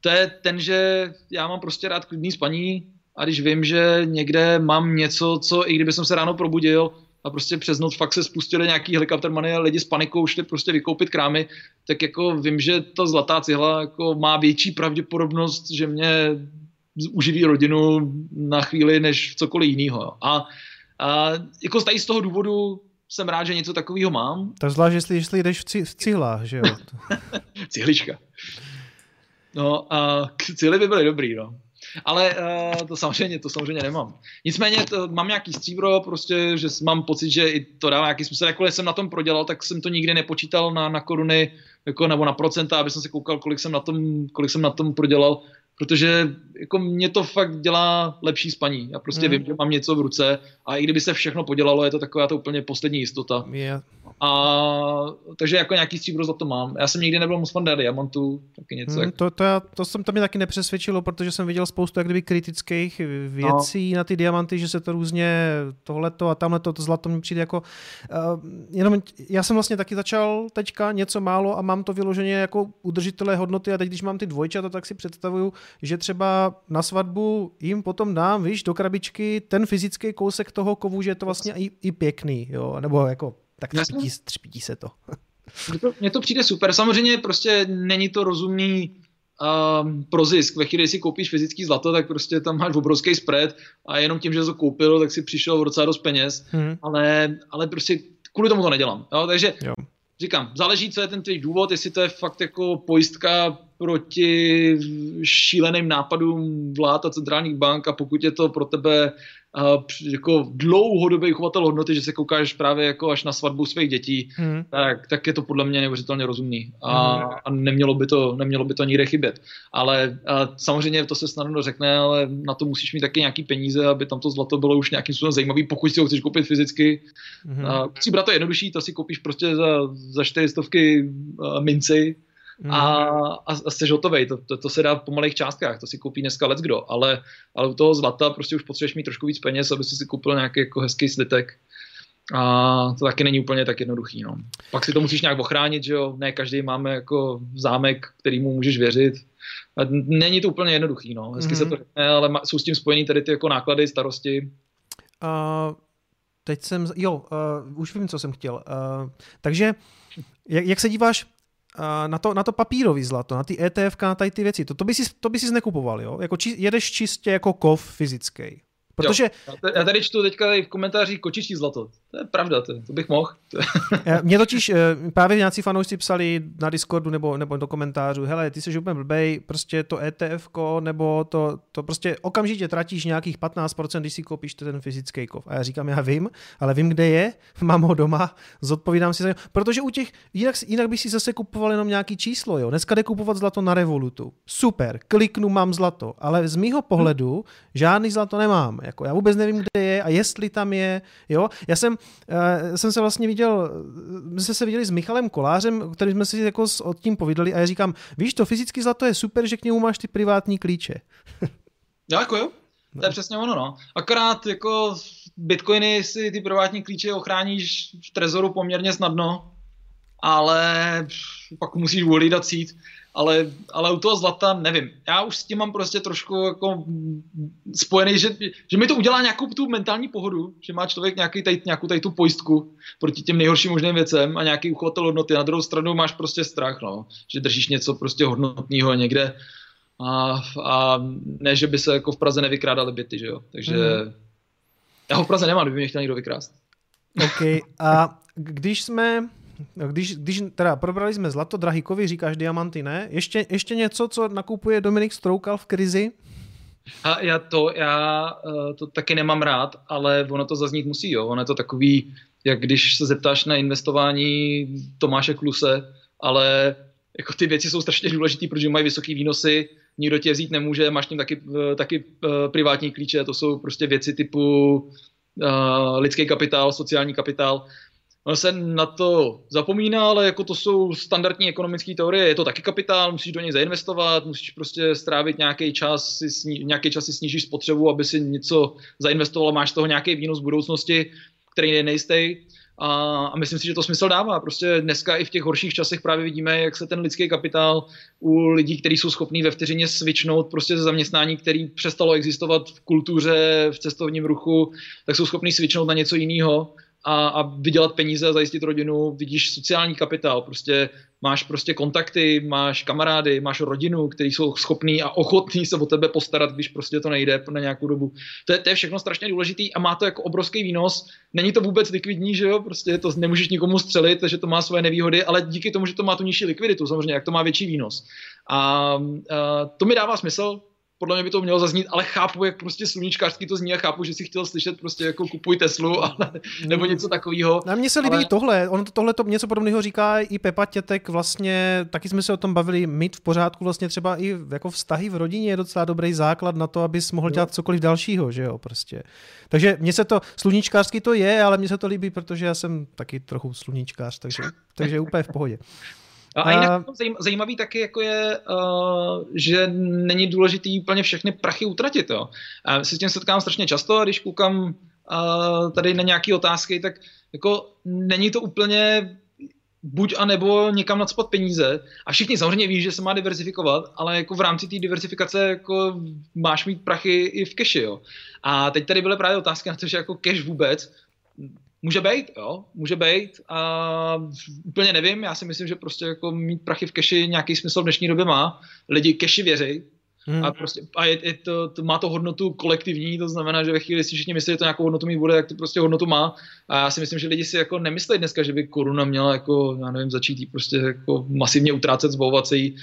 to je ten, že já mám prostě rád klidný spaní, a když vím, že někde mám něco, co i kdyby jsem se ráno probudil a prostě přes noc fakt se spustili nějaký helikoptermany a lidi s panikou šli prostě vykoupit krámy, tak jako vím, že ta zlatá cihla jako má větší pravděpodobnost, že mě uživí rodinu na chvíli než cokoliv jiného. A, a jako tady z toho důvodu jsem rád, že něco takového mám. To zvlášť, jestli, jestli jdeš v, ci, v cihlách, že jo? Cihlička. No a cihly by byly dobrý, no. Ale uh, to samozřejmě, to samozřejmě nemám. Nicméně to, mám nějaký stříbro, prostě, že mám pocit, že i to dává nějaký smysl. Jakkoliv jsem na tom prodělal, tak jsem to nikdy nepočítal na, na koruny jako, nebo na procenta, aby jsem se koukal, kolik jsem na tom, kolik jsem na tom prodělal protože jako mě to fakt dělá lepší spaní. Já prostě mm. vím, že mám něco v ruce a i kdyby se všechno podělalo, je to taková to úplně poslední jistota. Yeah. A takže jako nějaký stříbro za to mám. Já jsem nikdy nebyl moc fan diamantů, taky něco. Mm, jak... to, to, já, to, jsem, to mě taky nepřesvědčilo, protože jsem viděl spoustu jak kdyby kritických věcí no. na ty diamanty, že se to různě tohleto a tamhleto, to zlato mi přijde jako uh, jenom já jsem vlastně taky začal teďka něco málo a mám to vyloženě jako udržitelé hodnoty a teď když mám ty dvojčata, tak si představuju, že třeba na svatbu jim potom dám, víš, do krabičky ten fyzický kousek toho kovu, že je to vlastně i, i pěkný, jo, nebo jako tak třpítí, třpítí se to. Mně to, mně to přijde super. Samozřejmě prostě není to rozumný um, pro zisk. Ve chvíli, kdy si koupíš fyzický zlato, tak prostě tam máš obrovský spread a jenom tím, že to koupil, tak si přišel v docela dost peněz, hmm. ale, ale prostě kvůli tomu to nedělám. Jo? Takže jo. říkám, záleží, co je ten tvůj důvod, jestli to je fakt jako pojistka proti šíleným nápadům vlád a centrálních bank a pokud je to pro tebe uh, jako dlouhodobý chovatel hodnoty, že se koukáš právě jako až na svatbu svých dětí, hmm. tak, tak je to podle mě neuvěřitelně rozumný a, hmm. a nemělo, by to, nemělo by to nikde chybět. Ale a samozřejmě to se snadno řekne, ale na to musíš mít taky nějaký peníze, aby tam to zlato bylo už nějakým způsobem zajímavý, pokud si ho chceš koupit fyzicky. Hmm. A, si to jednodušší, to si koupíš prostě za, za čtyři stovky minci, a, a, a jsi hotovej. To, to, to, se dá po malých částkách, to si koupí dneska let kdo, ale, ale u toho zlata prostě už potřebuješ mít trošku víc peněz, aby si si koupil nějaký jako hezký slitek. A to taky není úplně tak jednoduchý. No. Pak si to musíš nějak ochránit, že jo? Ne každý máme jako zámek, kterýmu můžeš věřit. A není to úplně jednoduchý, no. Hezky mm-hmm. se to mhm. řekne, ale jsou s tím spojený tady ty jako náklady, starosti. Uh, teď jsem, jo, uh, už vím, co jsem chtěl. Uh, takže, jak, jak se díváš na to, na to papírový zlato, na ty ETF, na tady ty věci, to, to, by si, to by si nekupoval, jo? Jako či, jedeš čistě jako kov fyzický. Protože... Jo, já tady čtu teďka tady v komentářích kočičí zlato. To je pravda, to, to bych mohl. Mě totiž eh, právě nějací fanoušci psali na Discordu nebo, nebo do komentářů, hele, ty jsi úplně blbej, prostě to ETF, nebo to, to prostě okamžitě tratíš nějakých 15%, když si koupíš ten fyzický kov. A já říkám, já vím, ale vím, kde je, mám ho doma, zodpovídám si za něj. Protože u těch, jinak, jinak bych si zase kupoval jenom nějaký číslo, jo. Dneska jde kupovat zlato na Revolutu. Super, kliknu, mám zlato, ale z mýho pohledu žádný zlato nemám. Jako já vůbec nevím, kde je a jestli tam je, jo. Já jsem uh, jsem se vlastně viděl, my jsme se viděli s Michalem Kolářem, který jsme si jako s, od tím povídali a já říkám, víš, to fyzicky zlato je super, že k němu máš ty privátní klíče. Já jako jo. To je přesně ono, no. Akorát jako bitcoiny si ty privátní klíče ochráníš v trezoru poměrně snadno, ale pak musíš volídat cít ale, ale u toho zlata nevím. Já už s tím mám prostě trošku jako spojený, že, že mi to udělá nějakou tu mentální pohodu, že má člověk nějaký tady, nějakou tady tu pojistku proti těm nejhorším možným věcem a nějaký uchovatel hodnoty. Na druhou stranu máš prostě strach, no, že držíš něco prostě hodnotného někde a, a ne, že by se jako v Praze nevykrádaly byty, že jo. Takže mm. já ho v Praze nemám, kdyby mě chtěl někdo vykrást. OK. A když jsme když, když teda probrali jsme zlato, drahý kovy, říkáš diamanty, ne? Ještě, ještě něco, co nakupuje Dominik Stroukal v krizi? A já to, já eh, to taky nemám rád, ale ono to zaznít musí, jo. Ono je to takový, jak když se zeptáš na investování Tomáše Kluse, ale jako ty věci jsou strašně důležité, protože mají vysoké výnosy, nikdo tě vzít nemůže, máš tím taky, eh, taky uh, privátní klíče, to jsou prostě věci typu uh, lidský kapitál, sociální kapitál Ono se na to zapomíná, ale jako to jsou standardní ekonomické teorie, je to taky kapitál, musíš do něj zainvestovat, musíš prostě strávit nějaký čas, si sní, nějaký čas si snížíš spotřebu, aby si něco zainvestoval, máš z toho nějaký výnos v budoucnosti, který je nejistý. A, a myslím si, že to smysl dává. Prostě dneska i v těch horších časech právě vidíme, jak se ten lidský kapitál u lidí, kteří jsou schopní ve vteřině svičnout prostě ze zaměstnání, který přestalo existovat v kultuře, v cestovním ruchu, tak jsou schopní svičnout na něco jiného a, a vydělat peníze a zajistit rodinu, vidíš sociální kapitál, prostě máš prostě kontakty, máš kamarády, máš rodinu, kteří jsou schopní a ochotní se o tebe postarat, když prostě to nejde na nějakou dobu. To je, to je všechno strašně důležitý a má to jako obrovský výnos. Není to vůbec likvidní, že jo, prostě to nemůžeš nikomu střelit, takže to má svoje nevýhody, ale díky tomu, že to má tu nižší likviditu, samozřejmě, jak to má větší výnos. A, a to mi dává smysl, podle mě by to mělo zaznít, ale chápu, jak prostě sluníčkářský to zní a chápu, že si chtěl slyšet prostě jako kupuj Teslu a, nebo mm. něco takového. Na mně se líbí ale... tohle, on tohle to něco podobného říká i Pepa Tětek, vlastně taky jsme se o tom bavili, mít v pořádku vlastně třeba i jako vztahy v rodině je docela dobrý základ na to, abys mohl dělat cokoliv dalšího, že jo, prostě. Takže mně se to, sluníčkářský to je, ale mně se to líbí, protože já jsem taky trochu sluníčkář, takže, takže úplně v pohodě. A jinak zajímavý taky jako je, uh, že není důležitý úplně všechny prachy utratit. Jo. Se s tím setkám strašně často a když koukám uh, tady na nějaké otázky, tak jako není to úplně buď a nebo někam nadspat peníze. A všichni samozřejmě ví, že se má diversifikovat, ale jako v rámci té diversifikace jako máš mít prachy i v keši. Jo. A teď tady byly právě otázky na to, že jako cash vůbec Může být, jo, může být. A úplně nevím, já si myslím, že prostě jako mít prachy v keši nějaký smysl v dnešní době má. Lidi keši věří, Hmm. A, prostě, a je, je to, to, má to hodnotu kolektivní, to znamená, že ve chvíli, si všichni myslí, že to nějakou hodnotu mít bude, jak to prostě hodnotu má. A já si myslím, že lidi si jako nemyslí dneska, že by koruna měla jako, já nevím, začít jí prostě jako masivně utrácet, zbavovat se jí.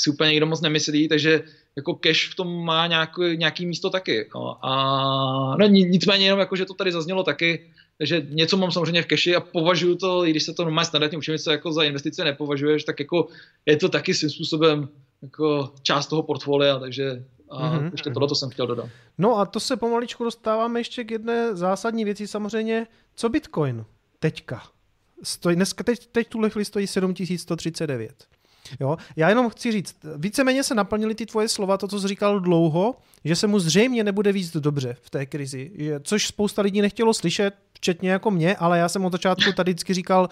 Si úplně nikdo moc nemyslí, takže jako cash v tom má nějaký, nějaký místo taky. No. A no, nicméně jenom jako, že to tady zaznělo taky, takže něco mám samozřejmě v keši a považuji to, i když se to normálně standardně učím, co jako za investice nepovažuješ, tak jako je to taky svým způsobem jako část toho portfolia, takže a mm-hmm. ještě tohle jsem chtěl dodat. No a to se pomaličku dostáváme ještě k jedné zásadní věci samozřejmě. Co Bitcoin teďka? Stojí, dneska teď, teď tuhle chvíli stojí 7139. Jo? Já jenom chci říct, víceméně se naplnili ty tvoje slova, to, co jsi říkal dlouho, že se mu zřejmě nebude víc dobře v té krizi, což spousta lidí nechtělo slyšet, včetně jako mě, ale já jsem od začátku tady vždycky říkal,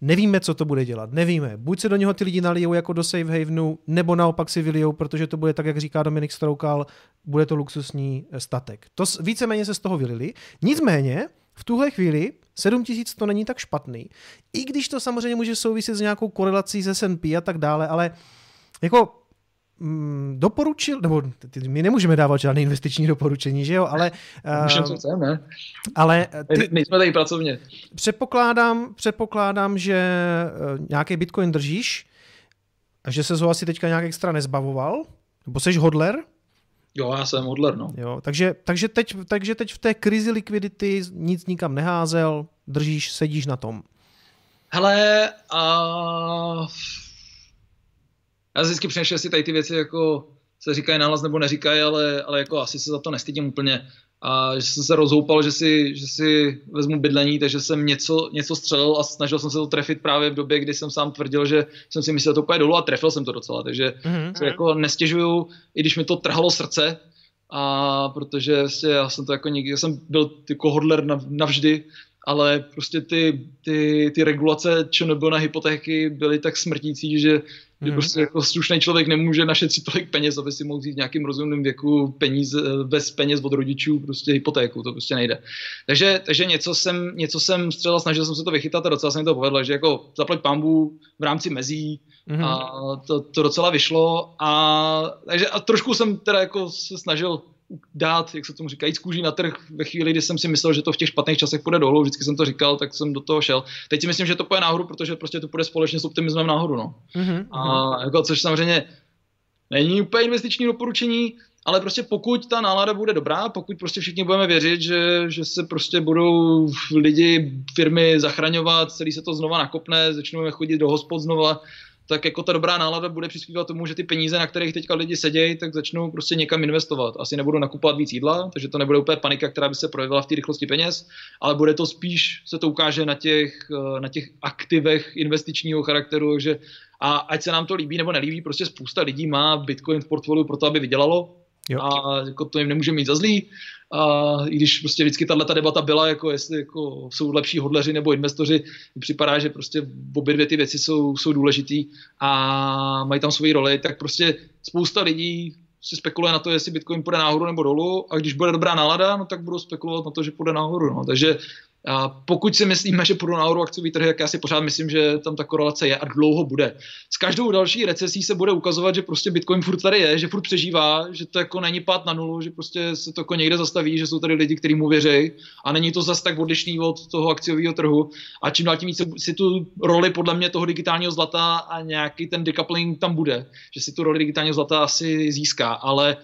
nevíme, co to bude dělat, nevíme. Buď se do něho ty lidi nalijou jako do safe havenu, nebo naopak si vylijou, protože to bude tak, jak říká Dominik Stroukal, bude to luxusní statek. To víceméně se z toho vylili. Nicméně, v tuhle chvíli 7000 to není tak špatný. I když to samozřejmě může souviset s nějakou korelací s S&P a tak dále, ale jako mm, doporučil, nebo my nemůžeme dávat žádné investiční doporučení, že jo, ale... Můžeme, co chceme. Ale ty, nejsme tady pracovně. Předpokládám, předpokládám, že eh, nějaký Bitcoin držíš a že se ho asi teďka nějak extra nezbavoval, nebo jsi hodler, Jo, já jsem hodler, no. Jo, takže, takže, teď, takže teď v té krizi likvidity nic nikam neházel, držíš, sedíš na tom. Hele, a... Já vždycky přemýšlím, jestli tady ty věci jako se říkají nahlas nebo neříkají, ale, ale jako asi se za to nestydím úplně. A že jsem se rozhoupal, že si, že si vezmu bydlení, takže jsem něco, něco střelil a snažil jsem se to trefit právě v době, kdy jsem sám tvrdil, že jsem si myslel, že to úplně dolů a trefil jsem to docela. Takže mm-hmm. se jako nestěžuju, i když mi to trhalo srdce, a protože vlastně já jsem to jako nikdy, já jsem byl jako hodler navždy, ale prostě ty, ty, ty regulace ČNB na hypotéky byly tak smrtící, že že hmm. prostě jako slušný člověk nemůže našetřit tolik peněz, aby si mohl vzít v nějakým rozumným věku peníze, bez peněz od rodičů, prostě hypotéku, to prostě nejde. Takže, takže něco jsem, něco jsem střelal, snažil jsem se to vychytat a docela se mi to povedlo, že jako zaplať pambu v rámci mezí hmm. a to, to docela vyšlo a, takže a trošku jsem teda jako se snažil dát, jak se tomu říká, jít z kůží na trh ve chvíli, kdy jsem si myslel, že to v těch špatných časech půjde dolů, vždycky jsem to říkal, tak jsem do toho šel. Teď si myslím, že to půjde nahoru, protože prostě to půjde společně s optimismem nahoru. No. Mm-hmm. A jako, což samozřejmě není úplně investiční doporučení, ale prostě pokud ta nálada bude dobrá, pokud prostě všichni budeme věřit, že, že se prostě budou lidi, firmy zachraňovat, celý se to znova nakopne, začneme chodit do hospod znova, tak jako ta dobrá nálada bude přispívat tomu, že ty peníze, na kterých teďka lidi sedějí, tak začnou prostě někam investovat. Asi nebudou nakupovat víc jídla, takže to nebude úplně panika, která by se projevila v té rychlosti peněz, ale bude to spíš, se to ukáže na těch, eh, na těch aktivech investičního charakteru, že a ať se nám to líbí nebo nelíbí, prostě spousta lidí má Bitcoin v portfoliu pro to, aby vydělalo, Jo. A jako to jim nemůže mít za zlý. A i když prostě vždycky tahle debata byla, jako jestli jako jsou lepší hodleři nebo investoři, připadá, že prostě obě dvě ty věci jsou, jsou důležitý a mají tam svoji roli, tak prostě spousta lidí si spekuluje na to, jestli Bitcoin půjde nahoru nebo dolů a když bude dobrá nálada, no tak budou spekulovat na to, že půjde nahoru. No. Takže A pokud si myslíme, že půjdu nahoru akciový trhy, tak já si pořád myslím, že tam ta korelace je a dlouho bude. S každou další recesí se bude ukazovat, že prostě Bitcoin furt tady je, že furt přežívá, že to jako není pád na nulu, že prostě se to jako někde zastaví, že jsou tady lidi, kteří mu věří a není to zas tak odlišný od toho akciového trhu. A čím dál tím více si tu roli podle mě toho digitálního zlata a nějaký ten decoupling tam bude, že si tu roli digitálního zlata asi získá, ale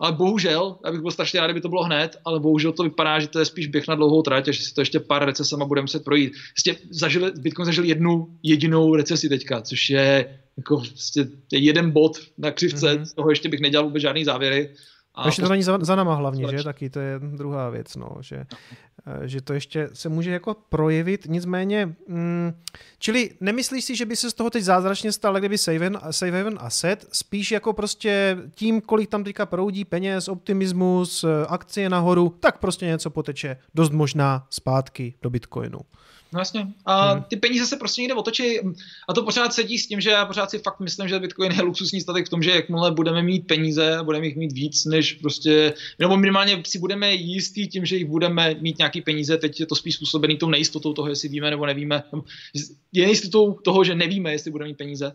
ale bohužel, já bych byl strašně rád, kdyby to bylo hned, ale bohužel to vypadá, že to je spíš běh na dlouhou trať a že si to ještě pár recesema budeme muset projít. Vlastně zažili, Bitcoin zažil jednu jedinou recesi teďka, což je jako vlastně jeden bod na křivce, mm-hmm. z toho ještě bych nedělal vůbec žádný závěry. A ještě to není za, za nama hlavně, že? Taky to je druhá věc, no, že, no. že to ještě se může jako projevit, nicméně, mm, čili nemyslíš si, že by se z toho teď zázračně stal, kdyby Save Haven Asset, spíš jako prostě tím, kolik tam teďka proudí peněz, optimismus, akcie nahoru, tak prostě něco poteče dost možná zpátky do Bitcoinu. No jasně. A hmm. ty peníze se prostě někde otočí. A to pořád sedí s tím, že já pořád si fakt myslím, že Bitcoin je luxusní statek v tom, že jakmile budeme mít peníze, budeme jich mít víc, než prostě, nebo minimálně si budeme jistí tím, že jich budeme mít nějaký peníze, teď je to spíš způsobený tou nejistotou toho, jestli víme nebo nevíme, je nejistotou toho, že nevíme, jestli budeme mít peníze,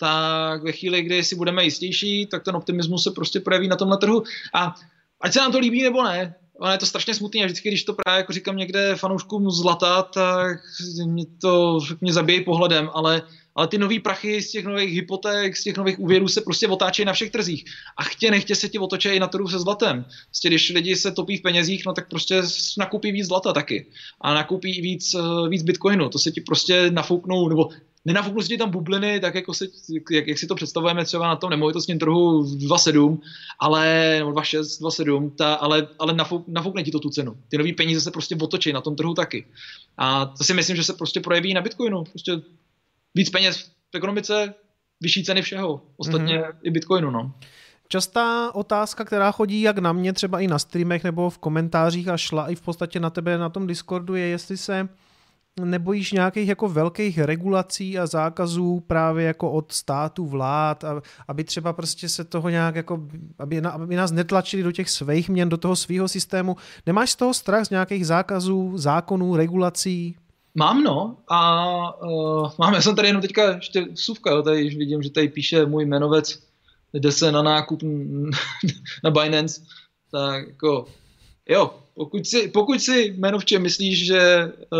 tak ve chvíli, kdy si budeme jistější, tak ten optimismus se prostě projeví na tomhle trhu. A ať se nám to líbí nebo ne, ale je to strašně smutný a vždycky, když to právě jako říkám někde fanouškům zlata, tak mě to mě zabíjí pohledem, ale, ale ty nový prachy z těch nových hypoték, z těch nových úvěrů se prostě otáčejí na všech trzích. A chtě nechtě se ti otočejí na trhu se zlatem. Prostě když lidi se topí v penězích, no tak prostě nakupí víc zlata taky. A nakupí víc, eh, víc bitcoinu. To se ti prostě nafouknou, nebo nenafouknu si tam bubliny, tak jako si, jak, jak, si to představujeme třeba na tom nemovitostním trhu 2.7, ale, nebo 2.6, 2.7, ta, ale, ale nafouk, nafoukne ti to tu cenu. Ty nový peníze se prostě otočí na tom trhu taky. A to si myslím, že se prostě projeví na Bitcoinu. Prostě víc peněz v ekonomice, vyšší ceny všeho. Ostatně mm-hmm. i Bitcoinu, no. Častá otázka, která chodí jak na mě, třeba i na streamech nebo v komentářích a šla i v podstatě na tebe na tom Discordu, je, jestli se nebojíš nějakých jako velkých regulací a zákazů právě jako od státu, vlád, aby třeba prostě se toho nějak jako, aby, aby nás netlačili do těch svých měn, do toho svého systému. Nemáš z toho strach z nějakých zákazů, zákonů, regulací? Mám no a uh, mám, já jsem tady jenom teďka ještě suvka, jo, tady vidím, že tady píše můj jmenovec, jde se na nákup na Binance, tak jako jo, pokud si, pokud si jmenovče myslíš, že,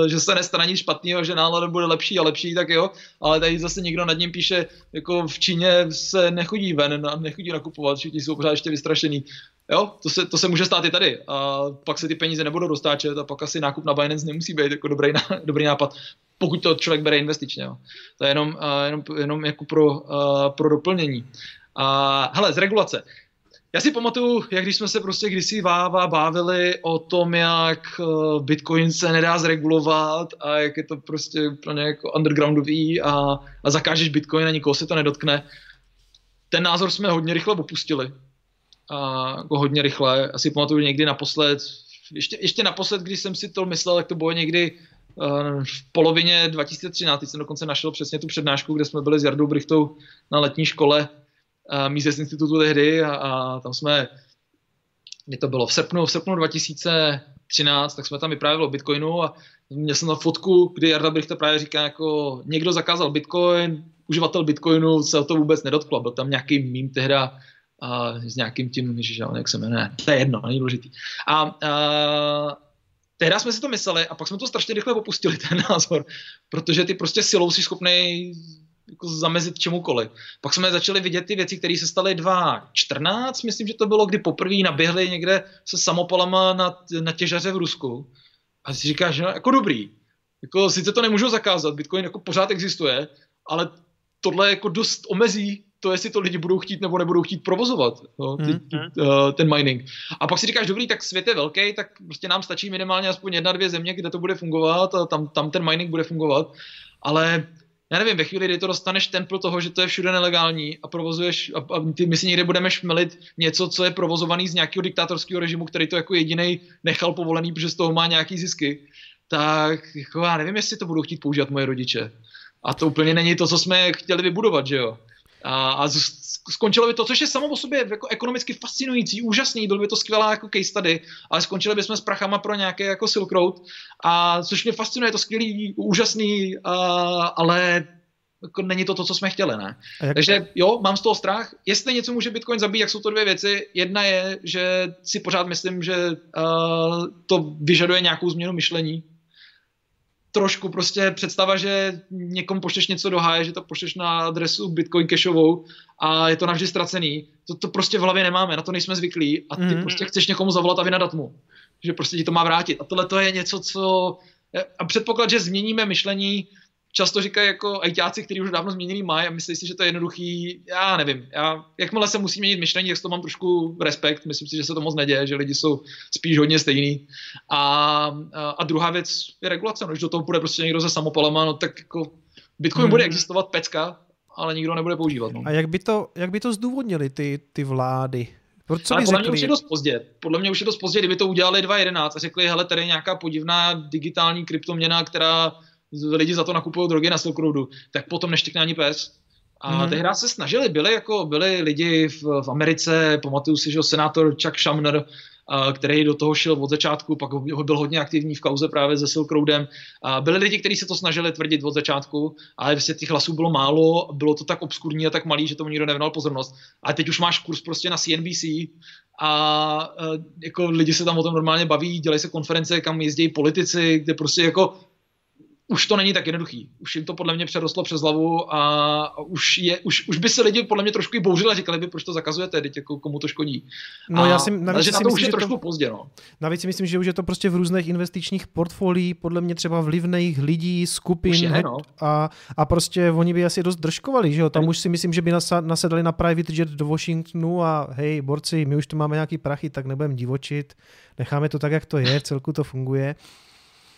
eh, že se nestane nic špatného, že nálada bude lepší a lepší, tak jo, ale tady zase někdo nad ním píše, jako v Číně se nechodí ven, nechodí nakupovat, všichni jsou pořád ještě vystrašený. Jo, to se, to se může stát i tady. A pak se ty peníze nebudou dostáčet a pak asi nákup na Binance nemusí být jako dobrý, dobrý nápad, pokud to člověk bere investičně. Jo. To je jenom, uh, jenom, jenom jako pro, uh, pro doplnění. A hele, z regulace. Já si pamatuju, jak když jsme se prostě kdysi váva bávili o tom, jak eh, Bitcoin se nedá zregulovat a jak je to prostě úplně jako undergroundový a, a zakážeš Bitcoin a nikoho se to nedotkne. Ten názor jsme hodně rychle opustili. A jako hodně rychle. Asi pamatuju někdy naposled, ještě, ještě naposled, když jsem si to myslel, tak to bylo někdy uh, v polovině 2013. Teď jsem dokonce našel přesně tu přednášku, kde jsme byli s Jardou Brichtou na letní škole Mises institutu tehdy a, a tam jsme, kdy to bylo v srpnu, v srpnu 2013, tak jsme tam vyprávěli o Bitcoinu a měl jsem tam fotku, kdy Jarda Brichta právě říká, jako někdo zakázal Bitcoin, uživatel Bitcoinu se o to vůbec nedotklo, byl tam nějaký mým tehda a s nějakým tím, že jak se jmenuje, to je jedno, není důležitý. A, a tehdy jsme si to mysleli a pak jsme to strašně rychle opustili, ten názor, protože ty prostě silou si schopný jako zamezit čemukoliv. Pak jsme začali vidět ty věci, které se staly 2014, myslím, že to bylo, kdy poprvé naběhli někde se samopalama na, na těžaře v Rusku. A si říkáš, že no, jako dobrý. Jako, sice to nemůžu zakázat, Bitcoin jako pořád existuje, ale tohle jako dost omezí to, jestli to lidi budou chtít nebo nebudou chtít provozovat, no, ty, ty, uh, ten mining. A pak si říkáš, dobrý, tak svět je velký, tak prostě nám stačí minimálně aspoň jedna, dvě země, kde to bude fungovat a tam, tam ten mining bude fungovat. Ale já nevím, ve chvíli, kdy to dostaneš templ toho, že to je všude nelegální a provozuješ, a, a ty, my si někde budeme šmelit něco, co je provozovaný z nějakého diktátorského režimu, který to jako jediný nechal povolený, protože z toho má nějaký zisky, tak jako já nevím, jestli to budou chtít používat moje rodiče. A to úplně není to, co jsme chtěli vybudovat, že jo. A, a skončilo by to, což je samo o sobě jako ekonomicky fascinující, úžasný, byl by to skvělá jako case study, ale skončili bychom s prachama pro nějaké jako Silk Road, a což mě fascinuje, je to skvělý, úžasný, a, ale jako není to to, co jsme chtěli, ne? Jak... Takže jo, mám z toho strach. Jestli něco může Bitcoin zabít, jak jsou to dvě věci. Jedna je, že si pořád myslím, že uh, to vyžaduje nějakou změnu myšlení, trošku prostě představa, že někomu pošleš něco do háje, že to pošleš na adresu Bitcoin cashovou a je to navždy ztracený. To, to prostě v hlavě nemáme, na to nejsme zvyklí a ty mm. prostě chceš někomu zavolat a vynadat mu, že prostě ti to má vrátit. A tohle to je něco, co... A předpoklad, že změníme myšlení často říkají jako ajťáci, kteří už dávno změnili mají a myslí si, že to je jednoduchý. Já nevím. Já, jakmile se musí měnit myšlení, tak to mám trošku respekt. Myslím si, že se to moc neděje, že lidi jsou spíš hodně stejný. A, a, a druhá věc je regulace. No, když do toho bude prostě někdo se samopalema, no tak jako Bitcoin hmm. bude existovat pecka, ale nikdo nebude používat. No. A jak by to, jak by to zdůvodnili ty, ty vlády? Co ale podle řekli? mě už je dost pozdě. Podle mě už je dost pozdě, kdyby to udělali 2.11 a řekli, hele, tady je nějaká podivná digitální kryptoměna, která lidi za to nakupují drogy na Silk Roadu, tak potom neštěkne ani pes. A hmm. tehdy se snažili, byli jako byli lidi v, v Americe, pamatuju si, že senátor Chuck Schumer, který do toho šel od začátku, pak ho byl hodně aktivní v kauze právě se Silk Roadem. A byli lidi, kteří se to snažili tvrdit od začátku, ale vlastně těch hlasů bylo málo, bylo to tak obskurní a tak malý, že tomu nikdo nevěnoval pozornost. A teď už máš kurz prostě na CNBC a jako lidi se tam o tom normálně baví, dělají se konference, kam jezdí politici, kde prostě jako už to není tak jednoduchý. Už jim to podle mě přerostlo přes hlavu a už, je, už, už by se lidi podle mě trošku i bouřili a říkali by, proč to zakazujete, teď jako komu to škodí. No, a, já si, navíc že na to myslím, už je trošku to, pozdě. No. Navíc si myslím, že už je to prostě v různých investičních portfoliích, podle mě třeba vlivných lidí, skupin je, no. a, a prostě oni by asi dost držkovali, že jo? Tam už si myslím, že by nasedali na private jet do Washingtonu a hej, borci, my už tu máme nějaký prachy, tak nebudeme divočit, necháme to tak, jak to je, celku to funguje.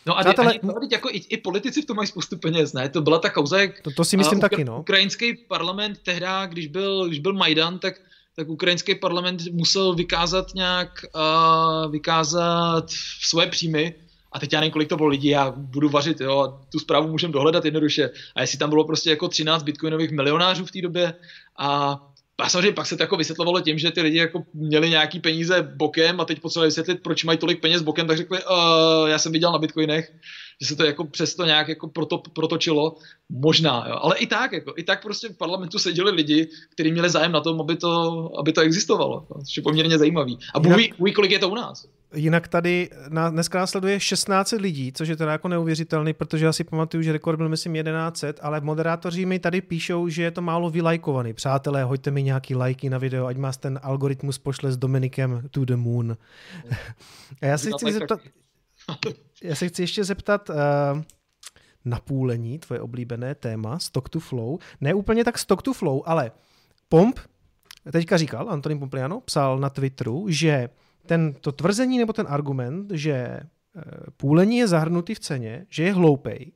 No a Přátelé... ani, ani jako i, i, politici v tom mají spoustu peněz, ne? To byla ta kauza, jak to, to si myslím ukra- taky, no. Ukrajinský parlament tehdy, když byl, když byl Majdan, tak, tak ukrajinský parlament musel vykázat nějak, uh, vykázat svoje příjmy, a teď já nevím, kolik to bylo lidí, já budu vařit, jo, a tu zprávu můžeme dohledat jednoduše. A jestli tam bylo prostě jako 13 bitcoinových milionářů v té době a a samozřejmě pak se to jako vysvětlovalo tím, že ty lidi jako měli nějaký peníze bokem a teď potřebovali vysvětlit, proč mají tolik peněz bokem, tak řekli, uh, já jsem viděl na bitcoinech, že se to jako přesto nějak jako proto, protočilo. Možná, jo. ale i tak, jako, i tak prostě v parlamentu seděli lidi, kteří měli zájem na tom, aby to, aby to existovalo, což je poměrně zajímavý. A Bůh ví, kolik je to u nás. Jinak tady na, dneska následuje 16 lidí, což je teda jako neuvěřitelný, protože já si pamatuju, že rekord byl myslím 1100, ale moderátoři mi tady píšou, že je to málo vylajkovaný. Přátelé, hoďte mi nějaký lajky na video, ať má ten algoritmus pošle s Dominikem to the moon. A já se chci zeptat, já se chci ještě zeptat, uh, napůlení, tvoje oblíbené téma, stock to flow. Ne úplně tak stock to flow, ale Pomp teďka říkal, Antonín Pompliano, psal na Twitteru, že ten, to tvrzení nebo ten argument, že eh, půlení je zahrnutý v ceně, že je hloupej,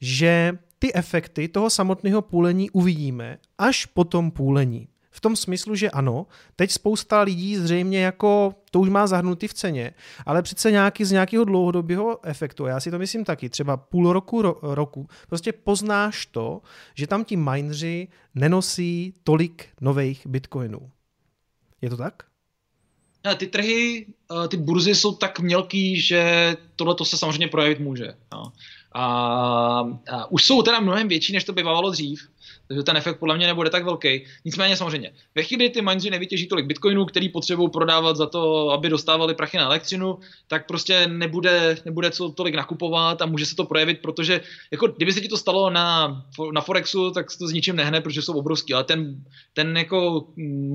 že ty efekty toho samotného půlení uvidíme až po tom půlení. V tom smyslu, že ano, teď spousta lidí zřejmě jako to už má zahrnutý v ceně, ale přece nějaký z nějakého dlouhodobého efektu, já si to myslím taky, třeba půl roku, ro, roku, prostě poznáš to, že tam ti mineři nenosí tolik nových bitcoinů. Je to tak? Ty trhy, eh, ty burzy jsou tak mělký, že tohle to se samozřejmě projevit může. No. A, a už jsou teda mnohem větší, než to bývalo dřív takže ten efekt podle mě nebude tak velký. Nicméně samozřejmě, ve chvíli, kdy ty mineři nevytěží tolik bitcoinů, který potřebují prodávat za to, aby dostávali prachy na elektřinu, tak prostě nebude, nebude co tolik nakupovat a může se to projevit, protože jako kdyby se ti to stalo na, na Forexu, tak to s ničím nehne, protože jsou obrovský, ale ten, ten jako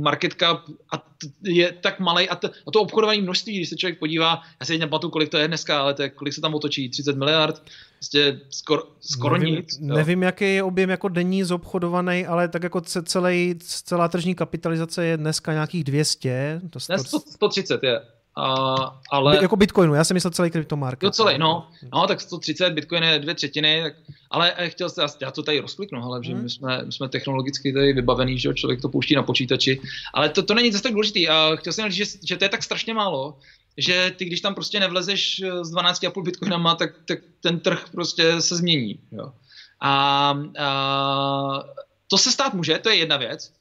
market cap a je tak malý a, t, a to obchodování množství, když se člověk podívá, já si nepamatuju, kolik to je dneska, ale to je, kolik se tam otočí, 30 miliard, prostě skoro, skoro nevím, nic. Jo. Nevím, jaký je objem jako denní zobchodovaný, ale tak jako celý, celá tržní kapitalizace je dneska nějakých 200. To, ne, 100, 130 je. A, ale... Jako Bitcoinu, já jsem myslel celý kryptomarket. Jo, celý, no. No, tak 130, Bitcoin je dvě třetiny, tak, ale eh, chtěl jsem, já to tady rozkliknu, ale že hmm. my, jsme, my jsme technologicky tady vybavený, že člověk to pouští na počítači, ale to, to není zase tak důležitý a chtěl jsem říct, že, že to je tak strašně málo, že ty, když tam prostě nevlezeš eh, s 12,5 bitcoinama, tak, tak ten trh prostě se změní. Jo. A, a to se stát může, to je jedna věc.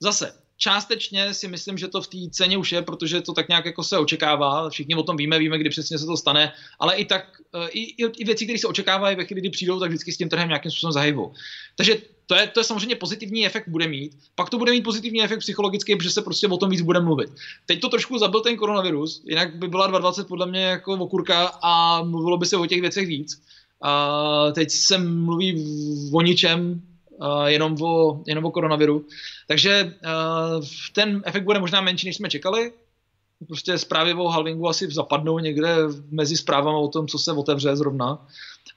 Zase, částečně si myslím, že to v té ceně už je, protože to tak nějak jako se očekává, všichni o tom víme, víme, kdy přesně se to stane, ale i tak, eh, i, i, i věci, které se očekávají ve chvíli, kdy přijdou, tak vždycky s tím trhem nějakým způsobem zahybou. Takže to je, to je samozřejmě pozitivní efekt bude mít, pak to bude mít pozitivní efekt psychologický, protože se prostě o tom víc bude mluvit. Teď to trošku zabil ten koronavirus, jinak by byla 2020 podle mě jako okurka a mluvilo by se o těch věcech víc. A teď se mluví o ničem, jenom, o, jenom o koronaviru. Takže ten efekt bude možná menší, než jsme čekali. Prostě zprávy o halvingu asi zapadnou někde mezi zprávami o tom, co se otevře zrovna.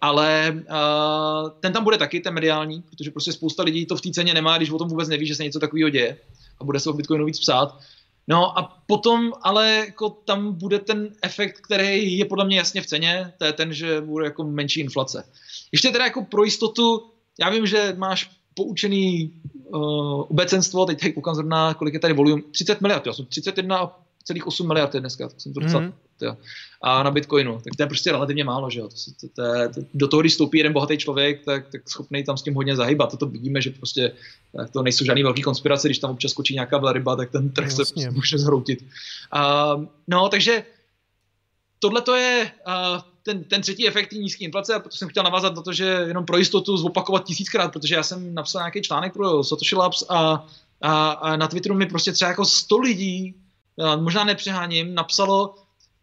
Ale uh, ten tam bude taky, ten mediální, protože prostě spousta lidí to v té ceně nemá, když o tom vůbec neví, že se něco takového děje a bude se o Bitcoinu víc psát. No a potom ale jako tam bude ten efekt, který je podle mě jasně v ceně, to je ten, že bude jako menší inflace. Ještě teda jako pro jistotu já vím, že máš poučený uh, obecenstvo, teď tady koukám zrovna, kolik je tady volum, 30 miliard, jo, 31,8 miliard je dneska, tak jsem to docela, mm-hmm. A na Bitcoinu, tak to je prostě relativně málo, že jo. To, to, to, to, do toho, když stoupí jeden bohatý člověk, tak, tak schopný tam s tím hodně zahybat. To, to vidíme, že prostě tak to nejsou žádný velký konspirace, když tam občas skočí nějaká velryba, tak ten trh se prostě může zhroutit. Uh, no, takže tohle to je uh, ten, ten třetí efekt nízké inflace, a proto jsem chtěl navázat na to, že jenom pro jistotu zopakovat tisíckrát, protože já jsem napsal nějaký článek pro Satoshi Labs a, a, a na Twitteru mi prostě třeba jako 100 lidí, možná nepřeháním, napsalo,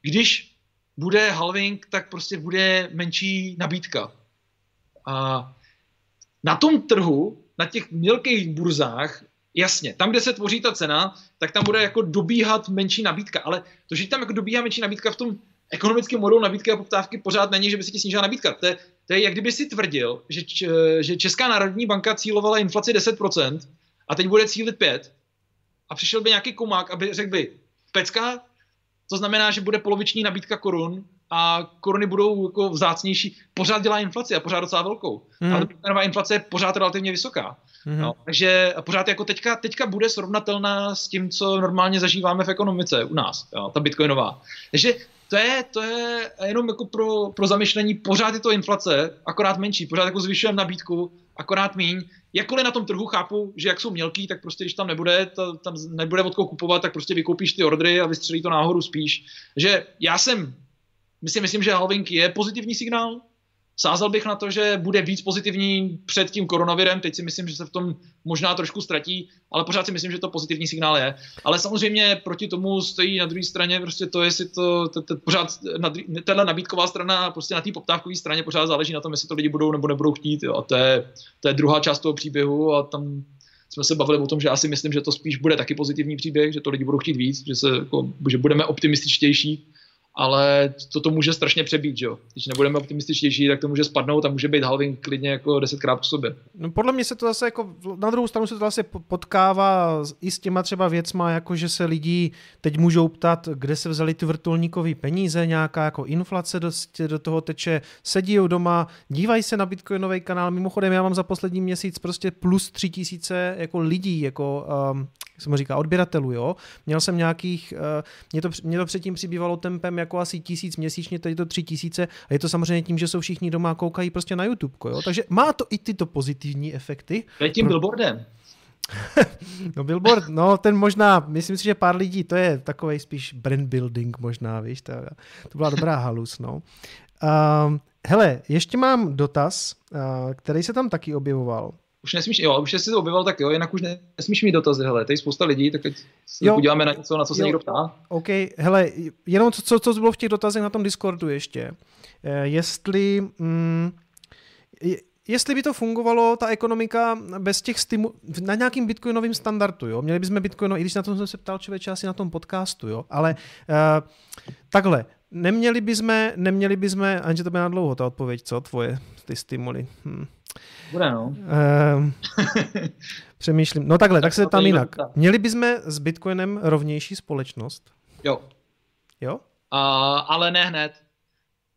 když bude halving, tak prostě bude menší nabídka. A na tom trhu, na těch mělkých burzách, jasně, tam, kde se tvoří ta cena, tak tam bude jako dobíhat menší nabídka, ale to, že tam jako dobíhá menší nabídka v tom ekonomickým modelu nabídky a poptávky pořád není, že by se ti snížila nabídka. To je, to je jak kdyby si tvrdil, že, že Česká národní banka cílovala inflaci 10% a teď bude cílit 5 a přišel by nějaký komák, aby řekl by, pecka, to znamená, že bude poloviční nabídka korun a koruny budou jako vzácnější. Pořád dělá inflaci a pořád docela velkou. Mm. Ale nová inflace je pořád relativně vysoká. Mm. No, takže pořád jako teďka, teďka bude srovnatelná s tím, co normálně zažíváme v ekonomice u nás, jo, ta bitcoinová. Takže to je, to je jenom jako pro, pro zamyšlení, pořád je to inflace, akorát menší, pořád jako zvyšujeme nabídku, akorát míň. Jakkoliv na tom trhu chápu, že jak jsou mělký, tak prostě když tam nebude, to, tam nebude od kupovat, tak prostě vykoupíš ty ordry a vystřelí to náhodou spíš. že já jsem, myslím, myslím, že halving je pozitivní signál, Sázal bych na to, že bude víc pozitivní před tím koronavirem, teď si myslím, že se v tom možná trošku ztratí, ale pořád si myslím, že to pozitivní signál je. Ale samozřejmě proti tomu stojí na druhé straně prostě to, jestli to, to, to pořád, tahle nabídková strana, prostě na té poptávkové straně pořád záleží na tom, jestli to lidi budou nebo nebudou chtít. Jo. A to je, to je druhá část toho příběhu a tam jsme se bavili o tom, že já si myslím, že to spíš bude taky pozitivní příběh, že to lidi budou chtít víc, že, se, jako, že budeme optimističtější ale to to může strašně přebít, že jo. Když nebudeme optimističtější, tak to může spadnout a může být halving klidně jako desetkrát po sobě. No podle mě se to zase jako, na druhou stranu se to zase potkává i s těma třeba věcma, jako že se lidi teď můžou ptat, kde se vzali ty vrtulníkové peníze, nějaká jako inflace do, do toho teče, sedí doma, dívají se na bitcoinový kanál, mimochodem já mám za poslední měsíc prostě plus tři tisíce jako lidí, jako um, jak se mu říká, odběratelů, jo. Měl jsem nějakých, uh, mě, to, mě to předtím přibývalo tempem jako asi tisíc měsíčně, teď to tři tisíce a je to samozřejmě tím, že jsou všichni doma a koukají prostě na YouTube, jo. Takže má to i tyto pozitivní efekty. To je tím Pro... billboardem. no billboard, no ten možná, myslím si, že pár lidí, to je takový spíš brand building možná, víš, to, to byla dobrá halus, no. Um, hele, ještě mám dotaz, uh, který se tam taky objevoval už nesmíš, jo, už jsi to objevil, tak jo, jinak už nesmíš mít dotazy, hele, tady spousta lidí, tak teď se jo. podíváme na něco, na co se jo. někdo ptá. OK, hele, jenom co, co, co bylo v těch dotazech na tom Discordu ještě, eh, jestli, mm, jestli by to fungovalo, ta ekonomika, bez těch stimulů, na nějakým bitcoinovým standardu, jo, měli bychom bitcoino, i když na tom jsem se ptal člověče asi na tom podcastu, jo, ale uh, takhle, neměli bychom, neměli bychom, ani to by na dlouho ta odpověď, co, tvoje, ty stimuly, hm. Bude, no. Uh, přemýšlím. No takhle, tak, tak se tam jinak. Měli bychom s Bitcoinem rovnější společnost? Jo. Jo? A, ale ne hned.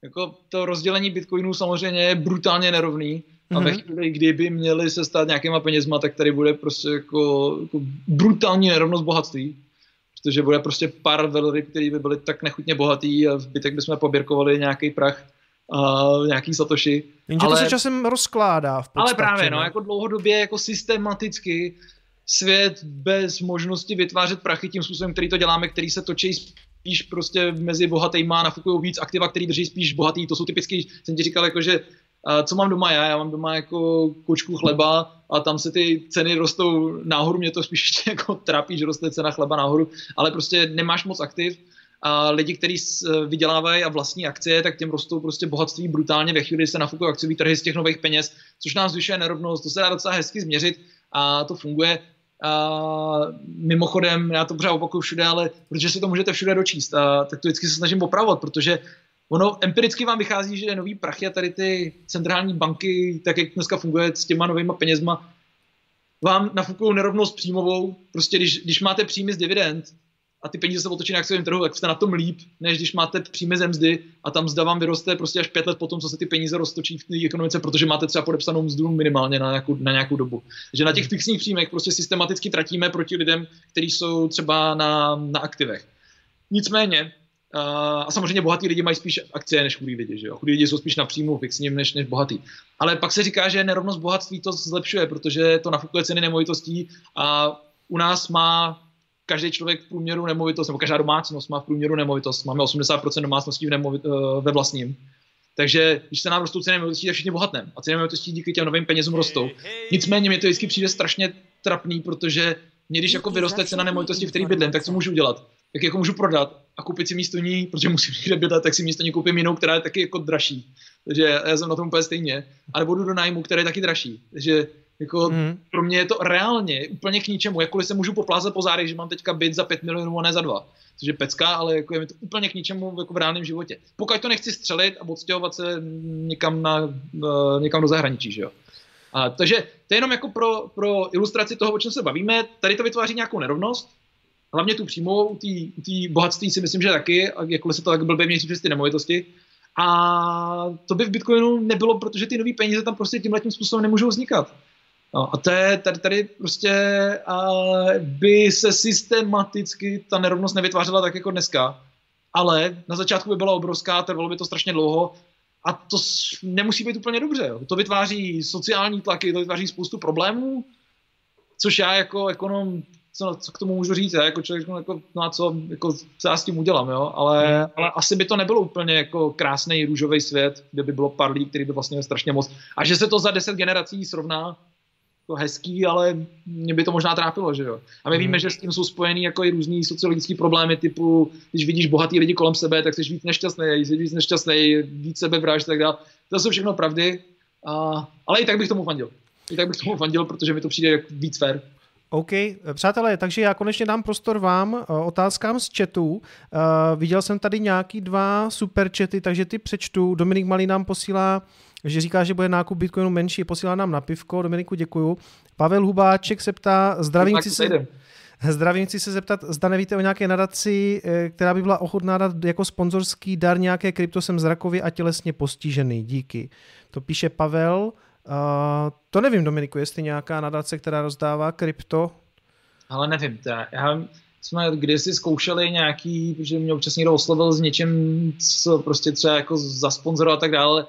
Jako to rozdělení Bitcoinů samozřejmě je brutálně nerovný. A ve mhm. chvíli, kdyby měli se stát nějakýma penězma, tak tady bude prostě jako, jako brutální nerovnost bohatství. Protože bude prostě pár velryb, který by byly tak nechutně bohatý a v bytek bychom poběrkovali nějaký prach uh, nějaký Satoshi. Jenže ale, to se časem rozkládá v podstatě, Ale právě, no, jako dlouhodobě, jako systematicky svět bez možnosti vytvářet prachy tím způsobem, který to děláme, který se točí spíš prostě mezi bohatýma, nafukují víc aktiva, který drží spíš bohatý. To jsou typicky, jsem ti říkal, jako, že co mám doma já? Já mám doma jako kočku chleba a tam se ty ceny rostou nahoru, mě to spíš ještě jako trápí, že roste cena chleba nahoru, ale prostě nemáš moc aktiv a lidi, kteří vydělávají a vlastní akcie, tak těm rostou prostě bohatství brutálně ve chvíli, kdy se nafukují akciový trhy z těch nových peněz, což nám zvyšuje nerovnost, to se dá docela hezky změřit a to funguje. A mimochodem, já to pořád opakuju všude, ale protože si to můžete všude dočíst, a tak to vždycky se snažím opravovat, protože ono empiricky vám vychází, že nový prachy a tady ty centrální banky, tak jak dneska funguje s těma novýma penězma, vám nafukují nerovnost příjmovou. Prostě když, když máte příjmy z dividend, a ty peníze se otočí na akciovém trhu, tak jste na tom líp, než když máte příjmy ze mzdy a tam mzda vám vyroste prostě až pět let potom, co se ty peníze roztočí v té ekonomice, protože máte třeba podepsanou mzdu minimálně na nějakou, na nějakou dobu. Takže na těch fixních příjmech prostě systematicky tratíme proti lidem, kteří jsou třeba na, na aktivech. Nicméně, a samozřejmě bohatí lidi mají spíš akcie než chudí lidi, že jo? Chudí lidi jsou spíš na příjmu fixním než, než bohatý. Ale pak se říká, že nerovnost bohatství to zlepšuje, protože to nafukuje ceny nemovitostí a u nás má každý člověk v průměru nemovitost, nebo každá domácnost má v průměru nemovitost. Máme 80% domácností v nemovit, eh, ve vlastním. Takže když se nám rostou ceny nemovitostí, tak všichni bohatneme. A ceny nemovitostí díky těm novým penězům rostou. Nicméně mi to vždycky přijde strašně trapný, protože mě, když jako vyroste cena nemovitosti, v který bydlím, tak co můžu udělat? Jak jako můžu prodat a koupit si místo ní, protože musím někde bydlet, tak si místo ní koupím jinou, která je taky jako dražší. Takže já jsem na tom úplně stejně. A nebo jdu do nájmu, který je taky dražší. Takže jako hmm. pro mě je to reálně úplně k ničemu. Jakkoliv se můžu poplázet po zádech, že mám teďka byt za 5 milionů a ne za dva. Což je pecka, ale jako je mi to úplně k ničemu jako v reálném životě. Pokud to nechci střelit a odstěhovat se někam, na, uh, někam do zahraničí, že jo. A, takže to je jenom jako pro, pro ilustraci toho, o čem se bavíme. Tady to vytváří nějakou nerovnost, hlavně tu přímou, u té bohatství si myslím, že taky, jakkoliv se to tak blbě měří přes ty nemovitosti. A to by v Bitcoinu nebylo, protože ty nové peníze tam prostě tímhle tím způsobem nemůžou vznikat. No, a to je, tady, tady prostě a by se systematicky ta nerovnost nevytvářela tak jako dneska, ale na začátku by byla obrovská, trvalo by to strašně dlouho a to nemusí být úplně dobře. Jo. To vytváří sociální tlaky, to vytváří spoustu problémů, což já jako ekonom, co, co k tomu můžu říct, já jako člověk, jako, no a co, jako, co já s tím udělám, jo? Ale, hmm. ale asi by to nebylo úplně jako krásný růžový svět, kde by bylo pár lidí, který by vlastně strašně moc. A že se to za deset generací srovná, to hezký, ale mě by to možná trápilo, že jo. A my mm. víme, že s tím jsou spojený jako i různý sociologické problémy, typu, když vidíš bohatý lidi kolem sebe, tak jsi víc nešťastný, jsi víc nešťastný, víc sebevražd a tak dále. To jsou všechno pravdy, a, ale i tak bych tomu fandil. I tak bych tomu fandil, protože mi to přijde jako víc fair. OK, přátelé, takže já konečně dám prostor vám eh, otázkám z chatu. Uh, viděl jsem tady nějaký dva super chaty, takže ty přečtu. Dominik Malý nám posílá že říká, že bude nákup Bitcoinu menší, posílá nám na pivko. Dominiku, děkuju. Pavel Hubáček se ptá, zdravím, chci se, zdravím, chci se zeptat, zda nevíte o nějaké nadaci, eh, která by byla ochotná dát jako sponzorský dar nějaké krypto, jsem zrakově a tělesně postižený. Díky. To píše Pavel. Uh, to nevím, Dominiku, jestli nějaká nadace, která rozdává krypto. Ale nevím, teda, já jsme kdysi zkoušeli nějaký, že mě občas někdo oslovil s něčím, co prostě třeba jako za sponzora a tak dále,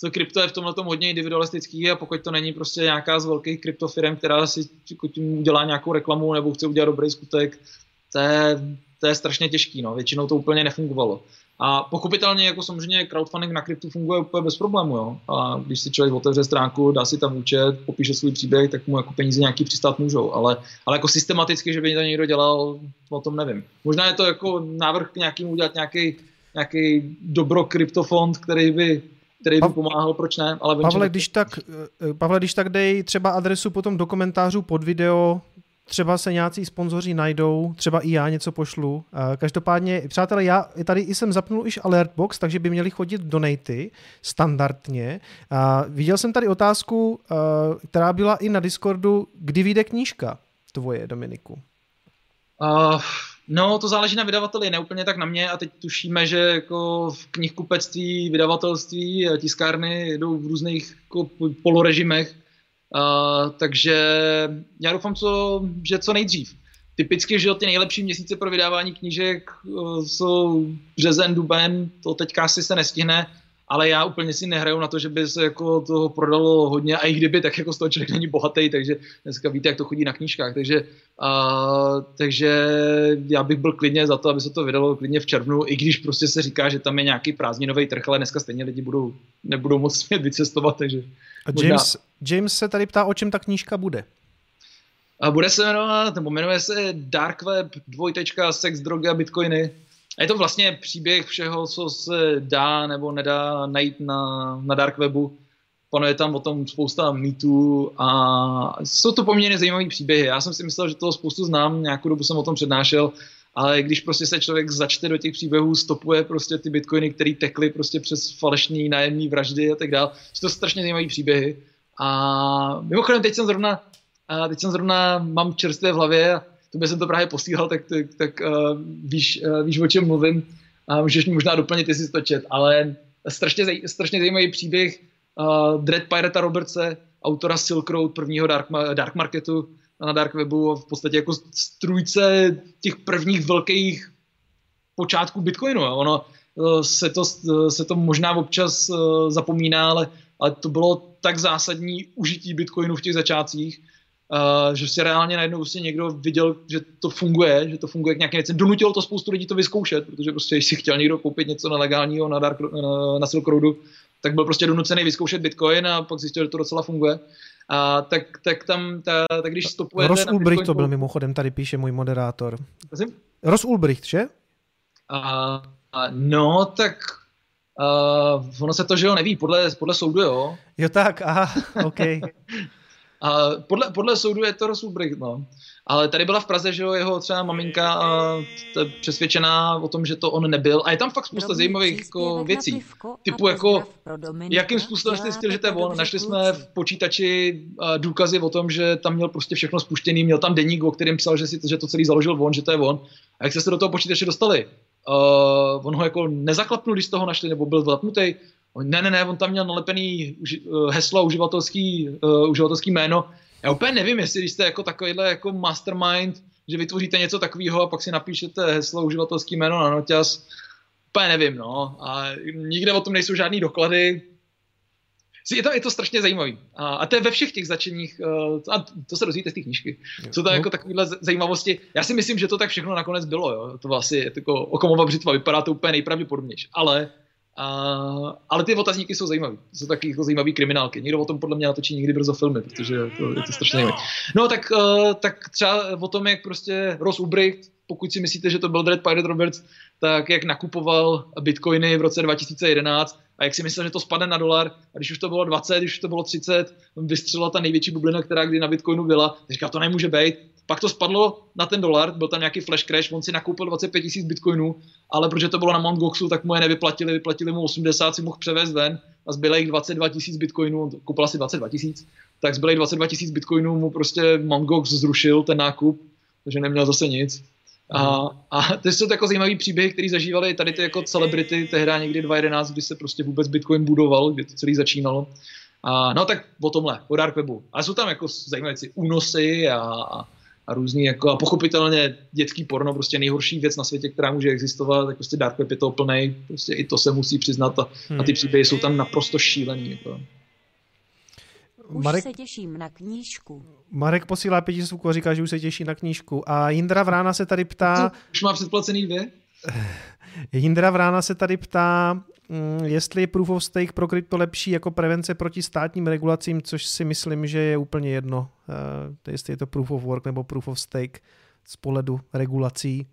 to krypto je v tomhle tom hodně individualistický a pokud to není prostě nějaká z velkých kryptofirm, která si jako tím udělá nějakou reklamu nebo chce udělat dobrý skutek, to je, to je strašně těžký, no. většinou to úplně nefungovalo. A pochopitelně jako samozřejmě crowdfunding na kryptu funguje úplně bez problému, jo. A když si člověk otevře stránku, dá si tam účet, popíše svůj příběh, tak mu jako peníze nějaký přistát můžou. Ale, ale jako systematicky, že by to někdo dělal, o tom nevím. Možná je to jako návrh k nějakým udělat nějaký nějaký dobro kryptofond, který by který by pomáhal, proč ne? Ale Pavle, když tak, eh, Pavle, když tak dej třeba adresu potom do komentářů pod video, třeba se nějací sponzoři najdou, třeba i já něco pošlu. Eh, každopádně, přátelé, já tady jsem zapnul již Alertbox, takže by měli chodit donaty standardně. Viděl jsem tady otázku, eh, která byla i na Discordu, kdy vyjde knížka tvoje, Dominiku? Uh, No, to záleží na vydavateli, ne úplně tak na mě. A teď tušíme, že jako v knihkupectví, vydavatelství, tiskárny jdou v různých jako polorežimech, uh, takže já doufám, co, že co nejdřív. Typicky, že ty nejlepší měsíce pro vydávání knížek uh, jsou březen, duben, to teďka asi se nestihne, ale já úplně si nehraju na to, že by se jako toho prodalo hodně a i kdyby, tak jako z toho člověk není bohatý, takže dneska víte, jak to chodí na knížkách, takže, uh, takže já bych byl klidně za to, aby se to vydalo klidně v červnu, i když prostě se říká, že tam je nějaký prázdninový trh, ale dneska stejně lidi budou, nebudou moc smět vycestovat, takže... A James, možná... James se tady ptá, o čem ta knížka bude. A bude se jmenovat, nebo jmenuje se Dark Web, dvojtečka, sex, drogy a bitcoiny. A je to vlastně příběh všeho, co se dá nebo nedá najít na, na dark webu. Panuje tam o tom spousta mýtů a jsou to poměrně zajímavé příběhy. Já jsem si myslel, že toho spoustu znám, nějakou dobu jsem o tom přednášel, ale když prostě se člověk začte do těch příběhů, stopuje prostě ty bitcoiny, které tekly prostě přes falešný nájemní vraždy a tak dále. Jsou to strašně zajímavé příběhy. A mimochodem teď jsem zrovna, teď jsem zrovna mám čerstvé v hlavě tobě jsem to právě posílal, tak, tak, tak uh, víš, uh, víš, o čem mluvím a můžeš mi možná doplnit, jestli to čet, ale strašně, zaj, strašně zajímavý příběh uh, Dread Pirata Robertse, autora Silk Road, prvního dark, dark marketu na dark webu a v podstatě jako strůjce těch prvních velkých počátků Bitcoinu. A ono se to, se to možná občas zapomíná, ale, ale to bylo tak zásadní užití Bitcoinu v těch začátcích, Uh, že si reálně najednou prostě někdo viděl, že to funguje, že to funguje k nějakým věcem. Donutilo to spoustu lidí to vyzkoušet, protože prostě, když si chtěl někdo koupit něco nelegálního na, Dark, na, na Silk Roadu, tak byl prostě donucený vyzkoušet Bitcoin a pak zjistil, že to docela funguje. A tak, tak tam, ta, tak když stopuje. Ross Ulbricht to byl mimochodem, tady píše můj moderátor. Prosím? Ross Ulbricht, že? A, a, no, tak uh, ono se to, že jo, neví, podle, podle soudu, jo. Jo tak, aha, OK. A podle, podle soudu je to Rosulbricht, no. Ale tady byla v Praze, že jo, jeho třeba maminka a přesvědčená o tom, že to on nebyl. A je tam fakt spousta zajímavých jako věcí. Typu jako, jakým způsobem jste zjistili, že to je on. Našli jsme v počítači důkazy o tom, že tam měl prostě všechno spuštěný, měl tam deník, o kterém psal, že, si, že to celý založil on, že to je on. A jak jste se do toho počítače dostali? Uh, on ho jako nezaklapnul, když z toho našli, nebo byl zapnutý. Ne, ne, ne, on tam měl nalepený uh, heslo, uživatelský, uh, uživatelský jméno. Já úplně nevím, jestli když jste jako takovýhle jako mastermind, že vytvoříte něco takového a pak si napíšete heslo, uživatelský jméno na noťas, úplně nevím, no. A nikde o tom nejsou žádný doklady. Je to, je to strašně zajímavý. A, a to je ve všech těch začeních, uh, a to se dozvíte z té knížky. Jsou to jako takovéhle zajímavosti. Já si myslím, že to tak všechno nakonec bylo. Jo. To vlastně jako okomova břitva, vypadá to úplně nejpravděpodobnější. Ale a, ale ty otazníky jsou zajímavé. Jsou taky jako zajímavé kriminálky. Nikdo o tom podle mě natočí nikdy brzo filmy, protože je to, je to strašně zajímavé. No tak, uh, tak třeba o tom, jak prostě Ross Ulbricht, pokud si myslíte, že to byl Dread Pirate Roberts, tak jak nakupoval bitcoiny v roce 2011 a jak si myslel, že to spadne na dolar a když už to bylo 20, když už to bylo 30, vystřelila ta největší bublina, která kdy na bitcoinu byla, říkal, to nemůže být, pak to spadlo na ten dolar, byl tam nějaký flash crash, on si nakoupil 25 tisíc bitcoinů, ale protože to bylo na Mt. Goxu, tak mu je nevyplatili, vyplatili mu 80, si mohl převést ven a zbylých 22 tisíc bitcoinů, koupil asi 22 tisíc, tak zbylých 22 tisíc bitcoinů mu prostě Mt. Gox zrušil ten nákup, takže neměl zase nic. A, a to jsou jako zajímavý příběhy, který zažívali tady ty jako celebrity tehdy někdy 2011, kdy se prostě vůbec Bitcoin budoval, kdy to celý začínalo. A, no tak o tomhle, o Dark Webu. A jsou tam jako zajímavé věci, únosy a, a různý jako a pochopitelně dětský porno, prostě nejhorší věc na světě, která může existovat, tak prostě dark web je to plný, prostě i to se musí přiznat a, a ty příběhy jsou tam naprosto šílený. Jako. Už Marek, se těším na knížku. Marek posílá pětistovku a říká, že už se těší na knížku. A Jindra Vrána se tady ptá... Už má předplacený dvě? Jindra Vrána se tady ptá, Mm, jestli je proof of stake pro krypto lepší jako prevence proti státním regulacím, což si myslím, že je úplně jedno, uh, jestli je to proof of work nebo proof of stake z pohledu regulací.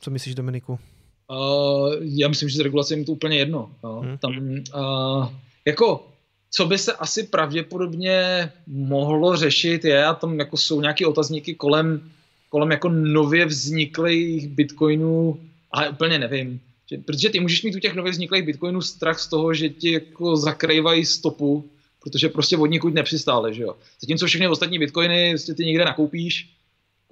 Co myslíš, Dominiku? Uh, já myslím, že s regulacemi je to úplně jedno. No. Hmm. Tam, uh, jako, co by se asi pravděpodobně mohlo řešit je, a tam jako jsou nějaké otazníky kolem, kolem jako nově vzniklých bitcoinů, ale úplně nevím že, protože ty můžeš mít u těch nově vzniklých bitcoinů strach z toho, že ti jako zakrývají stopu, protože prostě od nikud nepřistále, že jo. Zatímco všechny ostatní bitcoiny prostě ty někde nakoupíš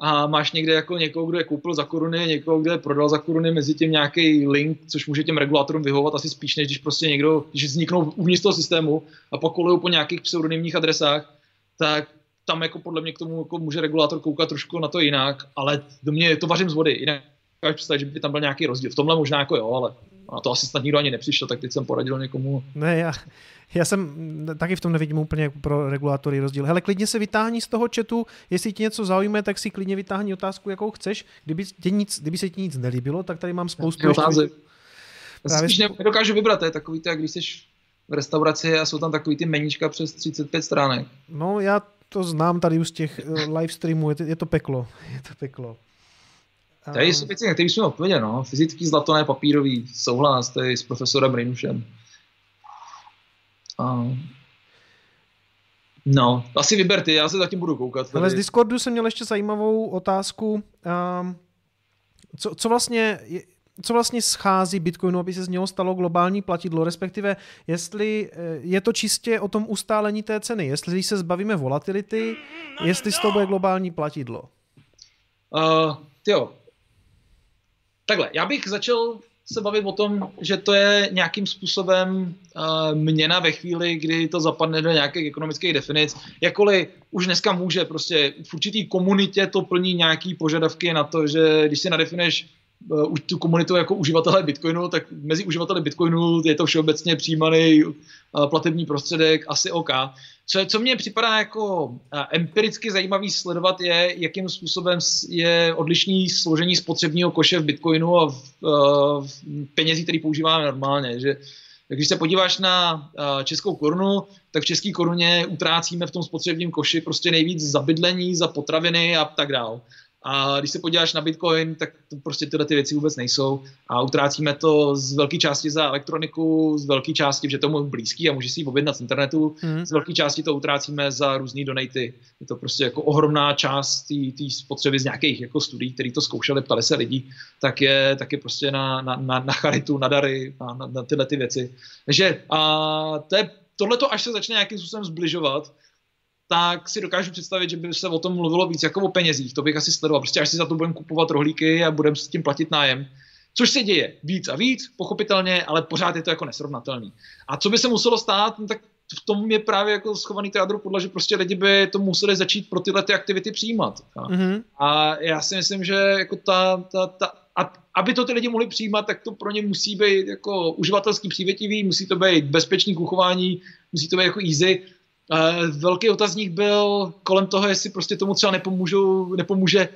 a máš někde jako někoho, kdo je koupil za koruny, někoho, kdo je prodal za koruny, mezi tím nějaký link, což může těm regulátorům vyhovovat asi spíš, než když prostě někdo, když vzniknou uvnitř toho systému a pak po nějakých pseudonymních adresách, tak tam jako podle mě k tomu jako může regulátor koukat trošku na to jinak, ale do mě to vařím z vody. Jinak představit, že by tam byl nějaký rozdíl. V tomhle možná jako jo, ale na to asi snad nikdo ani nepřišel, tak teď jsem poradil někomu. Ne, já, já jsem taky v tom nevidím úplně pro regulátory rozdíl. Hele, klidně se vytáhni z toho chatu, jestli ti něco zaujme, tak si klidně vytáhni otázku, jakou chceš. Kdyby, tě nic, kdyby se ti nic nelíbilo, tak tady mám spoustu otázek. Právě... Spíš nedokážu vybrat, to je takový to, jak když jsi v restauraci a jsou tam takový ty meníčka přes 35 stránek. No, já to znám tady už z těch uh, live streamů, je to, je to peklo. Je to peklo. Tady jsou věci, na které jsme odpověděli, no. Fyzický zlato, ne papírový, souhlas, to je s profesorem Rinušem. A... No, asi vyber ty, já se zatím budu koukat. Tady. Ale z Discordu jsem měl ještě zajímavou otázku. Um, co, co vlastně je, co vlastně schází Bitcoinu, aby se z něho stalo globální platidlo, respektive jestli eh, je to čistě o tom ustálení té ceny, jestli se zbavíme volatility, jestli z toho bude globální platidlo. Uh, jo. Takhle, já bych začal se bavit o tom, že to je nějakým způsobem uh, měna ve chvíli, kdy to zapadne do nějakých ekonomických definic. Jakkoliv už dneska může, prostě v určitý komunitě to plní nějaký požadavky na to, že když si nadefinuješ uh, tu komunitu jako uživatelé Bitcoinu, tak mezi uživateli Bitcoinu je to všeobecně přijímaný uh, platební prostředek, asi OK. Co, co mně připadá jako uh, empiricky zajímavý sledovat je, jakým způsobem je odlišný složení spotřebního koše v Bitcoinu a v, uh, v penězí, který používáme normálně. Že, když se podíváš na uh, českou korunu, tak v české koruně utrácíme v tom spotřebním koši prostě nejvíc za bydlení, za potraviny a tak dále. A když se podíváš na Bitcoin, tak to prostě tyhle ty věci vůbec nejsou. A utrácíme to z velké části za elektroniku, z velké části, že tomu blízký a můžeš si ji objednat z internetu, mm. z velké části to utrácíme za různé donaty. Je to prostě jako ohromná část té spotřeby z nějakých jako studií, které to zkoušeli, ptali se lidí, tak je, tak je prostě na, na, na, na charitu, na dary, na, na, na tyhle ty věci. Takže a to je, tohleto, až se začne nějakým způsobem zbližovat, tak si dokážu představit, že by se o tom mluvilo víc jako o penězích. To bych asi sledoval. Prostě až si za to budeme kupovat rohlíky a budeme s tím platit nájem. Což se děje víc a víc, pochopitelně, ale pořád je to jako nesrovnatelný. A co by se muselo stát, no tak v tom je právě jako schovaný to jádro podle, že prostě lidi by to museli začít pro tyhle ty aktivity přijímat. Mm-hmm. A já si myslím, že jako ta, ta, ta a aby to ty lidi mohli přijímat, tak to pro ně musí být jako uživatelsky přívětivý, musí to být bezpečný k uchování, musí to být jako easy velký otazník byl kolem toho, jestli prostě tomu třeba nepomůžu, nepomůže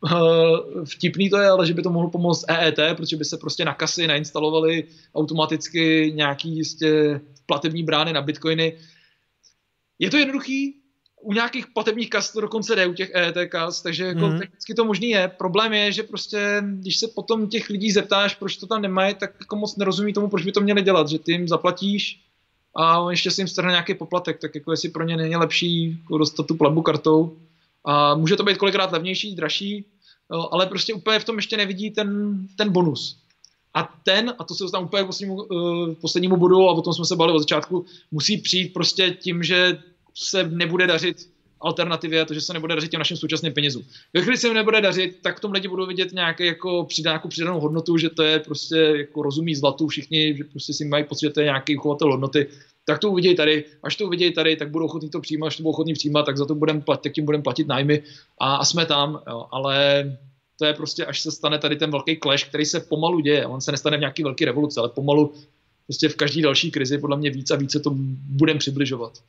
uh, vtipný to je, ale že by to mohlo pomoct EET, protože by se prostě na kasy nainstalovaly automaticky nějaký jistě platební brány na bitcoiny. Je to jednoduchý, u nějakých platebních kas to dokonce jde, u těch EET kas, takže jako mm. technicky to možný je. Problém je, že prostě, když se potom těch lidí zeptáš, proč to tam nemají, tak jako moc nerozumí tomu, proč by to měli dělat, že ty jim zaplatíš a on ještě si jim strhne nějaký poplatek, tak jako jestli pro ně není lepší jako dostat tu platbu kartou. A může to být kolikrát levnější, dražší, ale prostě úplně v tom ještě nevidí ten, ten bonus. A ten, a to se dostávám úplně k poslednímu, uh, poslednímu bodu, a o tom jsme se bavili od začátku, musí přijít prostě tím, že se nebude dařit alternativě, to, že se nebude dařit těm našim současným penězům. Ve chvíli se jim nebude dařit, tak v tom lidi budou vidět nějaké jako přidá, nějakou přidanou hodnotu, že to je prostě jako rozumí zlatu všichni, že prostě si mají pocit, že to je nějaký uchovatel hodnoty, tak to uvidějí tady, až to uvidějí tady, tak budou ochotní to přijímat, až to budou ochotní přijímat, tak za to budeme platit, tak tím budeme platit nájmy a, a jsme tam, jo. ale to je prostě, až se stane tady ten velký clash, který se pomalu děje, on se nestane v nějaký velký revoluce, ale pomalu prostě v každé další krizi podle mě víc a více to budeme přibližovat.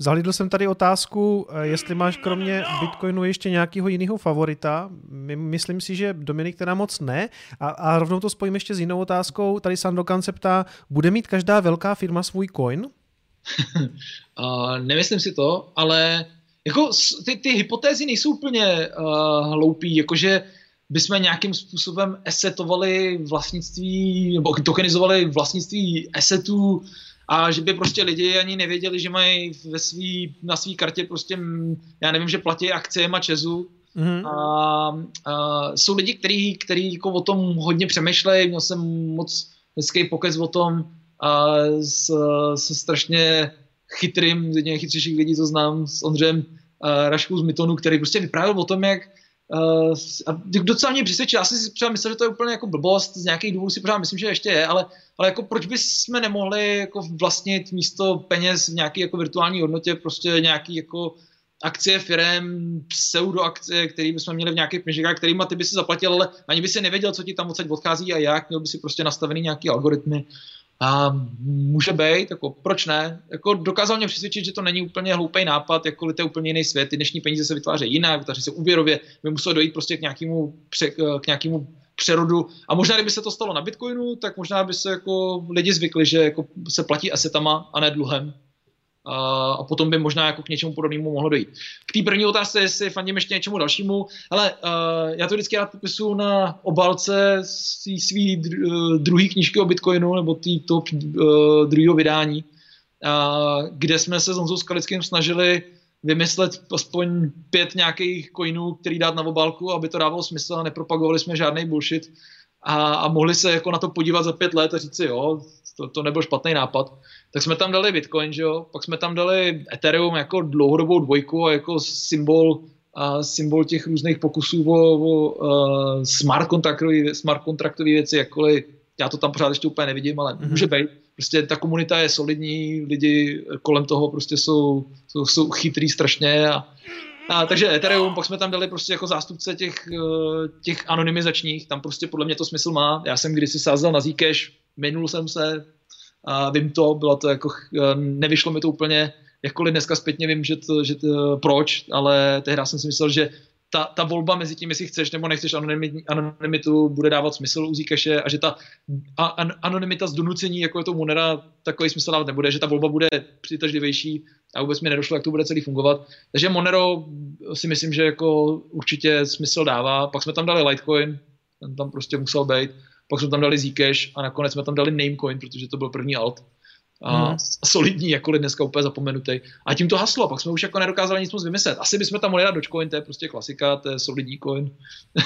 Zahlídl jsem tady otázku, eh, jestli máš kromě Bitcoinu ještě nějakého jiného favorita. Myslím si, že Dominik teda moc ne. A, a rovnou to spojím ještě s jinou otázkou. Tady Sandokan se ptá, bude mít každá velká firma svůj coin? uh, nemyslím si to, ale jako ty, ty hypotézy nejsou úplně uh, hloupý, jakože bychom nějakým způsobem esetovali vlastnictví, nebo tokenizovali vlastnictví esetů a že by prostě lidi ani nevěděli, že mají ve svý, na své kartě prostě, já nevím, že platí akcie a Česu. Mm-hmm. A, a, jsou lidi, kteří který jako o tom hodně přemýšlejí, měl jsem moc hezký pokec o tom a s, se strašně chytrým, z jedných chytřejších lidí, co znám, s Ondřejem Raškou z Mytonu, který prostě vyprávěl o tom, jak Uh, docela mě přesvědčil, já jsem si třeba myslel, že to je úplně jako blbost, z nějakých důvodů si pořád myslím, že ještě je, ale, ale jako proč bychom nemohli jako vlastnit místo peněz v nějaké jako virtuální hodnotě prostě nějaký jako akcie firem, pseudoakcie, které bychom měli v nějakých peněženkách, kterýma ty by si zaplatil, ale ani by si nevěděl, co ti tam odsaď odchází a jak, měl by si prostě nastavený nějaký algoritmy. A může být, jako proč ne? Jako dokázal mě přesvědčit, že to není úplně hloupý nápad, jako to je úplně jiný svět. Ty dnešní peníze se vytvářejí jinak, vytváří se úvěrově, by muselo dojít prostě k nějakému, pře, k nějakému přerodu. A možná, kdyby se to stalo na Bitcoinu, tak možná by se jako lidi zvykli, že jako se platí asetama a ne dluhem a potom by možná jako k něčemu podobnému mohlo dojít. K té první otázce, jestli fandím ještě něčemu dalšímu, ale uh, já to vždycky rád popisuju na obalce svý uh, druhý knížky o Bitcoinu, nebo tý, toho uh, druhého vydání, uh, kde jsme se s Honzou Skalickým snažili vymyslet aspoň pět nějakých coinů, který dát na obálku, aby to dávalo smysl a nepropagovali jsme žádný bullshit a, a mohli se jako na to podívat za pět let a říct si, jo, to, to nebyl špatný nápad tak jsme tam dali Bitcoin, že jo? pak jsme tam dali Ethereum jako dlouhodobou dvojku a jako symbol, a symbol těch různých pokusů o, o uh, smart, kontraktové, smart kontraktové věci, jakkoliv já to tam pořád ještě úplně nevidím, ale mm-hmm. může být. Prostě ta komunita je solidní, lidi kolem toho prostě jsou, jsou, jsou chytrý strašně a, a, takže Ethereum, pak jsme tam dali prostě jako zástupce těch, eh, těch anonymizačních, tam prostě podle mě to smysl má. Já jsem kdysi sázel na Zcash, minul jsem se, a vím to, bylo to jako, eh, nevyšlo mi to úplně, jakkoliv dneska zpětně vím, že to, že to, proč, ale tehdy jsem si myslel, že ta, ta volba mezi tím, jestli chceš nebo nechceš anonymitu, bude dávat smysl u Zcache a že ta an, anonymita z donucení, jako je to Monera, takový smysl dávat nebude, že ta volba bude přitažlivější a vůbec mi nedošlo, jak to bude celý fungovat. Takže Monero si myslím, že jako určitě smysl dává. Pak jsme tam dali Litecoin, ten tam prostě musel být pak jsme tam dali Zcash a nakonec jsme tam dali Namecoin, protože to byl první alt. A hmm. solidní, jakkoliv dneska úplně zapomenutý. A tím to haslo, pak jsme už jako nedokázali nic moc vymyslet. Asi bychom tam mohli dát Dogecoin, to je prostě klasika, to je solidní coin.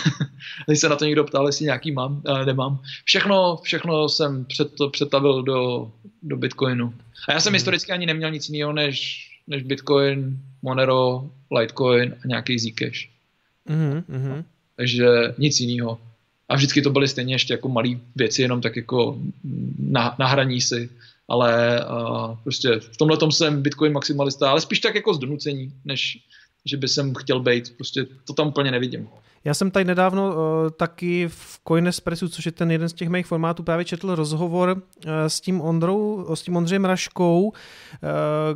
Když se na to někdo ptal, jestli nějaký mám, ale nemám. Všechno, všechno jsem před to přetavil do, do Bitcoinu. A já jsem hmm. historicky ani neměl nic jiného než, než Bitcoin, Monero, Litecoin a nějaký Zcash. Hmm. hmm Takže nic jiného a vždycky to byly stejně ještě jako malé věci, jenom tak jako na, na hraní si, ale uh, prostě v tomhle tom jsem Bitcoin maximalista, ale spíš tak jako z donucení, než že by jsem chtěl být, prostě to tam úplně nevidím. Já jsem tady nedávno uh, taky v Coinespressu, což je ten jeden z těch mých formátů, právě četl rozhovor uh, s tím Ondrou, s tím Ondřejem Raškou, uh,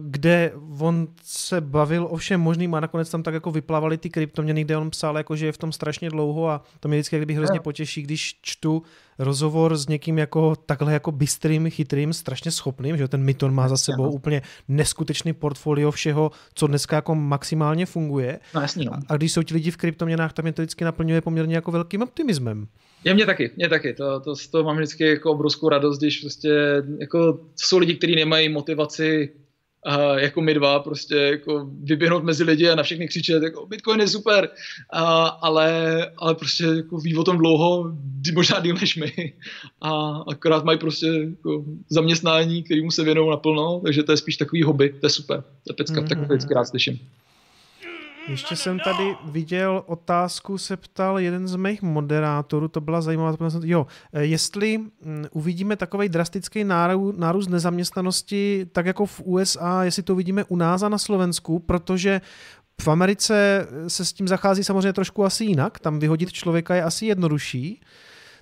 kde on se bavil o všem možným a nakonec tam tak jako vyplavali ty kryptoměny, kde on psal, jako, že je v tom strašně dlouho a to mě vždycky kdyby hrozně potěší, když čtu rozhovor s někým jako takhle jako bystrým, chytrým, strašně schopným, že ten Myton má za sebou úplně neskutečný portfolio všeho, co dneska jako maximálně funguje. No, jasný, no. A když jsou ti lidi v kryptoměnách, tam je to vždycky naplňuje poměrně jako velkým optimismem. Je mě taky, mě taky. To, to, to mám vždycky jako obrovskou radost, když prostě jako jsou lidi, kteří nemají motivaci a jako my dva, prostě jako vyběhnout mezi lidi a na všechny křičet, jako Bitcoin je super, a, ale, ale prostě jako ví o tom dlouho, možná díl než my a akorát mají prostě jako zaměstnání, kterýmu se věnují naplno, takže to je spíš takový hobby, to je super, to je pecka, mm-hmm. tak vždycky rád slyším. Ještě jsem tady viděl otázku, se ptal jeden z mých moderátorů, to byla zajímavá, jo, eh, jestli mm, uvidíme takový drastický nárůst nezaměstnanosti, tak jako v USA, jestli to vidíme u nás a na Slovensku, protože v Americe se s tím zachází samozřejmě trošku asi jinak, tam vyhodit člověka je asi jednodušší,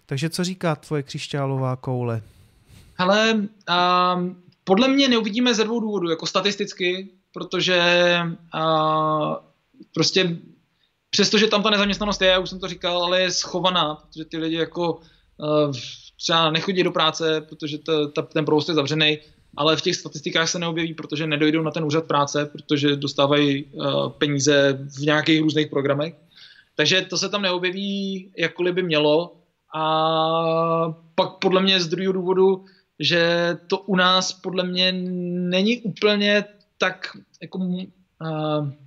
takže co říká tvoje křišťálová koule? Hele, um, podle mě neuvidíme ze dvou důvodů, jako statisticky, protože uh, prostě přestože tam ta nezaměstnanost je, já už jsem to říkal, ale je schovaná, protože ty lidi jako uh, třeba nechodí do práce, protože to, ta, ten provoz je zavřený, ale v těch statistikách se neobjeví, protože nedojdou na ten úřad práce, protože dostávají uh, peníze v nějakých různých programech. Takže to se tam neobjeví, jakkoliv by mělo. A pak podle mě z druhého důvodu, že to u nás podle mě není úplně tak jako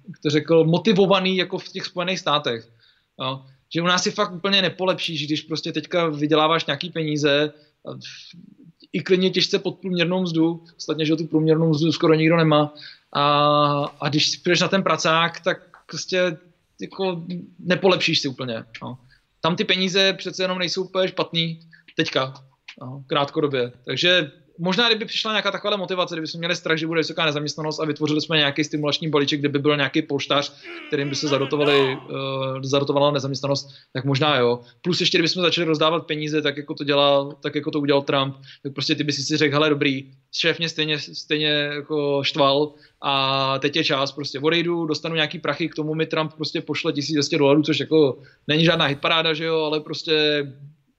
jak to řekl, motivovaný jako v těch Spojených státech. Jo. Že u nás si fakt úplně nepolepšíš, když prostě teďka vyděláváš nějaký peníze, i klidně těžce pod průměrnou mzdu, ostatně, že tu průměrnou mzdu skoro nikdo nemá. A, a když přijdeš na ten pracák, tak prostě jako nepolepšíš si úplně. No. Tam ty peníze přece jenom nejsou úplně špatný teďka, no, krátkodobě. Takže možná kdyby přišla nějaká taková motivace, kdyby jsme měli strach, že bude vysoká nezaměstnanost a vytvořili jsme nějaký stimulační balíček, kde by byl nějaký polštář, kterým by se zadotovali, uh, zadotovala nezaměstnanost, tak možná jo. Plus ještě, kdybychom začali rozdávat peníze, tak jako to dělal, tak jako to udělal Trump, tak prostě ty by si řekl, hele dobrý, šéf mě stejně, stejně jako štval a teď je čas, prostě odejdu, dostanu nějaký prachy, k tomu mi Trump prostě pošle 1200 dolarů, což jako není žádná hitparáda, že jo, ale prostě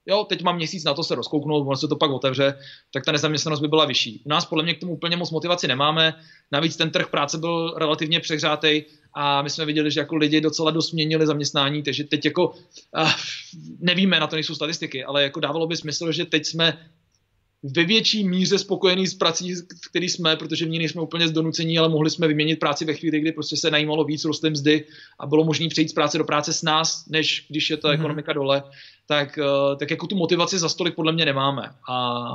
jo, teď mám měsíc na to se rozkouknout, ono se to pak otevře, tak ta nezaměstnanost by byla vyšší. U nás podle mě k tomu úplně moc motivaci nemáme, navíc ten trh práce byl relativně přehřátý a my jsme viděli, že jako lidi docela dost měnili zaměstnání, takže teď jako uh, nevíme, na to nejsou statistiky, ale jako dávalo by smysl, že teď jsme ve větší míře spokojený s prací, který jsme, protože v ní nejsme úplně zdonucení, ale mohli jsme vyměnit práci ve chvíli, kdy prostě se najímalo víc, rostly mzdy a bylo možné přejít z práce do práce s nás, než když je ta mm-hmm. ekonomika dole, tak, eh, tak jako tu motivaci za stolik podle mě nemáme. A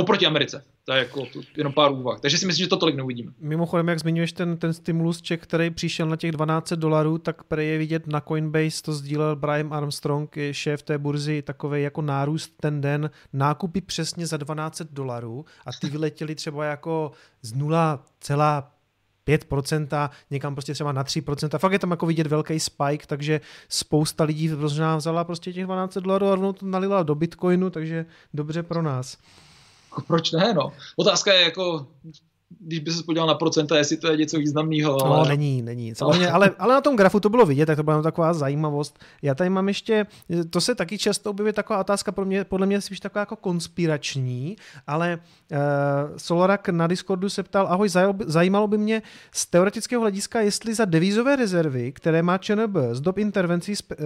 oproti Americe. To je jako tu, jenom pár úvah. Takže si myslím, že to tolik neuvidíme. Mimochodem, jak zmiňuješ ten, ten stimulus check, který přišel na těch 12 dolarů, tak pre je vidět na Coinbase, to sdílel Brian Armstrong, šéf té burzy, takový jako nárůst ten den, nákupy přesně za 12 dolarů a ty vyletěly třeba jako z 5%, někam prostě třeba na 3%. Fakt je tam jako vidět velký spike, takže spousta lidí vzala prostě těch 12 dolarů a rovnou to nalila do Bitcoinu, takže dobře pro nás. Proč ne, no? Otázka je jako, když by se podíval na procenta, jestli to je něco významného. Ale... No, není, není. Samozřejmě, ale, ale na tom grafu to bylo vidět, tak to byla taková zajímavost. Já tady mám ještě, to se taky často objeví taková otázka, pro mě, podle mě spíš taková jako konspirační, ale uh, Solorak na Discordu se ptal, ahoj, zajímalo by mě z teoretického hlediska, jestli za devizové rezervy, které má ČNB z dob intervencí, uh,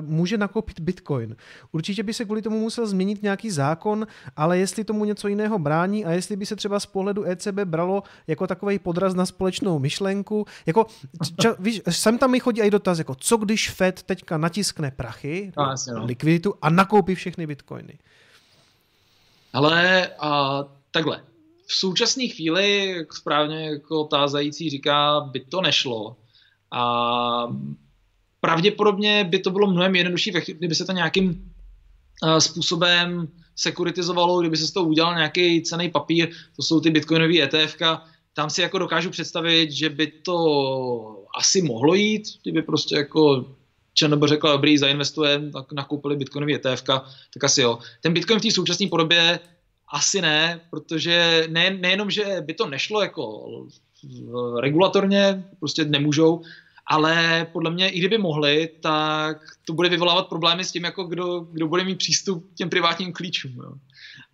může nakoupit Bitcoin. Určitě by se kvůli tomu musel změnit nějaký zákon, ale jestli tomu něco jiného brání a jestli by se třeba z pohledu ECB bralo bralo jako takový podraz na společnou myšlenku. Jako, ča, víš, sem tam mi chodí i dotaz, jako co když Fed teďka natiskne prachy, no, jasně, no. likviditu a nakoupí všechny bitcoiny. Ale a, takhle, v současné chvíli, jak správně jako tázající říká, by to nešlo. A pravděpodobně by to bylo mnohem jednodušší, kdyby se to nějakým způsobem sekuritizovalo, kdyby se z toho udělal nějaký cený papír, to jsou ty bitcoinové ETF, tam si jako dokážu představit, že by to asi mohlo jít, kdyby prostě jako ČNB řekla, dobrý, zainvestujeme, tak nakoupili bitcoinový ETF, tak asi jo. Ten bitcoin v té současné podobě asi ne, protože ne, nejenom, že by to nešlo jako regulatorně, prostě nemůžou, ale podle mě, i kdyby mohli, tak to bude vyvolávat problémy s tím, jako kdo, kdo bude mít přístup k těm privátním klíčům. Jo.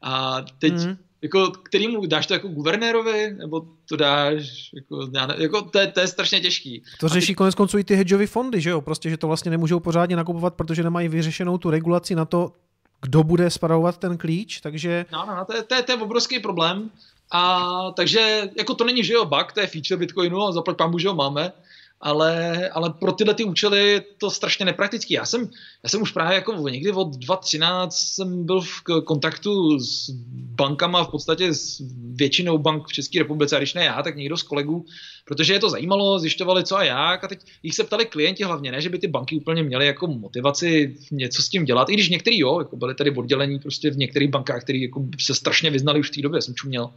A teď, mm. jako, kterýmu dáš to jako guvernérovi, nebo to dáš, jako, já ne, jako to, je, to je strašně těžký. To řeší teď... konec konců i ty hedžové fondy, že jo? Prostě, že to vlastně nemůžou pořádně nakupovat, protože nemají vyřešenou tu regulaci na to, kdo bude spravovat ten klíč, takže... No, no, no to, je, to, je, to je obrovský problém. A takže jako to není, že jo, bug, to je feature Bitcoinu a zaplať pambu, že ho máme, ale, ale pro tyhle ty účely je to strašně nepraktický. Já jsem, já jsem už právě jako někdy od 2013 jsem byl v kontaktu s bankama, v podstatě s většinou bank v České republice, a když ne já, tak někdo z kolegů, protože je to zajímalo, zjišťovali co a jak a teď jich se ptali klienti hlavně, ne, že by ty banky úplně měly jako motivaci něco s tím dělat, i když některý jo, jako byly tady oddělení prostě v některých bankách, které jako se strašně vyznali už v té době, jsem čuměl.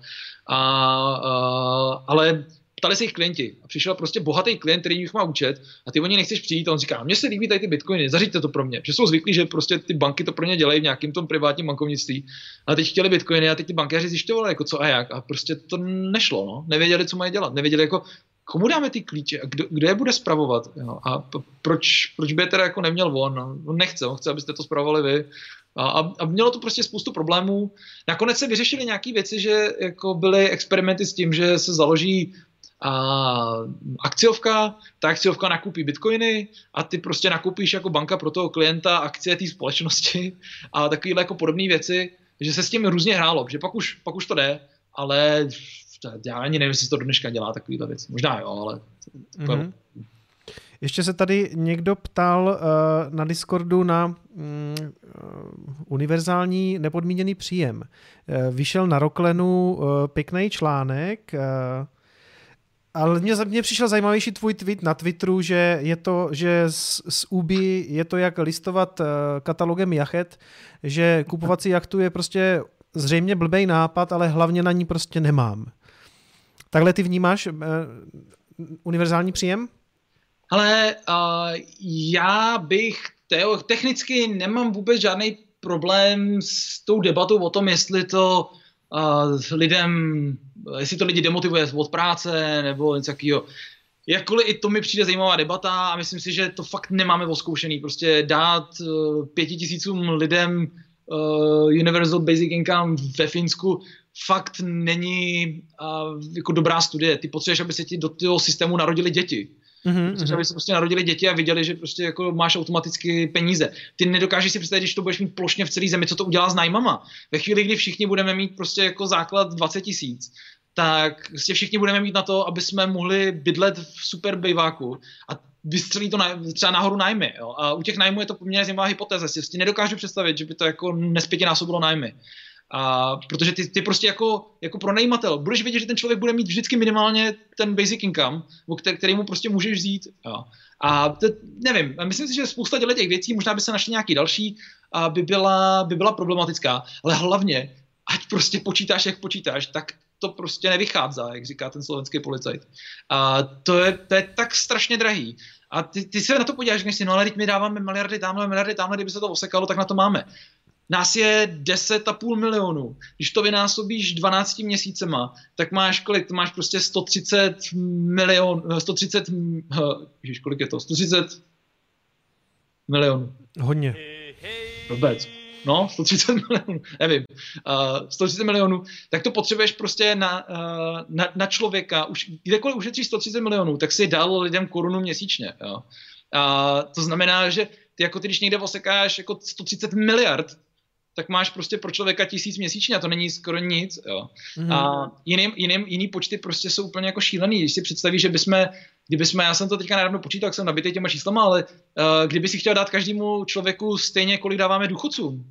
A, a, ale ptali se jich klienti. A přišel prostě bohatý klient, který jich má účet a ty o ně nechceš přijít a on říká, mně se líbí tady ty bitcoiny, zařiďte to pro mě. Že jsou zvyklí, že prostě ty banky to pro ně dělají v nějakém tom privátním bankovnictví. A teď chtěli bitcoiny a teď ty bankéři zjišťovali, jako co a jak. A prostě to nešlo, no. Nevěděli, co mají dělat. Nevěděli, jako komu dáme ty klíče a kdo, kdo je bude spravovat. Jo? A proč, proč by je teda jako neměl on? No, on nechce, on chce, abyste to spravovali vy. A, a, a mělo to prostě spoustu problémů. Nakonec se vyřešily nějaké věci, že jako byly experimenty s tím, že se založí a akciovka, ta akciovka nakupí bitcoiny a ty prostě nakupíš jako banka pro toho klienta akcie té společnosti a takovéhle jako podobné věci, že se s tím různě hrálo, že pak už, pak už to jde, ale já ani nevím, jestli to do dneška dělá takovýhle věc. Možná jo, ale... Mm-hmm. Ještě se tady někdo ptal uh, na Discordu na um, univerzální nepodmíněný příjem. Uh, vyšel na Roklenu uh, pěkný článek, uh, ale mně, mně přišel zajímavější tvůj tweet na Twitteru, že je to, že z, z Ubi je to jak listovat uh, katalogem jachet, že kupovat si jachtu je prostě zřejmě blbej nápad, ale hlavně na ní prostě nemám. Takhle ty vnímáš uh, univerzální příjem? Ale uh, já bych teo, technicky nemám vůbec žádný problém s tou debatou o tom, jestli to uh, lidem, jestli to lidi demotivuje od práce nebo něco takového. Jakkoliv i to mi přijde zajímavá debata a myslím si, že to fakt nemáme oskoušený. Prostě dát uh, pěti tisícům lidem uh, Universal Basic Income ve Finsku fakt není uh, jako dobrá studie. Ty potřebuješ, aby se ti do toho systému narodili děti. Mm-hmm. Protože aby se prostě narodili děti a viděli, že prostě jako máš automaticky peníze. Ty nedokážeš si představit, když to budeš mít plošně v celé zemi, co to udělá s nájmama. Ve chvíli, kdy všichni budeme mít prostě jako základ 20 tisíc, tak prostě všichni budeme mít na to, aby jsme mohli bydlet v super bejváku a vystřelí to na, třeba nahoru nájmy. Jo? A u těch nájmů je to poměrně zajímavá hypotéza. Si nedokážu představit, že by to jako nespětě násobilo nájmy. A protože ty, ty prostě jako, jako pronajímatel budeš vědět, že ten člověk bude mít vždycky minimálně ten basic income, který, který mu prostě můžeš vzít. Jo. A to, nevím, myslím si, že spousta těch věcí, možná by se našly nějaký další, a by byla, by byla problematická, ale hlavně, ať prostě počítáš, jak počítáš, tak to prostě nevychází, jak říká ten slovenský policajt. A to je, to je tak strašně drahý. A ty, ty se na to podíváš, když si, no ale teď my dáváme miliardy tamhle, miliardy tamhle, kdyby se to osekalo, tak na to máme. Nás je 10,5 milionů. Když to vynásobíš 12 měsícema, tak máš kolik? To máš prostě 130 milion, 130, ježiš, kolik je to? 130 milionů. Hodně. Vůbec. No, 130 milionů, nevím, uh, 130 milionů, tak to potřebuješ prostě na, uh, na, na člověka, už, kdekoliv ušetříš 130 milionů, tak si dal lidem korunu měsíčně, jo. Uh, to znamená, že ty jako ty, když někde osekáš jako 130 miliard, tak máš prostě pro člověka tisíc měsíčně a to není skoro nic. Jo. Mm. A jiný, jiný, jiný počty prostě jsou úplně jako šílený. Když si představíš, že bychom, kdyby jsme, já jsem to teďka nedávno počítal, jak jsem nabitý těma číslama, ale uh, kdyby si chtěl dát každému člověku stejně, kolik dáváme důchodcům,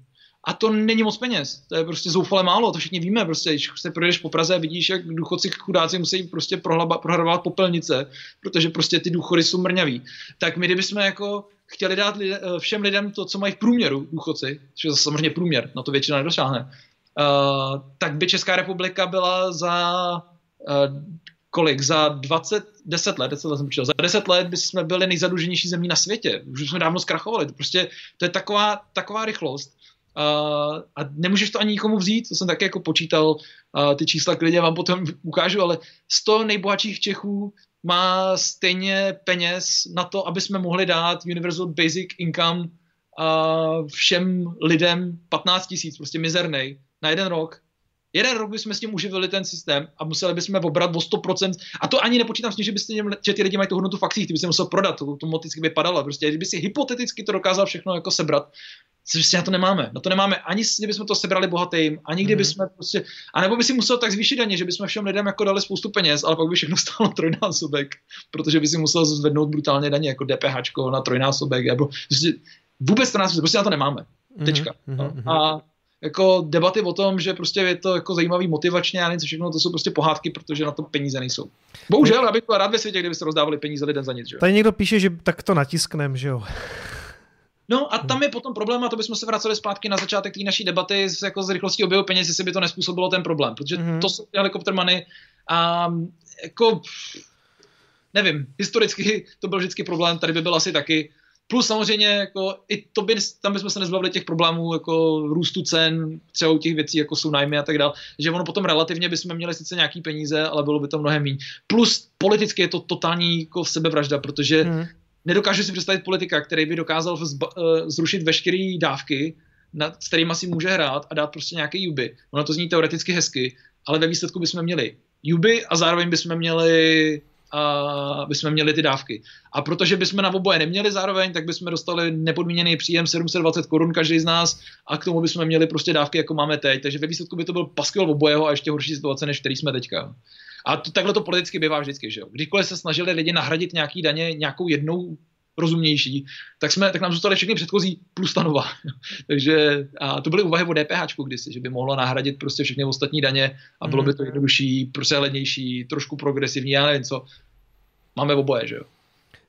a to není moc peněz, to je prostě zoufale málo, to všichni víme, prostě, když se projdeš po Praze a vidíš, jak důchodci chudáci musí prostě prohrabovat popelnice, protože prostě ty důchody jsou mrňavý. Tak my kdybychom jako chtěli dát lidem, eh, všem lidem to, co mají v průměru důchodci, což je samozřejmě průměr, na to většina nedosáhne, uh, tak by Česká republika byla za uh, kolik? Za 20, 10 let, 10 let jsem počítal, za 10 let by jsme byli nejzadluženější zemí na světě. Už jsme dávno zkrachovali. To prostě, to je taková, taková rychlost. Uh, a nemůžeš to ani nikomu vzít, to jsem také jako počítal, uh, ty čísla klidně vám potom ukážu, ale 100 nejbohatších Čechů má stejně peněz na to, aby jsme mohli dát Universal Basic Income uh, všem lidem 15 tisíc, prostě mizernej, na jeden rok. Jeden rok bychom s tím uživili ten systém a museli bychom obrat o 100%. A to ani nepočítám s tím, že, byste, že ty lidi mají tu hodnotu v akcích, ty by se musel prodat, to, to moticky vypadalo. Prostě, kdyby si hypoteticky to dokázal všechno jako sebrat, Prostě na to nemáme. Na to nemáme ani kdybychom to sebrali bohatým, ani kdyby mm. jsme prostě, a nebo by si musel tak zvýšit daně, že bychom všem lidem jako dali spoustu peněz, ale pak by všechno stálo trojnásobek, protože by si musel zvednout brutálně daně jako DPH na trojnásobek, nebo prostě vůbec to nás, prostě na to nemáme. Mhm, Tečka. Mm-hmm. No. A jako debaty o tom, že prostě je to jako zajímavý motivačně a něco všechno, to jsou prostě pohádky, protože na to peníze nejsou. Bohužel, já bych byl rád ve světě, kdyby se rozdávali peníze lidem za nic. Že? Tady někdo píše, že tak to natisknem, že jo. No a tam je potom problém, a to bychom se vraceli zpátky na začátek té naší debaty s, jako z rychlostí objevu peněz, jestli by to nespůsobilo ten problém, protože mm-hmm. to jsou helikopter money a jako nevím, historicky to byl vždycky problém, tady by byl asi taky. Plus samozřejmě, jako, i to by, tam bychom se nezbavili těch problémů, jako růstu cen, třeba u těch věcí, jako jsou nájmy a tak dále, že ono potom relativně bychom měli sice nějaký peníze, ale bylo by to mnohem méně. Plus politicky je to totální jako sebevražda, protože hmm nedokážu si představit politika, který by dokázal uh, zrušit veškeré dávky, nad, s kterými si může hrát a dát prostě nějaké juby. Ono to zní teoreticky hezky, ale ve výsledku bychom měli juby a zároveň bychom měli a bychom měli ty dávky. A protože bychom na oboje neměli zároveň, tak bychom dostali nepodmíněný příjem 720 korun každý z nás a k tomu bychom měli prostě dávky, jako máme teď. Takže ve výsledku by to byl paskvil obojeho a ještě horší situace, než který jsme teďka. A to, takhle to politicky bývá vždycky, že jo. Kdykoliv se snažili lidi nahradit nějaký daně nějakou jednou rozumnější, tak, jsme, tak nám zůstaly všechny předchozí plus ta nová. Takže a to byly úvahy o DPH kdysi, že by mohlo nahradit prostě všechny ostatní daně a bylo by to mhm. jednodušší, prostě lednější, trošku progresivní, já nevím co. Máme oboje, že jo.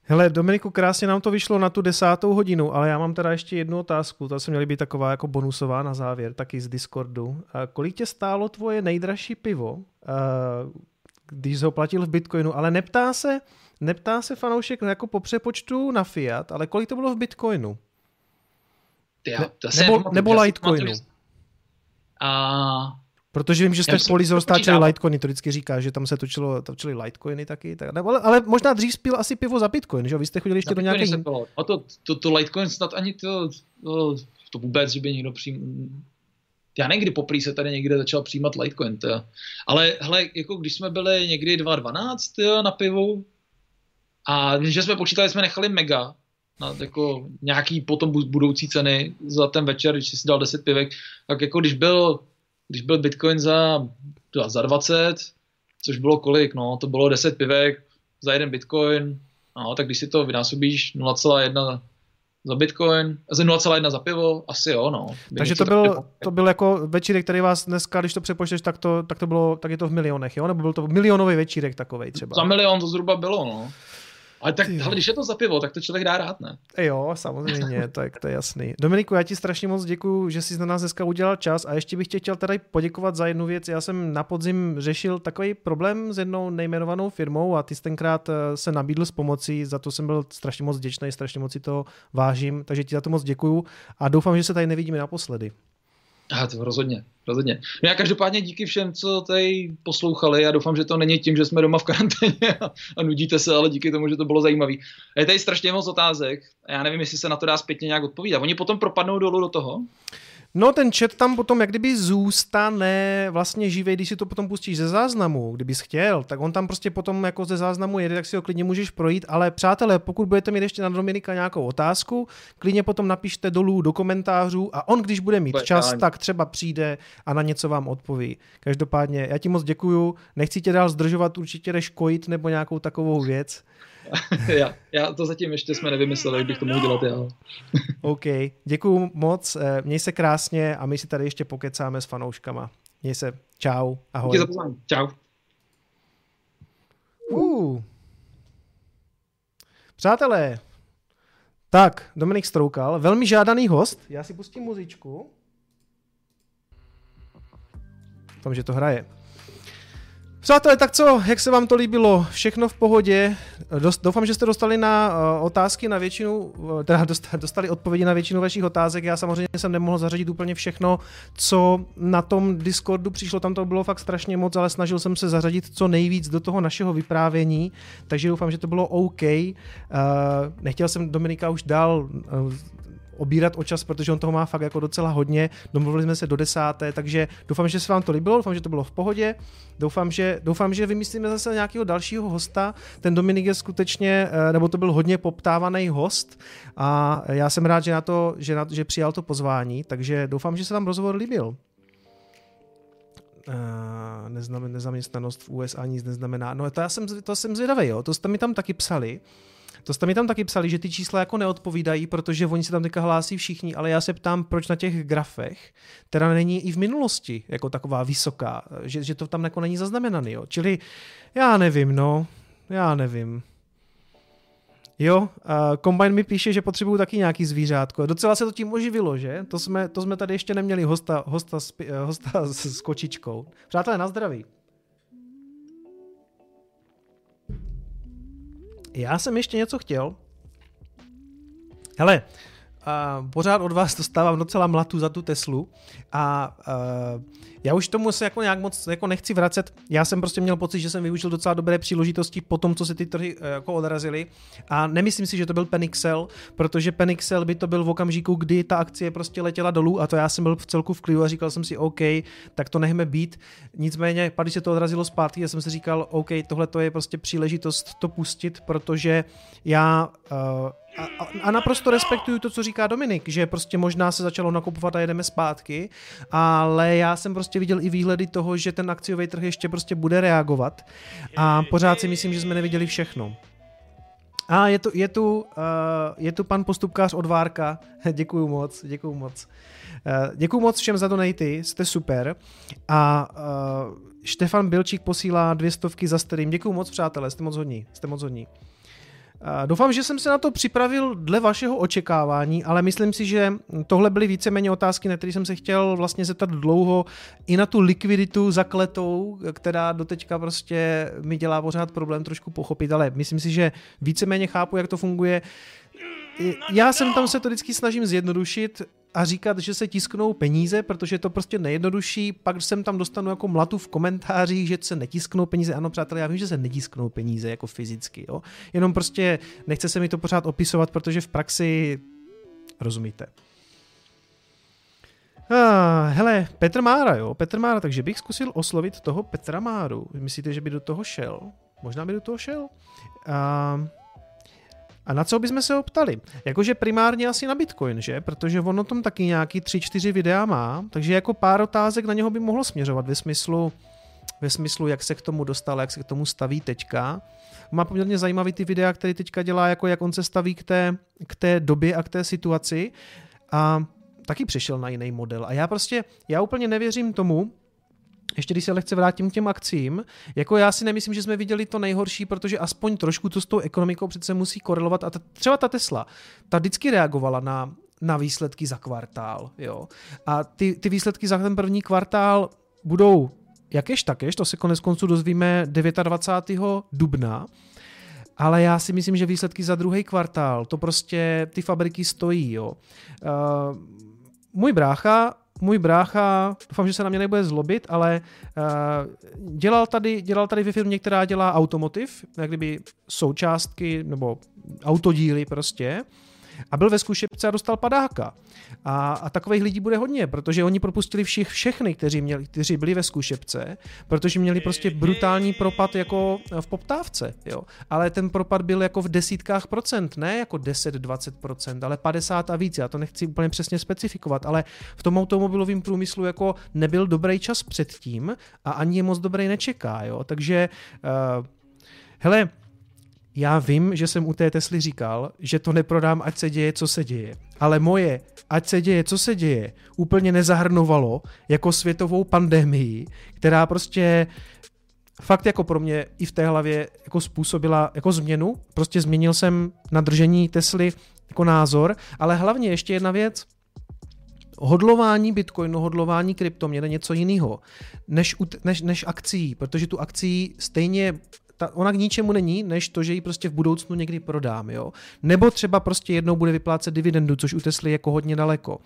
Hele, Dominiku, krásně nám to vyšlo na tu desátou hodinu, ale já mám teda ještě jednu otázku, to se měly být taková jako bonusová na závěr, taky z Discordu. A kolik tě stálo tvoje nejdražší pivo, když jsi ho platil v Bitcoinu, ale neptá se, neptá se fanoušek jako po přepočtu na fiat, ale kolik to bylo v Bitcoinu? To ne, nebo, nebo Litecoinu. A Protože vím, že jste v Polizor stáčeli Litecoiny, to vždycky říká, že tam se točilo, točili Litecoiny taky. Tak, ale, ale, možná dřív spil asi pivo za Bitcoin, že Vy jste chodili ještě do nějaké... jiné. A to, to, to Litecoin snad ani to, to, to vůbec, že by někdo přijím... Já někdy poprý se tady někde začal přijímat Litecoin, to. Ale hele, jako když jsme byli někdy 2.12 na pivu, a že jsme počítali, jsme nechali mega, na jako nějaký potom budoucí ceny za ten večer, když si dal 10 pivek, tak jako když byl když byl Bitcoin za, za 20, což bylo kolik, no, to bylo 10 pivek za jeden Bitcoin, no, tak když si to vynásobíš 0,1 za Bitcoin, za 0,1 za pivo, asi jo, no. Takže to byl, to byl jako večírek, který vás dneska, když to přepočteš, tak to, tak to bylo, tak je to v milionech, jo? Nebo byl to milionový večírek takový třeba? Za milion to zhruba bylo, no. Ale tak, hele, když je to za pivo, tak to člověk dá rád, ne? Jo, samozřejmě, tak to je jasný. Dominiku, já ti strašně moc děkuji, že jsi na nás dneska udělal čas a ještě bych tě chtěl tady poděkovat za jednu věc. Já jsem na podzim řešil takový problém s jednou nejmenovanou firmou a ty jsi tenkrát eh, se nabídl s pomocí, za to jsem byl strašně moc vděčný, strašně moc si to vážím, takže ti za to moc děkuju a doufám, že se tady nevidíme naposledy. A to rozhodně, rozhodně. No já každopádně díky všem, co tady poslouchali. Já doufám, že to není tím, že jsme doma v karanténě a, a nudíte se, ale díky tomu, že to bylo zajímavé. Je tady strašně moc otázek. Já nevím, jestli se na to dá zpětně nějak odpovídat. Oni potom propadnou dolů do toho? No ten chat tam potom jak kdyby zůstane vlastně živý, když si to potom pustíš ze záznamu, kdybys chtěl, tak on tam prostě potom jako ze záznamu jede, tak si ho klidně můžeš projít, ale přátelé, pokud budete mít ještě na Dominika nějakou otázku, klidně potom napište dolů do komentářů a on, když bude mít čas, tak třeba přijde a na něco vám odpoví. Každopádně, já ti moc děkuju, nechci tě dál zdržovat, určitě jdeš kojit nebo nějakou takovou věc. já, já to zatím ještě jsme nevymysleli, jak bych to mohl dělat já. OK, děkuju moc, eh, měj se krásně a my si tady ještě pokecáme s fanouškama. Měj se, čau, ahoj. Díky za čau. Uh. Přátelé, tak, Dominik Stroukal, velmi žádaný host. Já si pustím muzičku. Tom, že to hraje. Přátelé, tak co, jak se vám to líbilo? Všechno v pohodě? Doufám, že jste dostali na uh, otázky na většinu, uh, teda dostali odpovědi na většinu vašich otázek. Já samozřejmě jsem nemohl zařadit úplně všechno, co na tom Discordu přišlo, tam to bylo fakt strašně moc, ale snažil jsem se zařadit co nejvíc do toho našeho vyprávění, takže doufám, že to bylo OK. Uh, nechtěl jsem Dominika už dál uh, obírat o čas, protože on toho má fakt jako docela hodně. Domluvili jsme se do desáté, takže doufám, že se vám to líbilo, doufám, že to bylo v pohodě. Doufám, že, doufám, že vymyslíme zase nějakého dalšího hosta. Ten Dominik je skutečně, eh, nebo to byl hodně poptávaný host a já jsem rád, že, na to, že, na, že přijal to pozvání, takže doufám, že se vám rozhovor líbil. Uh, nezaměstnanost v USA nic neznamená. No to já jsem, to jsem zvědavý, jo. To jste mi tam taky psali. To jste mi tam taky psali, že ty čísla jako neodpovídají, protože oni se tam teďka hlásí všichni, ale já se ptám, proč na těch grafech teda není i v minulosti jako taková vysoká, že, že to tam jako není zaznamenaný, jo. Čili já nevím, no, já nevím. Jo, uh, Combine mi píše, že potřebuju taky nějaký zvířátko. Docela se to tím oživilo, že? To jsme, to jsme tady ještě neměli hosta, hosta, s, hosta s kočičkou. Přátelé, na zdraví. Já jsem ještě něco chtěl. Hele, uh, pořád od vás dostávám docela mlatu za tu Teslu a uh, já už tomu se jako nějak moc jako nechci vracet. Já jsem prostě měl pocit, že jsem využil docela dobré příležitosti po tom, co se ty trhy uh, jako odrazily a nemyslím si, že to byl Penixel, protože Penixel by to byl v okamžiku, kdy ta akcie prostě letěla dolů a to já jsem byl v celku v klidu a říkal jsem si OK, tak to nechme být. Nicméně, když se to odrazilo zpátky, já jsem si říkal OK, tohle to je prostě příležitost to pustit, protože já uh, a, a naprosto respektuju to, co říká Dominik, že prostě možná se začalo nakupovat a jedeme zpátky, ale já jsem prostě viděl i výhledy toho, že ten akciový trh ještě prostě bude reagovat a pořád si myslím, že jsme neviděli všechno. A je tu, je tu, uh, je tu pan postupkář od Várka. děkuju moc, děkuju moc. Uh, děkuju moc všem za donaty, jste super. A uh, Štefan Bilčík posílá dvě stovky za stream. Děkuju moc, přátelé, jste moc hodní, jste moc hodní. Doufám, že jsem se na to připravil dle vašeho očekávání, ale myslím si, že tohle byly víceméně otázky, na které jsem se chtěl vlastně zeptat dlouho, i na tu likviditu zakletou, která doteďka prostě mi dělá pořád problém trošku pochopit, ale myslím si, že víceméně chápu, jak to funguje. Já jsem tam se to vždycky snažím zjednodušit a říkat, že se tisknou peníze, protože je to prostě nejjednodušší, pak jsem tam dostanu jako mlatu v komentářích, že se netisknou peníze. Ano, přátelé, já vím, že se netisknou peníze jako fyzicky, jo. Jenom prostě nechce se mi to pořád opisovat, protože v praxi rozumíte. Ah, hele, Petr Mára, jo, Petr Mára, takže bych zkusil oslovit toho Petra Máru. Myslíte, že by do toho šel? Možná by do toho šel. Uh, a na co bychom se optali? Jakože primárně asi na Bitcoin, že? Protože on o tom taky nějaký 3-4 videa má, takže jako pár otázek na něho by mohlo směřovat ve smyslu, ve smyslu, jak se k tomu dostal, jak se k tomu staví teďka. Má poměrně zajímavý ty videa, které teďka dělá, jako jak on se staví k té, k té době a k té situaci. A taky přešel na jiný model. A já prostě, já úplně nevěřím tomu, ještě když se lehce vrátím k těm akcím, jako já si nemyslím, že jsme viděli to nejhorší, protože aspoň trošku to s tou ekonomikou přece musí korelovat. A ta, třeba ta Tesla, ta vždycky reagovala na, na výsledky za kvartál. Jo? A ty, ty výsledky za ten první kvartál budou jakéž takéž, to se konec konců dozvíme 29. dubna, ale já si myslím, že výsledky za druhý kvartál, to prostě ty fabriky stojí. Jo. Uh, můj brácha můj brácha, doufám, že se na mě nebude zlobit, ale uh, dělal, tady, dělal tady ve firmě, která dělá automotiv, jak kdyby součástky nebo autodíly prostě a byl ve zkušebce a dostal padáka. A, a takových lidí bude hodně, protože oni propustili všech, všechny, kteří, měli, kteří byli ve zkušebce, protože měli prostě brutální propad jako v poptávce. Jo. Ale ten propad byl jako v desítkách procent, ne jako 10-20 procent, ale 50 a víc. Já to nechci úplně přesně specifikovat, ale v tom automobilovém průmyslu jako nebyl dobrý čas předtím a ani je moc dobrý nečeká. Jo. Takže uh, hele, já vím, že jsem u té Tesly říkal, že to neprodám, ať se děje, co se děje. Ale moje, ať se děje, co se děje, úplně nezahrnovalo jako světovou pandemii, která prostě fakt jako pro mě i v té hlavě jako způsobila jako změnu. Prostě změnil jsem na držení Tesly jako názor, ale hlavně ještě jedna věc, hodlování Bitcoinu, hodlování kryptoměn je něco jiného než, než, než akcí, protože tu akcí stejně ta, ona k ničemu není, než to, že ji prostě v budoucnu někdy prodám, jo. Nebo třeba prostě jednou bude vyplácet dividendu, což u Tesly jako hodně daleko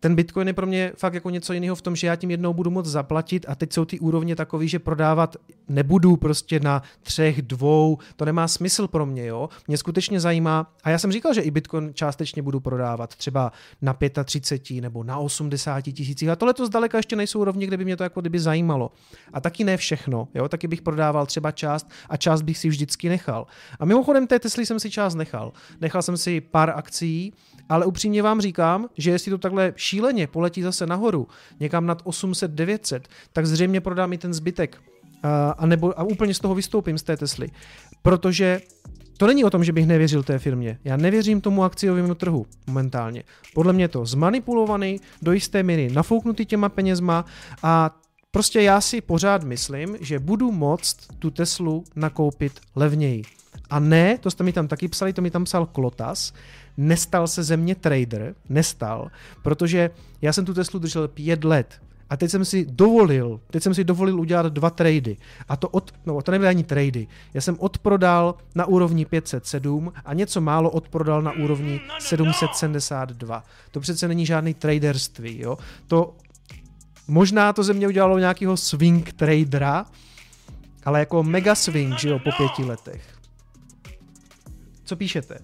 ten Bitcoin je pro mě fakt jako něco jiného v tom, že já tím jednou budu moct zaplatit a teď jsou ty úrovně takový, že prodávat nebudu prostě na třech, dvou, to nemá smysl pro mě, jo. Mě skutečně zajímá, a já jsem říkal, že i Bitcoin částečně budu prodávat třeba na 35 nebo na 80 tisících a tohle to zdaleka ještě nejsou úrovně, kde by mě to jako kdyby zajímalo. A taky ne všechno, jo, taky bych prodával třeba část a část bych si vždycky nechal. A mimochodem té Tesly jsem si část nechal. Nechal jsem si pár akcí, ale upřímně vám říkám, že jestli to takhle šíleně poletí zase nahoru, někam nad 800-900, tak zřejmě prodám i ten zbytek. A, a, nebo, a úplně z toho vystoupím z té Tesly. Protože to není o tom, že bych nevěřil té firmě. Já nevěřím tomu akciovému trhu momentálně. Podle mě to zmanipulovaný, do jisté míry nafouknutý těma penězma a prostě já si pořád myslím, že budu moct tu Teslu nakoupit levněji. A ne, to jste mi tam taky psali, to mi tam psal Klotas, nestal se ze mě trader, nestal, protože já jsem tu Teslu držel pět let a teď jsem si dovolil, teď jsem si dovolil udělat dva trady. A to od, no to nebyly ani trady. Já jsem odprodal na úrovni 507 a něco málo odprodal na úrovni 772. To přece není žádný traderství, jo. To možná to ze mě udělalo nějakého swing tradera, ale jako mega swing, že jo, po pěti letech. Co píšete?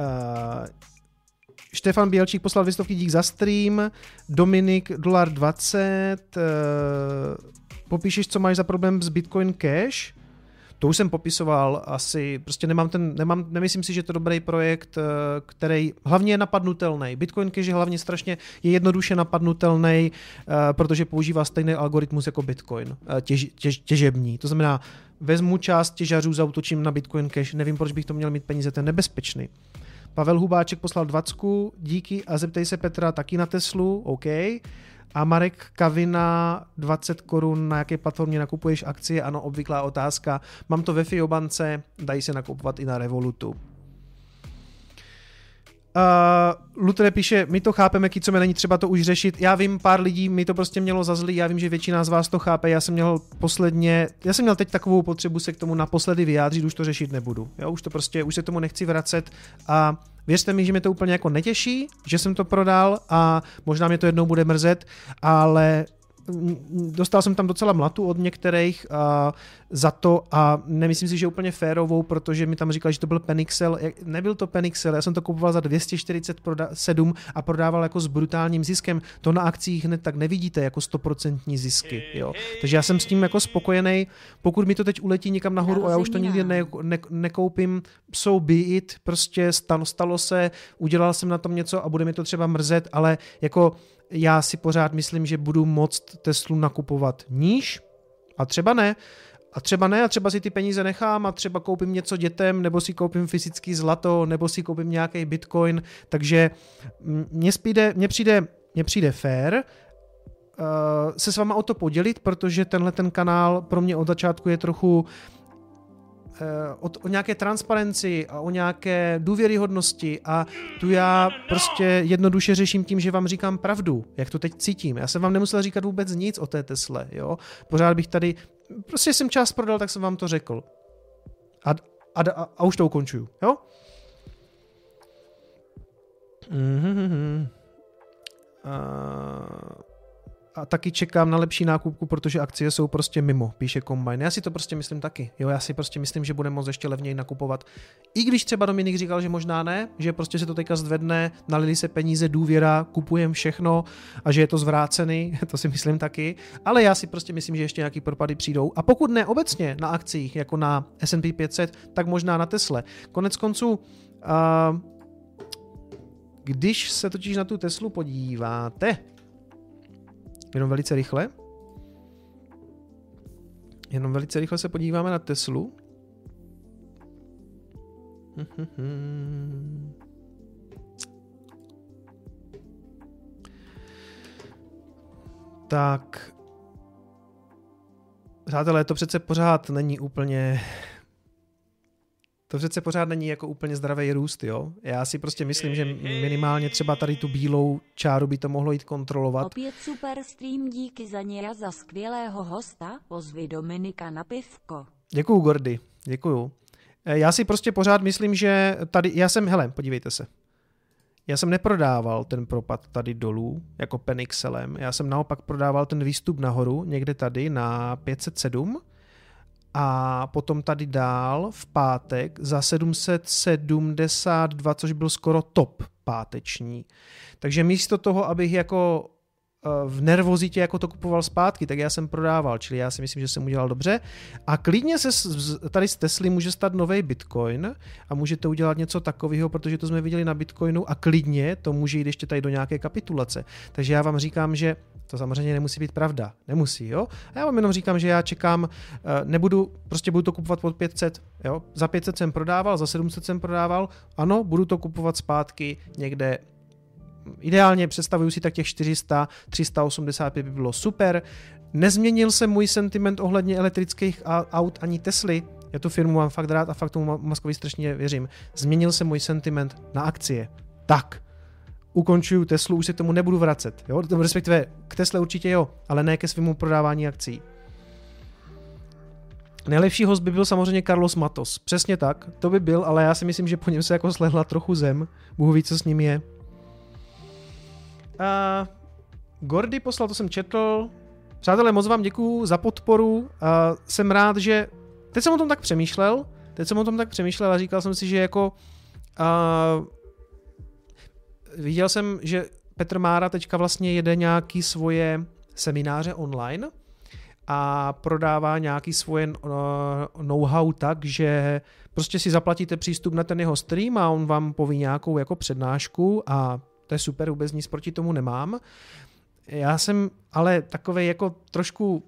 Uh, Štefan Bělčík poslal vystovky dík za stream, Dominik dolar 20, uh, popíšeš, co máš za problém s Bitcoin Cash? To už jsem popisoval, asi prostě nemám ten, nemám, nemyslím si, že to je dobrý projekt, eh, který hlavně je napadnutelný. Bitcoin Cash je hlavně strašně, je jednoduše napadnutelný, protože používá stejný algoritmus jako Bitcoin, těž, těž, těžební. To znamená, vezmu část těžařů, zautočím na Bitcoin Cash, nevím, proč bych to měl mít peníze, to je nebezpečný. Pavel Hubáček poslal 20, díky a zeptej se Petra taky na Teslu, OK. A Marek Kavina 20 korun, na jaké platformě nakupuješ akcie? Ano, obvyklá otázka. Mám to ve Fiobance, dají se nakupovat i na Revolutu. Uh, Lutre píše, my to chápeme, co mi není třeba to už řešit. Já vím, pár lidí mi to prostě mělo za zlý, já vím, že většina z vás to chápe. Já jsem měl posledně, já jsem měl teď takovou potřebu se k tomu naposledy vyjádřit, už to řešit nebudu. Jo, už to prostě, už se tomu nechci vracet a Věřte mi, že mě to úplně jako netěší, že jsem to prodal a možná mě to jednou bude mrzet, ale dostal jsem tam docela mlatu od některých uh, za to a nemyslím si, že úplně férovou, protože mi tam říkali, že to byl Penixel. Nebyl to Penixel, já jsem to kupoval za 247 a prodával jako s brutálním ziskem. To na akcích hned tak nevidíte jako 100% zisky. Jo. Takže já jsem s tím jako spokojený. Pokud mi to teď uletí někam nahoru a já už to nikdy ne, ne, nekoupím, so be it, prostě stalo, stalo se, udělal jsem na tom něco a bude mi to třeba mrzet, ale jako já si pořád myslím, že budu moct Teslu nakupovat níž a třeba ne. A třeba ne, a třeba si ty peníze nechám a třeba koupím něco dětem, nebo si koupím fyzický zlato, nebo si koupím nějaký bitcoin, takže mně přijde, mně přijde, mně přijde fair uh, se s váma o to podělit, protože tenhle ten kanál pro mě od začátku je trochu Eh, o, o nějaké transparenci a o nějaké důvěryhodnosti a tu já prostě jednoduše řeším tím, že vám říkám pravdu, jak to teď cítím. Já jsem vám nemusel říkat vůbec nic o té Tesle, jo. Pořád bych tady, prostě jsem čas prodal, tak jsem vám to řekl. A, a, a, a už to ukončuju, jo. Mm-hmm. Uh, a taky čekám na lepší nákupku, protože akcie jsou prostě mimo, píše Combine. Já si to prostě myslím taky. Jo, já si prostě myslím, že budeme moc ještě levněji nakupovat. I když třeba Dominik říkal, že možná ne, že prostě se to teďka zvedne, nalili se peníze, důvěra, kupujeme všechno a že je to zvrácený, to si myslím taky. Ale já si prostě myslím, že ještě nějaký propady přijdou. A pokud ne obecně na akcích, jako na S&P 500, tak možná na Tesle. Konec konců, uh, když se totiž na tu Teslu podíváte, Jenom velice rychle. Jenom velice rychle se podíváme na Teslu. Tak, přátelé, to přece pořád není úplně to přece pořád není jako úplně zdravý růst, jo? Já si prostě myslím, že minimálně třeba tady tu bílou čáru by to mohlo jít kontrolovat. Opět super stream, díky za něj a za skvělého hosta, pozvi Dominika na pivko. Děkuju, Gordy, děkuju. Eh, já si prostě pořád myslím, že tady, já jsem, hele, podívejte se. Já jsem neprodával ten propad tady dolů, jako Penixelem. Já jsem naopak prodával ten výstup nahoru, někde tady na 507 a potom tady dál v pátek za 772, což byl skoro top páteční. Takže místo toho, abych jako eh, v nervozitě jako to kupoval zpátky, tak já jsem prodával, čili já si myslím, že jsem udělal dobře. A klidně se tady z Tesly může stát nový Bitcoin a můžete udělat něco takového, protože to jsme viděli na Bitcoinu a klidně to může jít ještě tady do nějaké kapitulace. Takže já vám říkám, že to samozřejmě nemusí být pravda. Nemusí, jo? A já vám jenom říkám, že já čekám, eh, nebudu, prostě budu to kupovat pod 500, jo? Za 500 jsem prodával, za 700 jsem prodával, ano, budu to kupovat zpátky někde ideálně představuju si tak těch 400, 385 by bylo super. Nezměnil se můj sentiment ohledně elektrických aut ani Tesly. Já tu firmu mám fakt rád a fakt tomu Moskovi strašně věřím. Změnil se můj sentiment na akcie. Tak, ukončuju Teslu, už se k tomu nebudu vracet. Jo? Respektive k Tesle určitě jo, ale ne ke svému prodávání akcí. Nejlepší host by byl samozřejmě Carlos Matos. Přesně tak, to by byl, ale já si myslím, že po něm se jako slehla trochu zem. Bůh ví, co s ním je. A Gordy poslal, to jsem četl. Přátelé, moc vám děkuju za podporu. A jsem rád, že... Teď jsem o tom tak přemýšlel, teď jsem o tom tak přemýšlel a říkal jsem si, že jako... A viděl jsem, že Petr Mára teďka vlastně jede nějaký svoje semináře online a prodává nějaký svoje uh, know-how tak, že prostě si zaplatíte přístup na ten jeho stream a on vám poví nějakou jako přednášku a to je super, vůbec nic proti tomu nemám. Já jsem ale takový jako trošku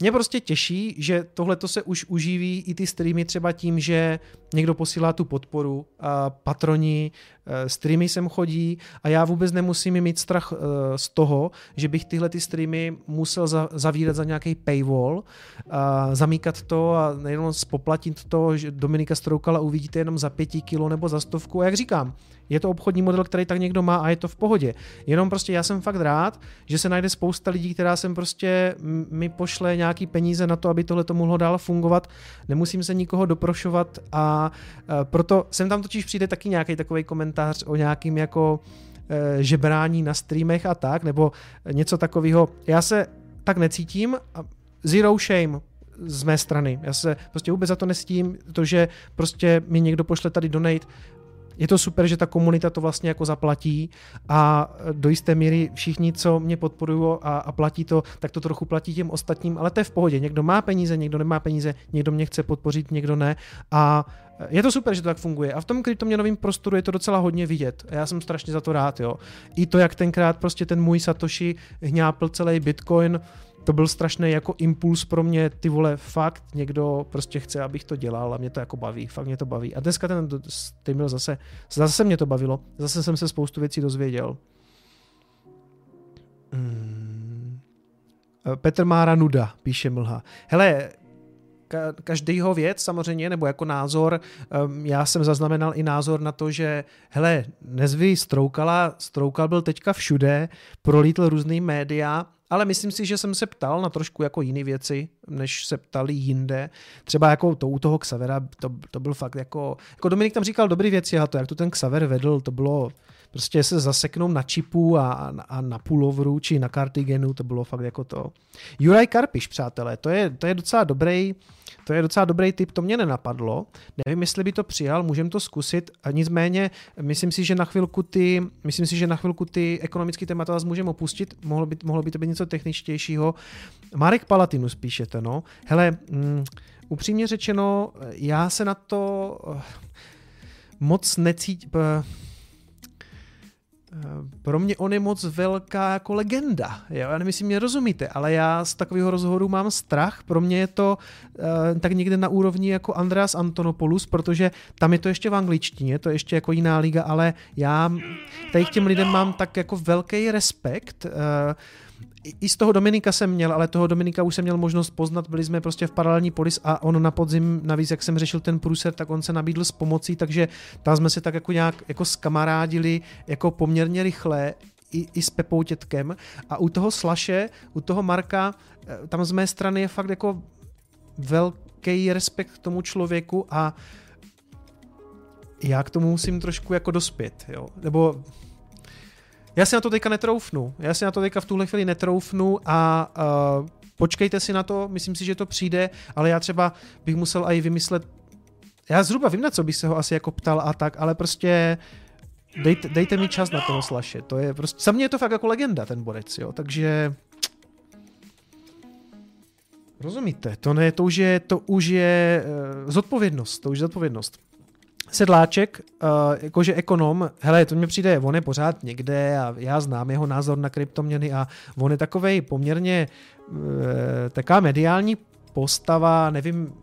mě prostě těší, že tohle se už uživí i ty streamy třeba tím, že někdo posílá tu podporu, a patroni, e, streamy sem chodí a já vůbec nemusím mít strach e, z toho, že bych tyhle ty streamy musel zavírat za nějaký paywall, a zamíkat to a nejenom spoplatit to, že Dominika Stroukala uvidíte jenom za pěti kilo nebo za stovku. A jak říkám, je to obchodní model, který tak někdo má a je to v pohodě. Jenom prostě já jsem fakt rád, že se najde spousta lidí, která sem prostě mi pošle nějaký peníze na to, aby tohle to mohlo dál fungovat. Nemusím se nikoho doprošovat a e, proto sem tam totiž přijde taky nějaký takový komentář o nějakým jako e, žebrání na streamech a tak, nebo něco takového. Já se tak necítím. Zero shame, z mé strany. Já se prostě vůbec za to nestím, to, že prostě mi někdo pošle tady donate, je to super, že ta komunita to vlastně jako zaplatí a do jisté míry všichni, co mě podporují a, a platí to, tak to trochu platí těm ostatním, ale to je v pohodě. Někdo má peníze, někdo nemá peníze, někdo mě chce podpořit, někdo ne a je to super, že to tak funguje. A v tom kryptoměnovém prostoru je to docela hodně vidět. Já jsem strašně za to rád, jo. I to, jak tenkrát prostě ten můj Satoshi hňápl celý Bitcoin, to byl strašný jako impuls pro mě, ty vole, fakt někdo prostě chce, abych to dělal a mě to jako baví, fakt mě to baví. A dneska ten stream zase, zase mě to bavilo, zase jsem se spoustu věcí dozvěděl. Hmm. Petr Mára Nuda, píše Mlha. Hele, každýho věc samozřejmě, nebo jako názor, já jsem zaznamenal i názor na to, že hele, nezvy Stroukala, Stroukal byl teďka všude, prolítl různý média ale myslím si, že jsem se ptal na trošku jako jiné věci, než se ptali jinde. Třeba jako to u toho Xavera, to, to byl fakt jako, jako Dominik tam říkal dobrý věci a to, jak to ten Xaver vedl, to bylo prostě se zaseknou na čipu a, a na pulovru či na kartigenu, to bylo fakt jako to. Juraj Karpiš, přátelé, to je, to je docela dobrý, to je docela dobrý tip, to mě nenapadlo. Nevím, jestli by to přijal, můžeme to zkusit. A nicméně, myslím si, že na chvilku ty, myslím si, že na chvilku ty ekonomické témata můžeme opustit. Mohlo by, mohlo by to být něco techničtějšího. Marek Palatinus píšete, no. Hele, mm, upřímně řečeno, já se na to eh, moc necítím pro mě on je moc velká jako legenda. Jo? Já nevím, jestli mě rozumíte, ale já z takového rozhovoru mám strach. Pro mě je to uh, tak někde na úrovni jako Andreas Antonopoulos, protože tam je to ještě v angličtině, to je ještě jako jiná liga, ale já tady k těm lidem mám tak jako velký respekt. Uh, i z toho Dominika jsem měl, ale toho Dominika už jsem měl možnost poznat, byli jsme prostě v paralelní polis a on na podzim, navíc jak jsem řešil ten průser, tak on se nabídl s pomocí, takže tam jsme se tak jako nějak jako skamarádili jako poměrně rychle, i, i s Pepou Tětkem. A u toho Slaše, u toho Marka, eh, tam z mé strany je fakt jako velký respekt k tomu člověku a já k tomu musím trošku jako dospět, jo, nebo já si na to teďka netroufnu. Já si na to teďka v tuhle chvíli netroufnu a uh, počkejte si na to, myslím si, že to přijde, ale já třeba bych musel i vymyslet, já zhruba vím, na co bych se ho asi jako ptal a tak, ale prostě dejte, dejte mi čas na toho slaše, to je prostě, za mě je to fakt jako legenda ten borec, jo, takže Rozumíte, to ne, to už je, to už je uh, zodpovědnost, to už je zodpovědnost sedláček, uh, jakože ekonom, hele, to mi přijde, on je pořád někde a já znám jeho názor na kryptoměny a on je takovej poměrně uh, taká mediální postava, nevím,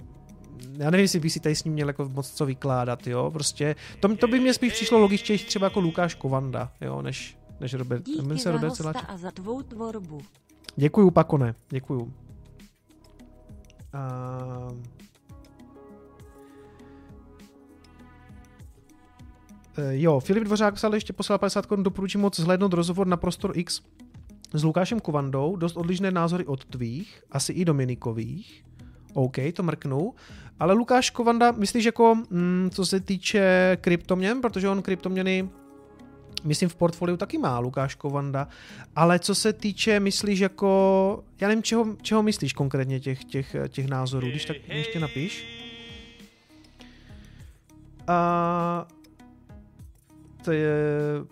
já nevím, jestli bych si tady s ním měl jako moc co vykládat, jo, prostě, to, to by mě spíš přišlo logičtější třeba jako Lukáš Kovanda, jo, než, než Robert, Díky se Robert za a za tvou tvorbu. Děkuju, Pakone, děkuju. Uh, jo, Filip Dvořák psal ještě poslal 50 korun, doporučím moc zhlédnout rozhovor na Prostor X s Lukášem Kovandou, dost odlišné názory od tvých, asi i Dominikových. OK, to mrknu. Ale Lukáš Kovanda, myslíš jako, mm, co se týče kryptoměn, protože on kryptoměny myslím v portfoliu taky má Lukáš Kovanda, ale co se týče, myslíš jako, já nevím, čeho, čeho myslíš konkrétně těch, těch, těch názorů, když tak ještě napiš. Uh, je,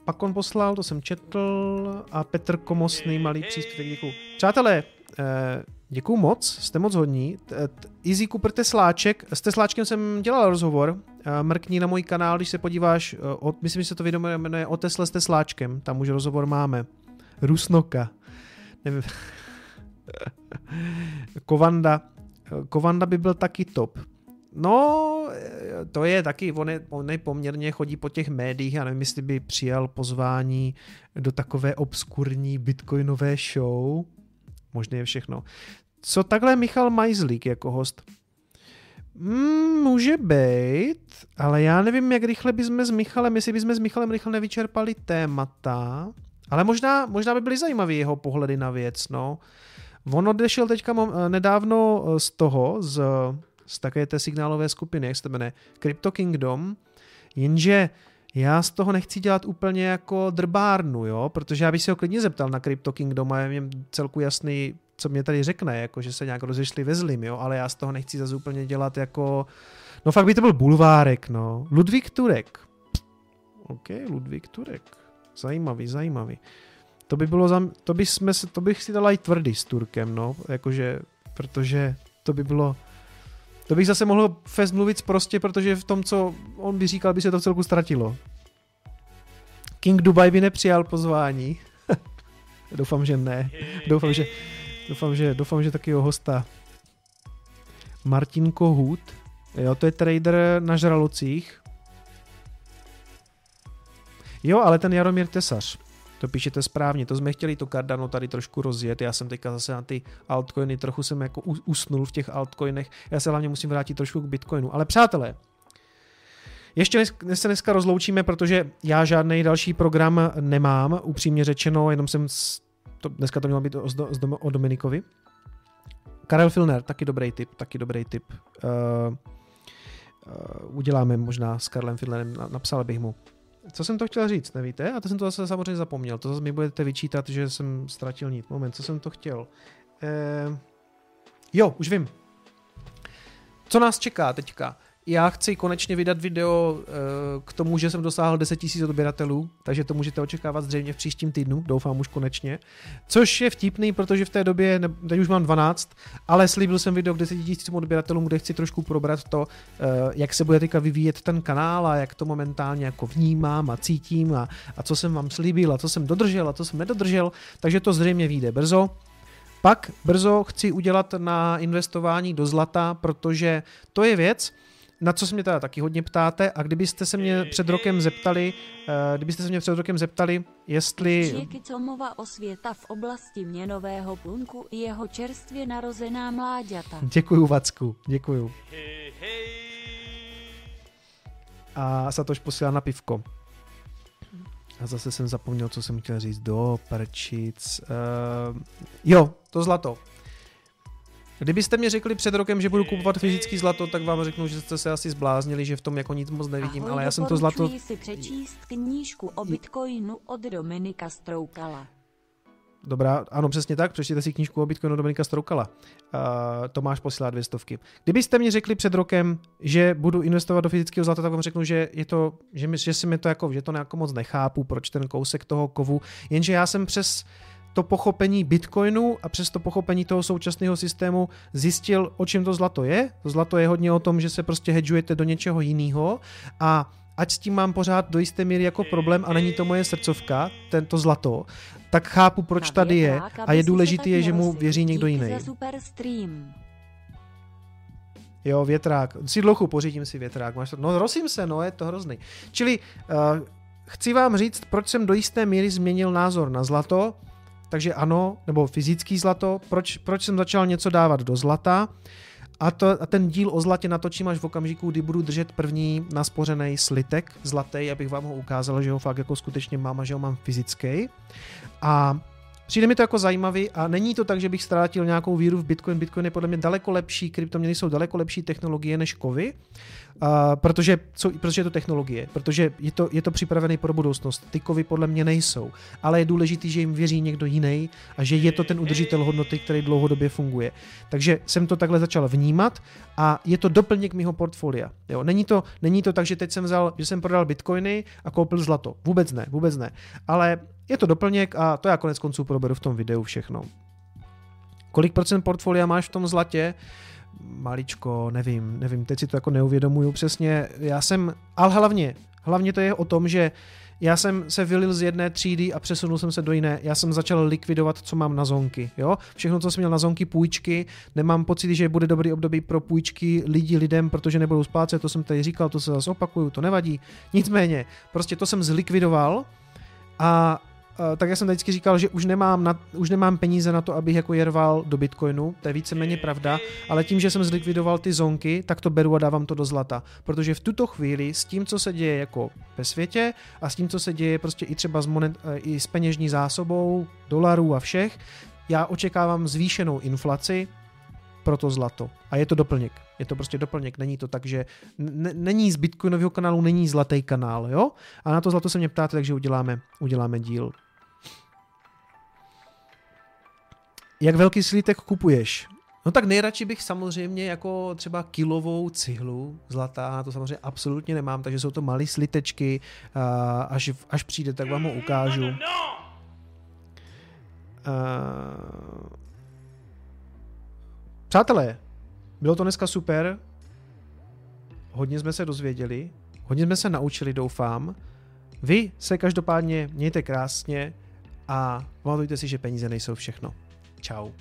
pak on poslal, to jsem četl a Petr Komosný, malý příspěvek, děkuju. Přátelé, eh, děkuju moc, jste moc hodní. Easy Cooper Tesláček, s Tesláčkem jsem dělal rozhovor, eh, mrkni na můj kanál, když se podíváš, eh, myslím, že se to video jmenuje o Tesle s Tesláčkem, tam už rozhovor máme. Rusnoka. Nevím. Kovanda. Kovanda by byl taky top. No, to je taky, on je, on je poměrně chodí po těch médiích, já nevím, jestli by přijal pozvání do takové obskurní bitcoinové show, možná je všechno. Co takhle Michal Majzlík jako host? Mm, může být, ale já nevím, jak rychle bychom s Michalem, jestli bychom s Michalem rychle nevyčerpali témata, ale možná, možná by byly zajímavé jeho pohledy na věc, no. On odešel teďka nedávno z toho, z, z také té signálové skupiny, jak se to jmenuje, Crypto Kingdom, jenže já z toho nechci dělat úplně jako drbárnu, jo, protože já bych se ho klidně zeptal na Crypto Kingdom a je celku jasný co mě tady řekne, jako že se nějak rozešli ve zlým, jo, ale já z toho nechci zase úplně dělat jako, no fakt by to byl bulvárek, no. Ludvík Turek. OK, Ludvík Turek. Zajímavý, zajímavý. To by bylo, za, to, by jsme, to bych si dal i tvrdý s Turkem, no, jakože, protože to by bylo, to bych zase mohl fest mluvit prostě, protože v tom, co on by říkal, by se to v celku ztratilo. King Dubai by nepřijal pozvání. Doufám, že ne. Doufám, že, Doufám, že, doufám, že taky hosta. Martin Kohut. Jo, to je trader na žralocích. Jo, ale ten Jaromír Tesař. To píšete správně, to jsme chtěli to Cardano tady trošku rozjet, já jsem teďka zase na ty altcoiny, trochu jsem jako usnul v těch altcoinech, já se hlavně musím vrátit trošku k Bitcoinu. Ale přátelé, ještě se dneska rozloučíme, protože já žádný další program nemám, upřímně řečeno, jenom jsem to, dneska to mělo být o, o, o Dominikovi. Karel Filner, taky dobrý tip, taky dobrý tip. Uh, uh, uděláme možná s Karlem Filnerem, napsal bych mu. Co jsem to chtěl říct, nevíte? A to jsem to zase samozřejmě zapomněl. To zase mi budete vyčítat, že jsem ztratil nit. Moment, co jsem to chtěl? Uh, jo, už vím. Co nás čeká teďka? Já chci konečně vydat video eh, k tomu, že jsem dosáhl 10 000 odběratelů, takže to můžete očekávat zřejmě v příštím týdnu, doufám už konečně. Což je vtipný, protože v té době, teď už mám 12, ale slíbil jsem video k 10 000 odběratelům, kde chci trošku probrat to, eh, jak se bude teďka vyvíjet ten kanál a jak to momentálně jako vnímám a cítím a, a co jsem vám slíbil a co jsem dodržel a co jsem nedodržel, takže to zřejmě vyjde brzo. Pak brzo chci udělat na investování do zlata, protože to je věc, na co se mě teda taky hodně ptáte a kdybyste se mě před rokem zeptali, uh, kdybyste se mě před rokem zeptali, jestli... Čekicomova osvěta v oblasti měnového plunku i jeho čerstvě narozená mláďata. Děkuju, Vacku, děkuju. A Satoš posílá na pivko. A zase jsem zapomněl, co jsem chtěl říct. Do prčic. Uh, jo, to zlato. Kdybyste mi řekli před rokem, že budu kupovat fyzický zlato, tak vám řeknu, že jste se asi zbláznili, že v tom jako nic moc nevidím, Ahoj, ale já jsem to zlato... si přečíst knížku o Bitcoinu od Dominika Stroukala. Dobrá, ano, přesně tak, přečtěte si knížku o Bitcoinu Dominika Stroukala. Uh, Tomáš posílá dvě stovky. Kdybyste mi řekli před rokem, že budu investovat do fyzického zlata, tak vám řeknu, že je to, že, mi, že si mi to jako, že to jako moc nechápu, proč ten kousek toho kovu, jenže já jsem přes to pochopení Bitcoinu a přes to pochopení toho současného systému zjistil, o čem to zlato je. To zlato je hodně o tom, že se prostě hedžujete do něčeho jiného a ať s tím mám pořád do jisté míry jako problém a není to moje srdcovka, tento zlato, tak chápu, proč tady je a je důležité, je, že mu věří někdo jiný. Jo, větrák. Si dlouho pořídím si větrák. Máš to? No, rosím se, no, je to hrozný. Čili uh, chci vám říct, proč jsem do jisté míry změnil názor na zlato takže ano, nebo fyzický zlato, proč, proč jsem začal něco dávat do zlata a, to, a ten díl o zlatě natočím až v okamžiku, kdy budu držet první naspořený slitek zlatý, abych vám ho ukázal, že ho fakt jako skutečně mám a že ho mám fyzický. A Přijde mi to jako zajímavý a není to tak, že bych ztrátil nějakou víru v Bitcoin. Bitcoin je podle mě daleko lepší, kryptoměny jsou daleko lepší technologie než kovy, uh, protože, co, protože je to technologie, protože je to, je to připravené pro budoucnost. Ty kovy podle mě nejsou, ale je důležité, že jim věří někdo jiný a že je to ten udržitel hodnoty, který dlouhodobě funguje. Takže jsem to takhle začal vnímat a je to doplněk mého portfolia. Jo, není, to, není to tak, že teď jsem vzal, že jsem prodal bitcoiny a koupil zlato. Vůbec ne, vůbec ne. Ale je to doplněk a to já konec konců proberu v tom videu všechno. Kolik procent portfolia máš v tom zlatě? Maličko, nevím, nevím, teď si to jako neuvědomuju přesně. Já jsem, ale hlavně, hlavně to je o tom, že já jsem se vylil z jedné třídy a přesunul jsem se do jiné. Já jsem začal likvidovat, co mám na zonky. Jo? Všechno, co jsem měl na zonky, půjčky. Nemám pocit, že bude dobrý období pro půjčky lidí lidem, protože nebudou splácet. To jsem tady říkal, to se zase opakuju, to nevadí. Nicméně, prostě to jsem zlikvidoval a tak já jsem vždycky říkal, že už nemám, na, už nemám peníze na to, abych jako jerval do Bitcoinu, to je víceméně pravda, ale tím, že jsem zlikvidoval ty zonky, tak to beru a dávám to do zlata. Protože v tuto chvíli s tím, co se děje jako ve světě a s tím, co se děje prostě i třeba s, monet, eh, i s peněžní zásobou, dolarů a všech, já očekávám zvýšenou inflaci, pro to zlato. A je to doplněk. Je to prostě doplněk. Není to tak, že n- není z Bitcoinového kanálu není zlatý kanál, jo? A na to zlato se mě ptáte, takže uděláme, uděláme díl. Jak velký slítek kupuješ? No tak nejradši bych samozřejmě jako třeba kilovou cihlu zlatá, to samozřejmě absolutně nemám, takže jsou to malé slitečky, až, až přijde, tak vám ho ukážu. Přátelé, bylo to dneska super, hodně jsme se dozvěděli, hodně jsme se naučili, doufám. Vy se každopádně mějte krásně a pamatujte si, že peníze nejsou všechno. Chao